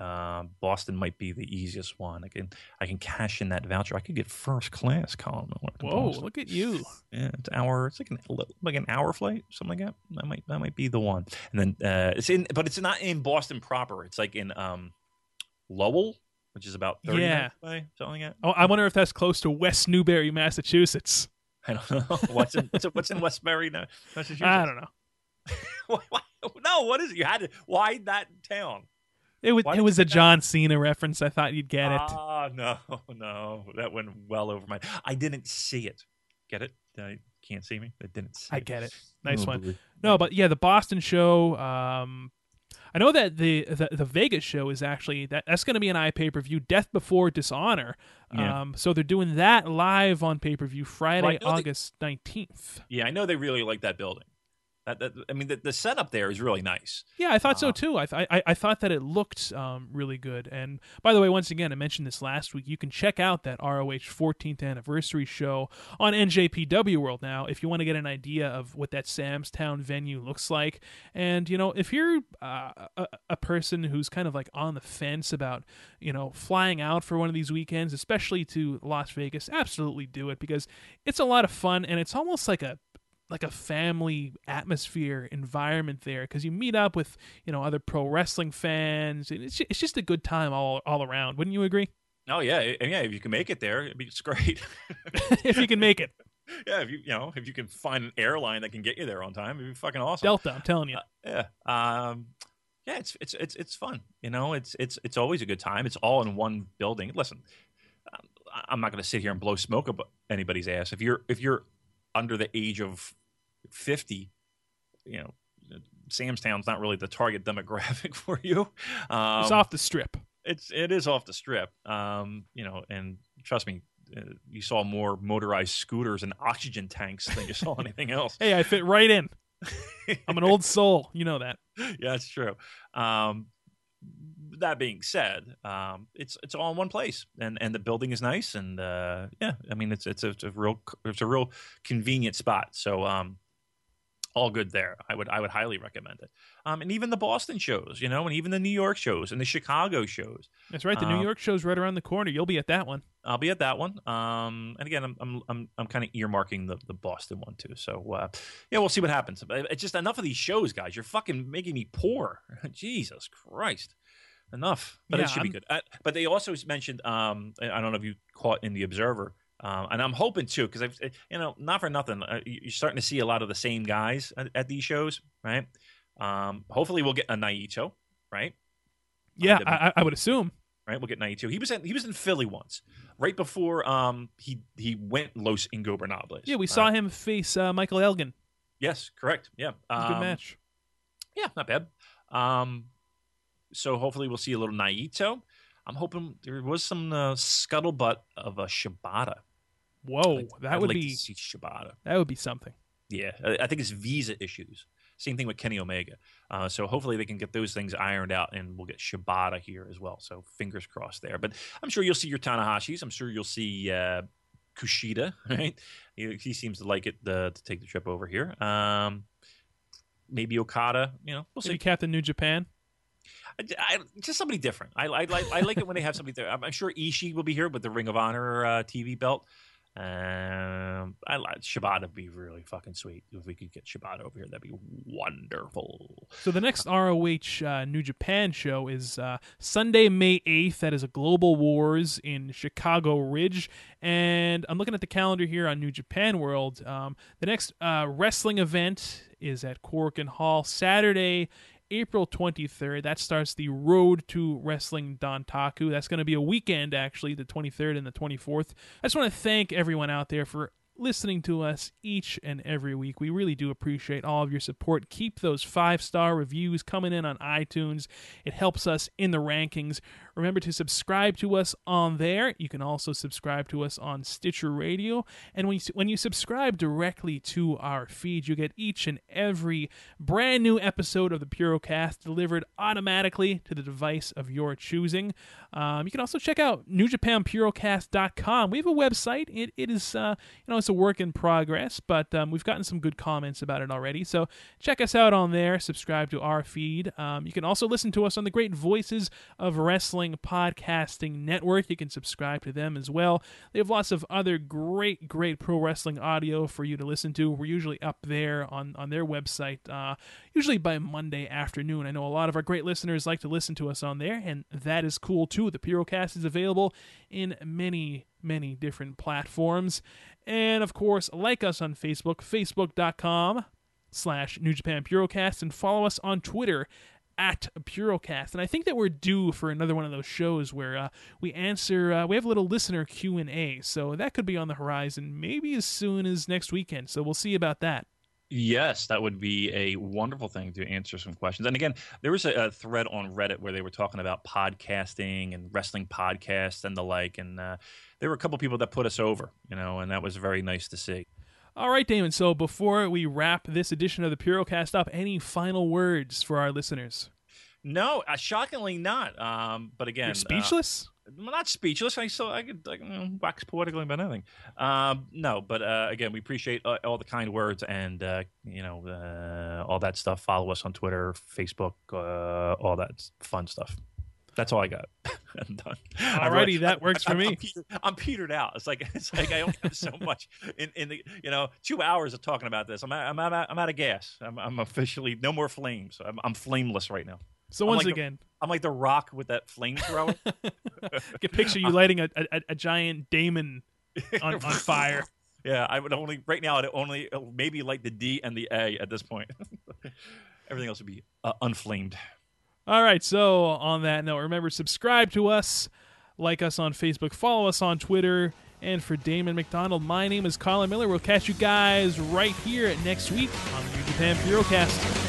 um, Boston might be the easiest one. I can I can cash in that voucher. I could get first class, Colin. Whoa, Boston. look at you. Yeah, it's hour. It's like an like an hour flight, something like that. That might that might be the one. And then uh, it's in, but it's not in Boston proper. It's like in um, Lowell, which is about thirty Yeah. away, something like that. Oh, I wonder if that's close to West Newbury, Massachusetts. I don't know (laughs) what's in what's, what's in Westbury, Massachusetts. I don't know. (laughs) No, what is it? You had to. Why that town? It was Why it was a that? John Cena reference. I thought you'd get it. Ah, (laughs) no, no, that went well over my. I didn't see it. Get it? I can't see me. I didn't see. I get it. Nice Oh, one. boy. No, but yeah, the Boston show. Um, I know that the, the the Vegas show is actually that that's going to be an eye pay per view. Death Before Dishonor. Yeah. Um, so they're doing that live on pay per view Friday, Well, I know they- August nineteenth. Yeah, I know they really like that building. I mean, the, the setup there is really nice. Yeah, I thought so Uh, too. I, th- I I thought that it looked um, really good. And by the way, once again, I mentioned this last week. You can check out that ROH 14th anniversary show on NJPW World now if you want to get an idea of what that Sam's Town venue looks like. And you know, if you're uh, a, a person who's kind of like on the fence about you know flying out for one of these weekends, especially to Las Vegas, absolutely do it because it's a lot of fun and it's almost like a like a family atmosphere environment there because you meet up with you know other pro wrestling fans and it's it's just a good time all all around wouldn't you agree Oh yeah, and yeah. If you can make it there, it'd be- it's great. (laughs) (laughs) if you can make it yeah, if you you know if you can find an airline that can get you there on time, it'd be fucking awesome. delta i'm telling you Uh, yeah. Um, yeah, it's it's it's it's fun. You know, it's it's it's always a good time. It's all in one building. Listen, um, I'm not going to sit here and blow smoke up anybody's ass. If you're if you're under the age of fifty, you know, Samstown's not really the target demographic (laughs) for you. Um, it's off the strip it's it is off the strip. Um, you know, and trust me, uh, you saw more motorized scooters and oxygen tanks than you saw (laughs) anything else. hey i fit right in i'm an old (laughs) soul you know that yeah, it's true. Um, that being said, um, it's it's all in one place, and and the building is nice, and uh, yeah, I mean it's it's a, it's a real it's a real convenient spot. So um, all good there. I would I would highly recommend it. Um, and even the Boston shows, you know, and even the New York shows and the Chicago shows. that's right the new Um, york show's right around the corner you'll be at that one I'll be at that one. Um, and again, I'm I'm I'm, I'm kind of earmarking the, the Boston one too. So uh, yeah, we'll see what happens. It's just enough of these shows, guys. You're fucking making me poor. (laughs) Jesus Christ, enough. But Yeah, it should be I'm- good. Uh, but they also mentioned. Um, I don't know if you caught in the Observer. Um, and I'm hoping too, because I've, you know, not for nothing, uh, you- you're starting to see a lot of the same guys at, at these shows, right? Um, hopefully, we'll get a Naito, right? yeah that'd I, I- would assume right? We'll get 92. He was in, he was in Philly once, right before um he he went Los Ingobernables. yeah we saw him face uh, michael elgin Yes, correct. Yeah, Um, good match. Yeah, not bad. Um, so hopefully we'll see a little Naito. I'm hoping there was some uh, scuttlebutt of a Shibata. Whoa, I'd- that I'd would like be see Shibata. that would be something. Yeah, I I think it's visa issues. Same thing with Kenny Omega. Uh, so hopefully they can get those things ironed out, and we'll get Shibata here as well. So fingers crossed there. But I'm sure you'll see your Tanahashis. I'm sure you'll see uh, Kushida. (laughs) Right? He, he seems to like it uh, to take the trip over here. Um, maybe Okada. You know, we'll Maybe see. Captain New Japan. I, I- just somebody different. I, I like I like it when they have somebody there. I'm, I'm sure Ishii will be here with the Ring of Honor uh, TV belt. Um, I like Shibata would be really fucking sweet if we could get Shibata over here. That'd be wonderful. So the next ROH uh, New Japan show is uh, Sunday, May 8th. That is a Global Wars in Chicago Ridge. And I'm looking at the calendar here on New Japan World. Um, the next uh, wrestling event is at Korakuen Hall Saturday, April 23rd. That starts the Road to Wrestling Dontaku. That's going to be a weekend, actually, the 23rd and the 24th. I just want to thank everyone out there for listening to us each and every week. We really do appreciate all of your support. Keep those five star reviews coming in on iTunes, it helps us in the rankings. Remember to subscribe to us on there. You can also subscribe to us on Stitcher Radio. And when you, when you subscribe directly to our feed, you get each and every brand new episode of the Purocast delivered automatically to the device of your choosing. Um, you can also check out NewJapanPurocast.com. We have a website. It, it is, uh, you know, it's a work in progress, but um, we've gotten some good comments about it already. So check us out on there. Subscribe to our feed. Um, you can also listen to us on the Great Voices of Wrestling Podcasting Network. You can subscribe to them as well. They have lots of other great, great pro wrestling audio for you to listen to. We're usually up there on, on their website, uh, usually by Monday afternoon. I know a lot of our great listeners like to listen to us on there, and that is cool too. The Purocast is available in many, many different platforms. And of course, like us on Facebook, facebook.com slash New Japan Purocast, and follow us on Twitter at Purocast. And I think that we're due for another one of those shows where uh, we answer, uh, we have a little listener Q&A. So that could be on the horizon maybe as soon as next weekend. So we'll see about that. Yes, that would be a wonderful thing to answer some questions. And again, there was a, a thread on Reddit where they were talking about podcasting and wrestling podcasts and the like, and uh, there were a couple people that put us over, you know, and that was very nice to see. All right, Damon. So before we wrap this edition of the Purocast up, any final words for our listeners? No, uh, shockingly not. Um, but again, You're speechless? Uh, I'm not speechless. I still I could you know, wax poetically about anything. Um, no, but uh, again, we appreciate uh, all the kind words and uh, you know uh, all that stuff. Follow us on Twitter, Facebook, uh, all that fun stuff. That's all I got. (laughs) I'm done. I'm Alrighty, that works for (laughs) I'm, me. I'm, petered, I'm petered out. It's like it's like I only have so (laughs) much in, in the you know two hours of talking about this. I'm out, I'm I'm out of gas. I'm, I'm officially no more flames. I'm, I'm flameless right now. So I'm once like the- again, I'm like the Rock with that flamethrower. I can picture you lighting a, a, a giant Damon on, on fire. yeah, I would only right now. I'd only uh, maybe like the D and the A at this point. Everything else would be uh, unflamed. All right. So on that note, remember subscribe to us, like us on Facebook, follow us on Twitter. And for Damon McDonald, my name is Colin Miller. We'll catch you guys right here next week on the New Japan Purocast.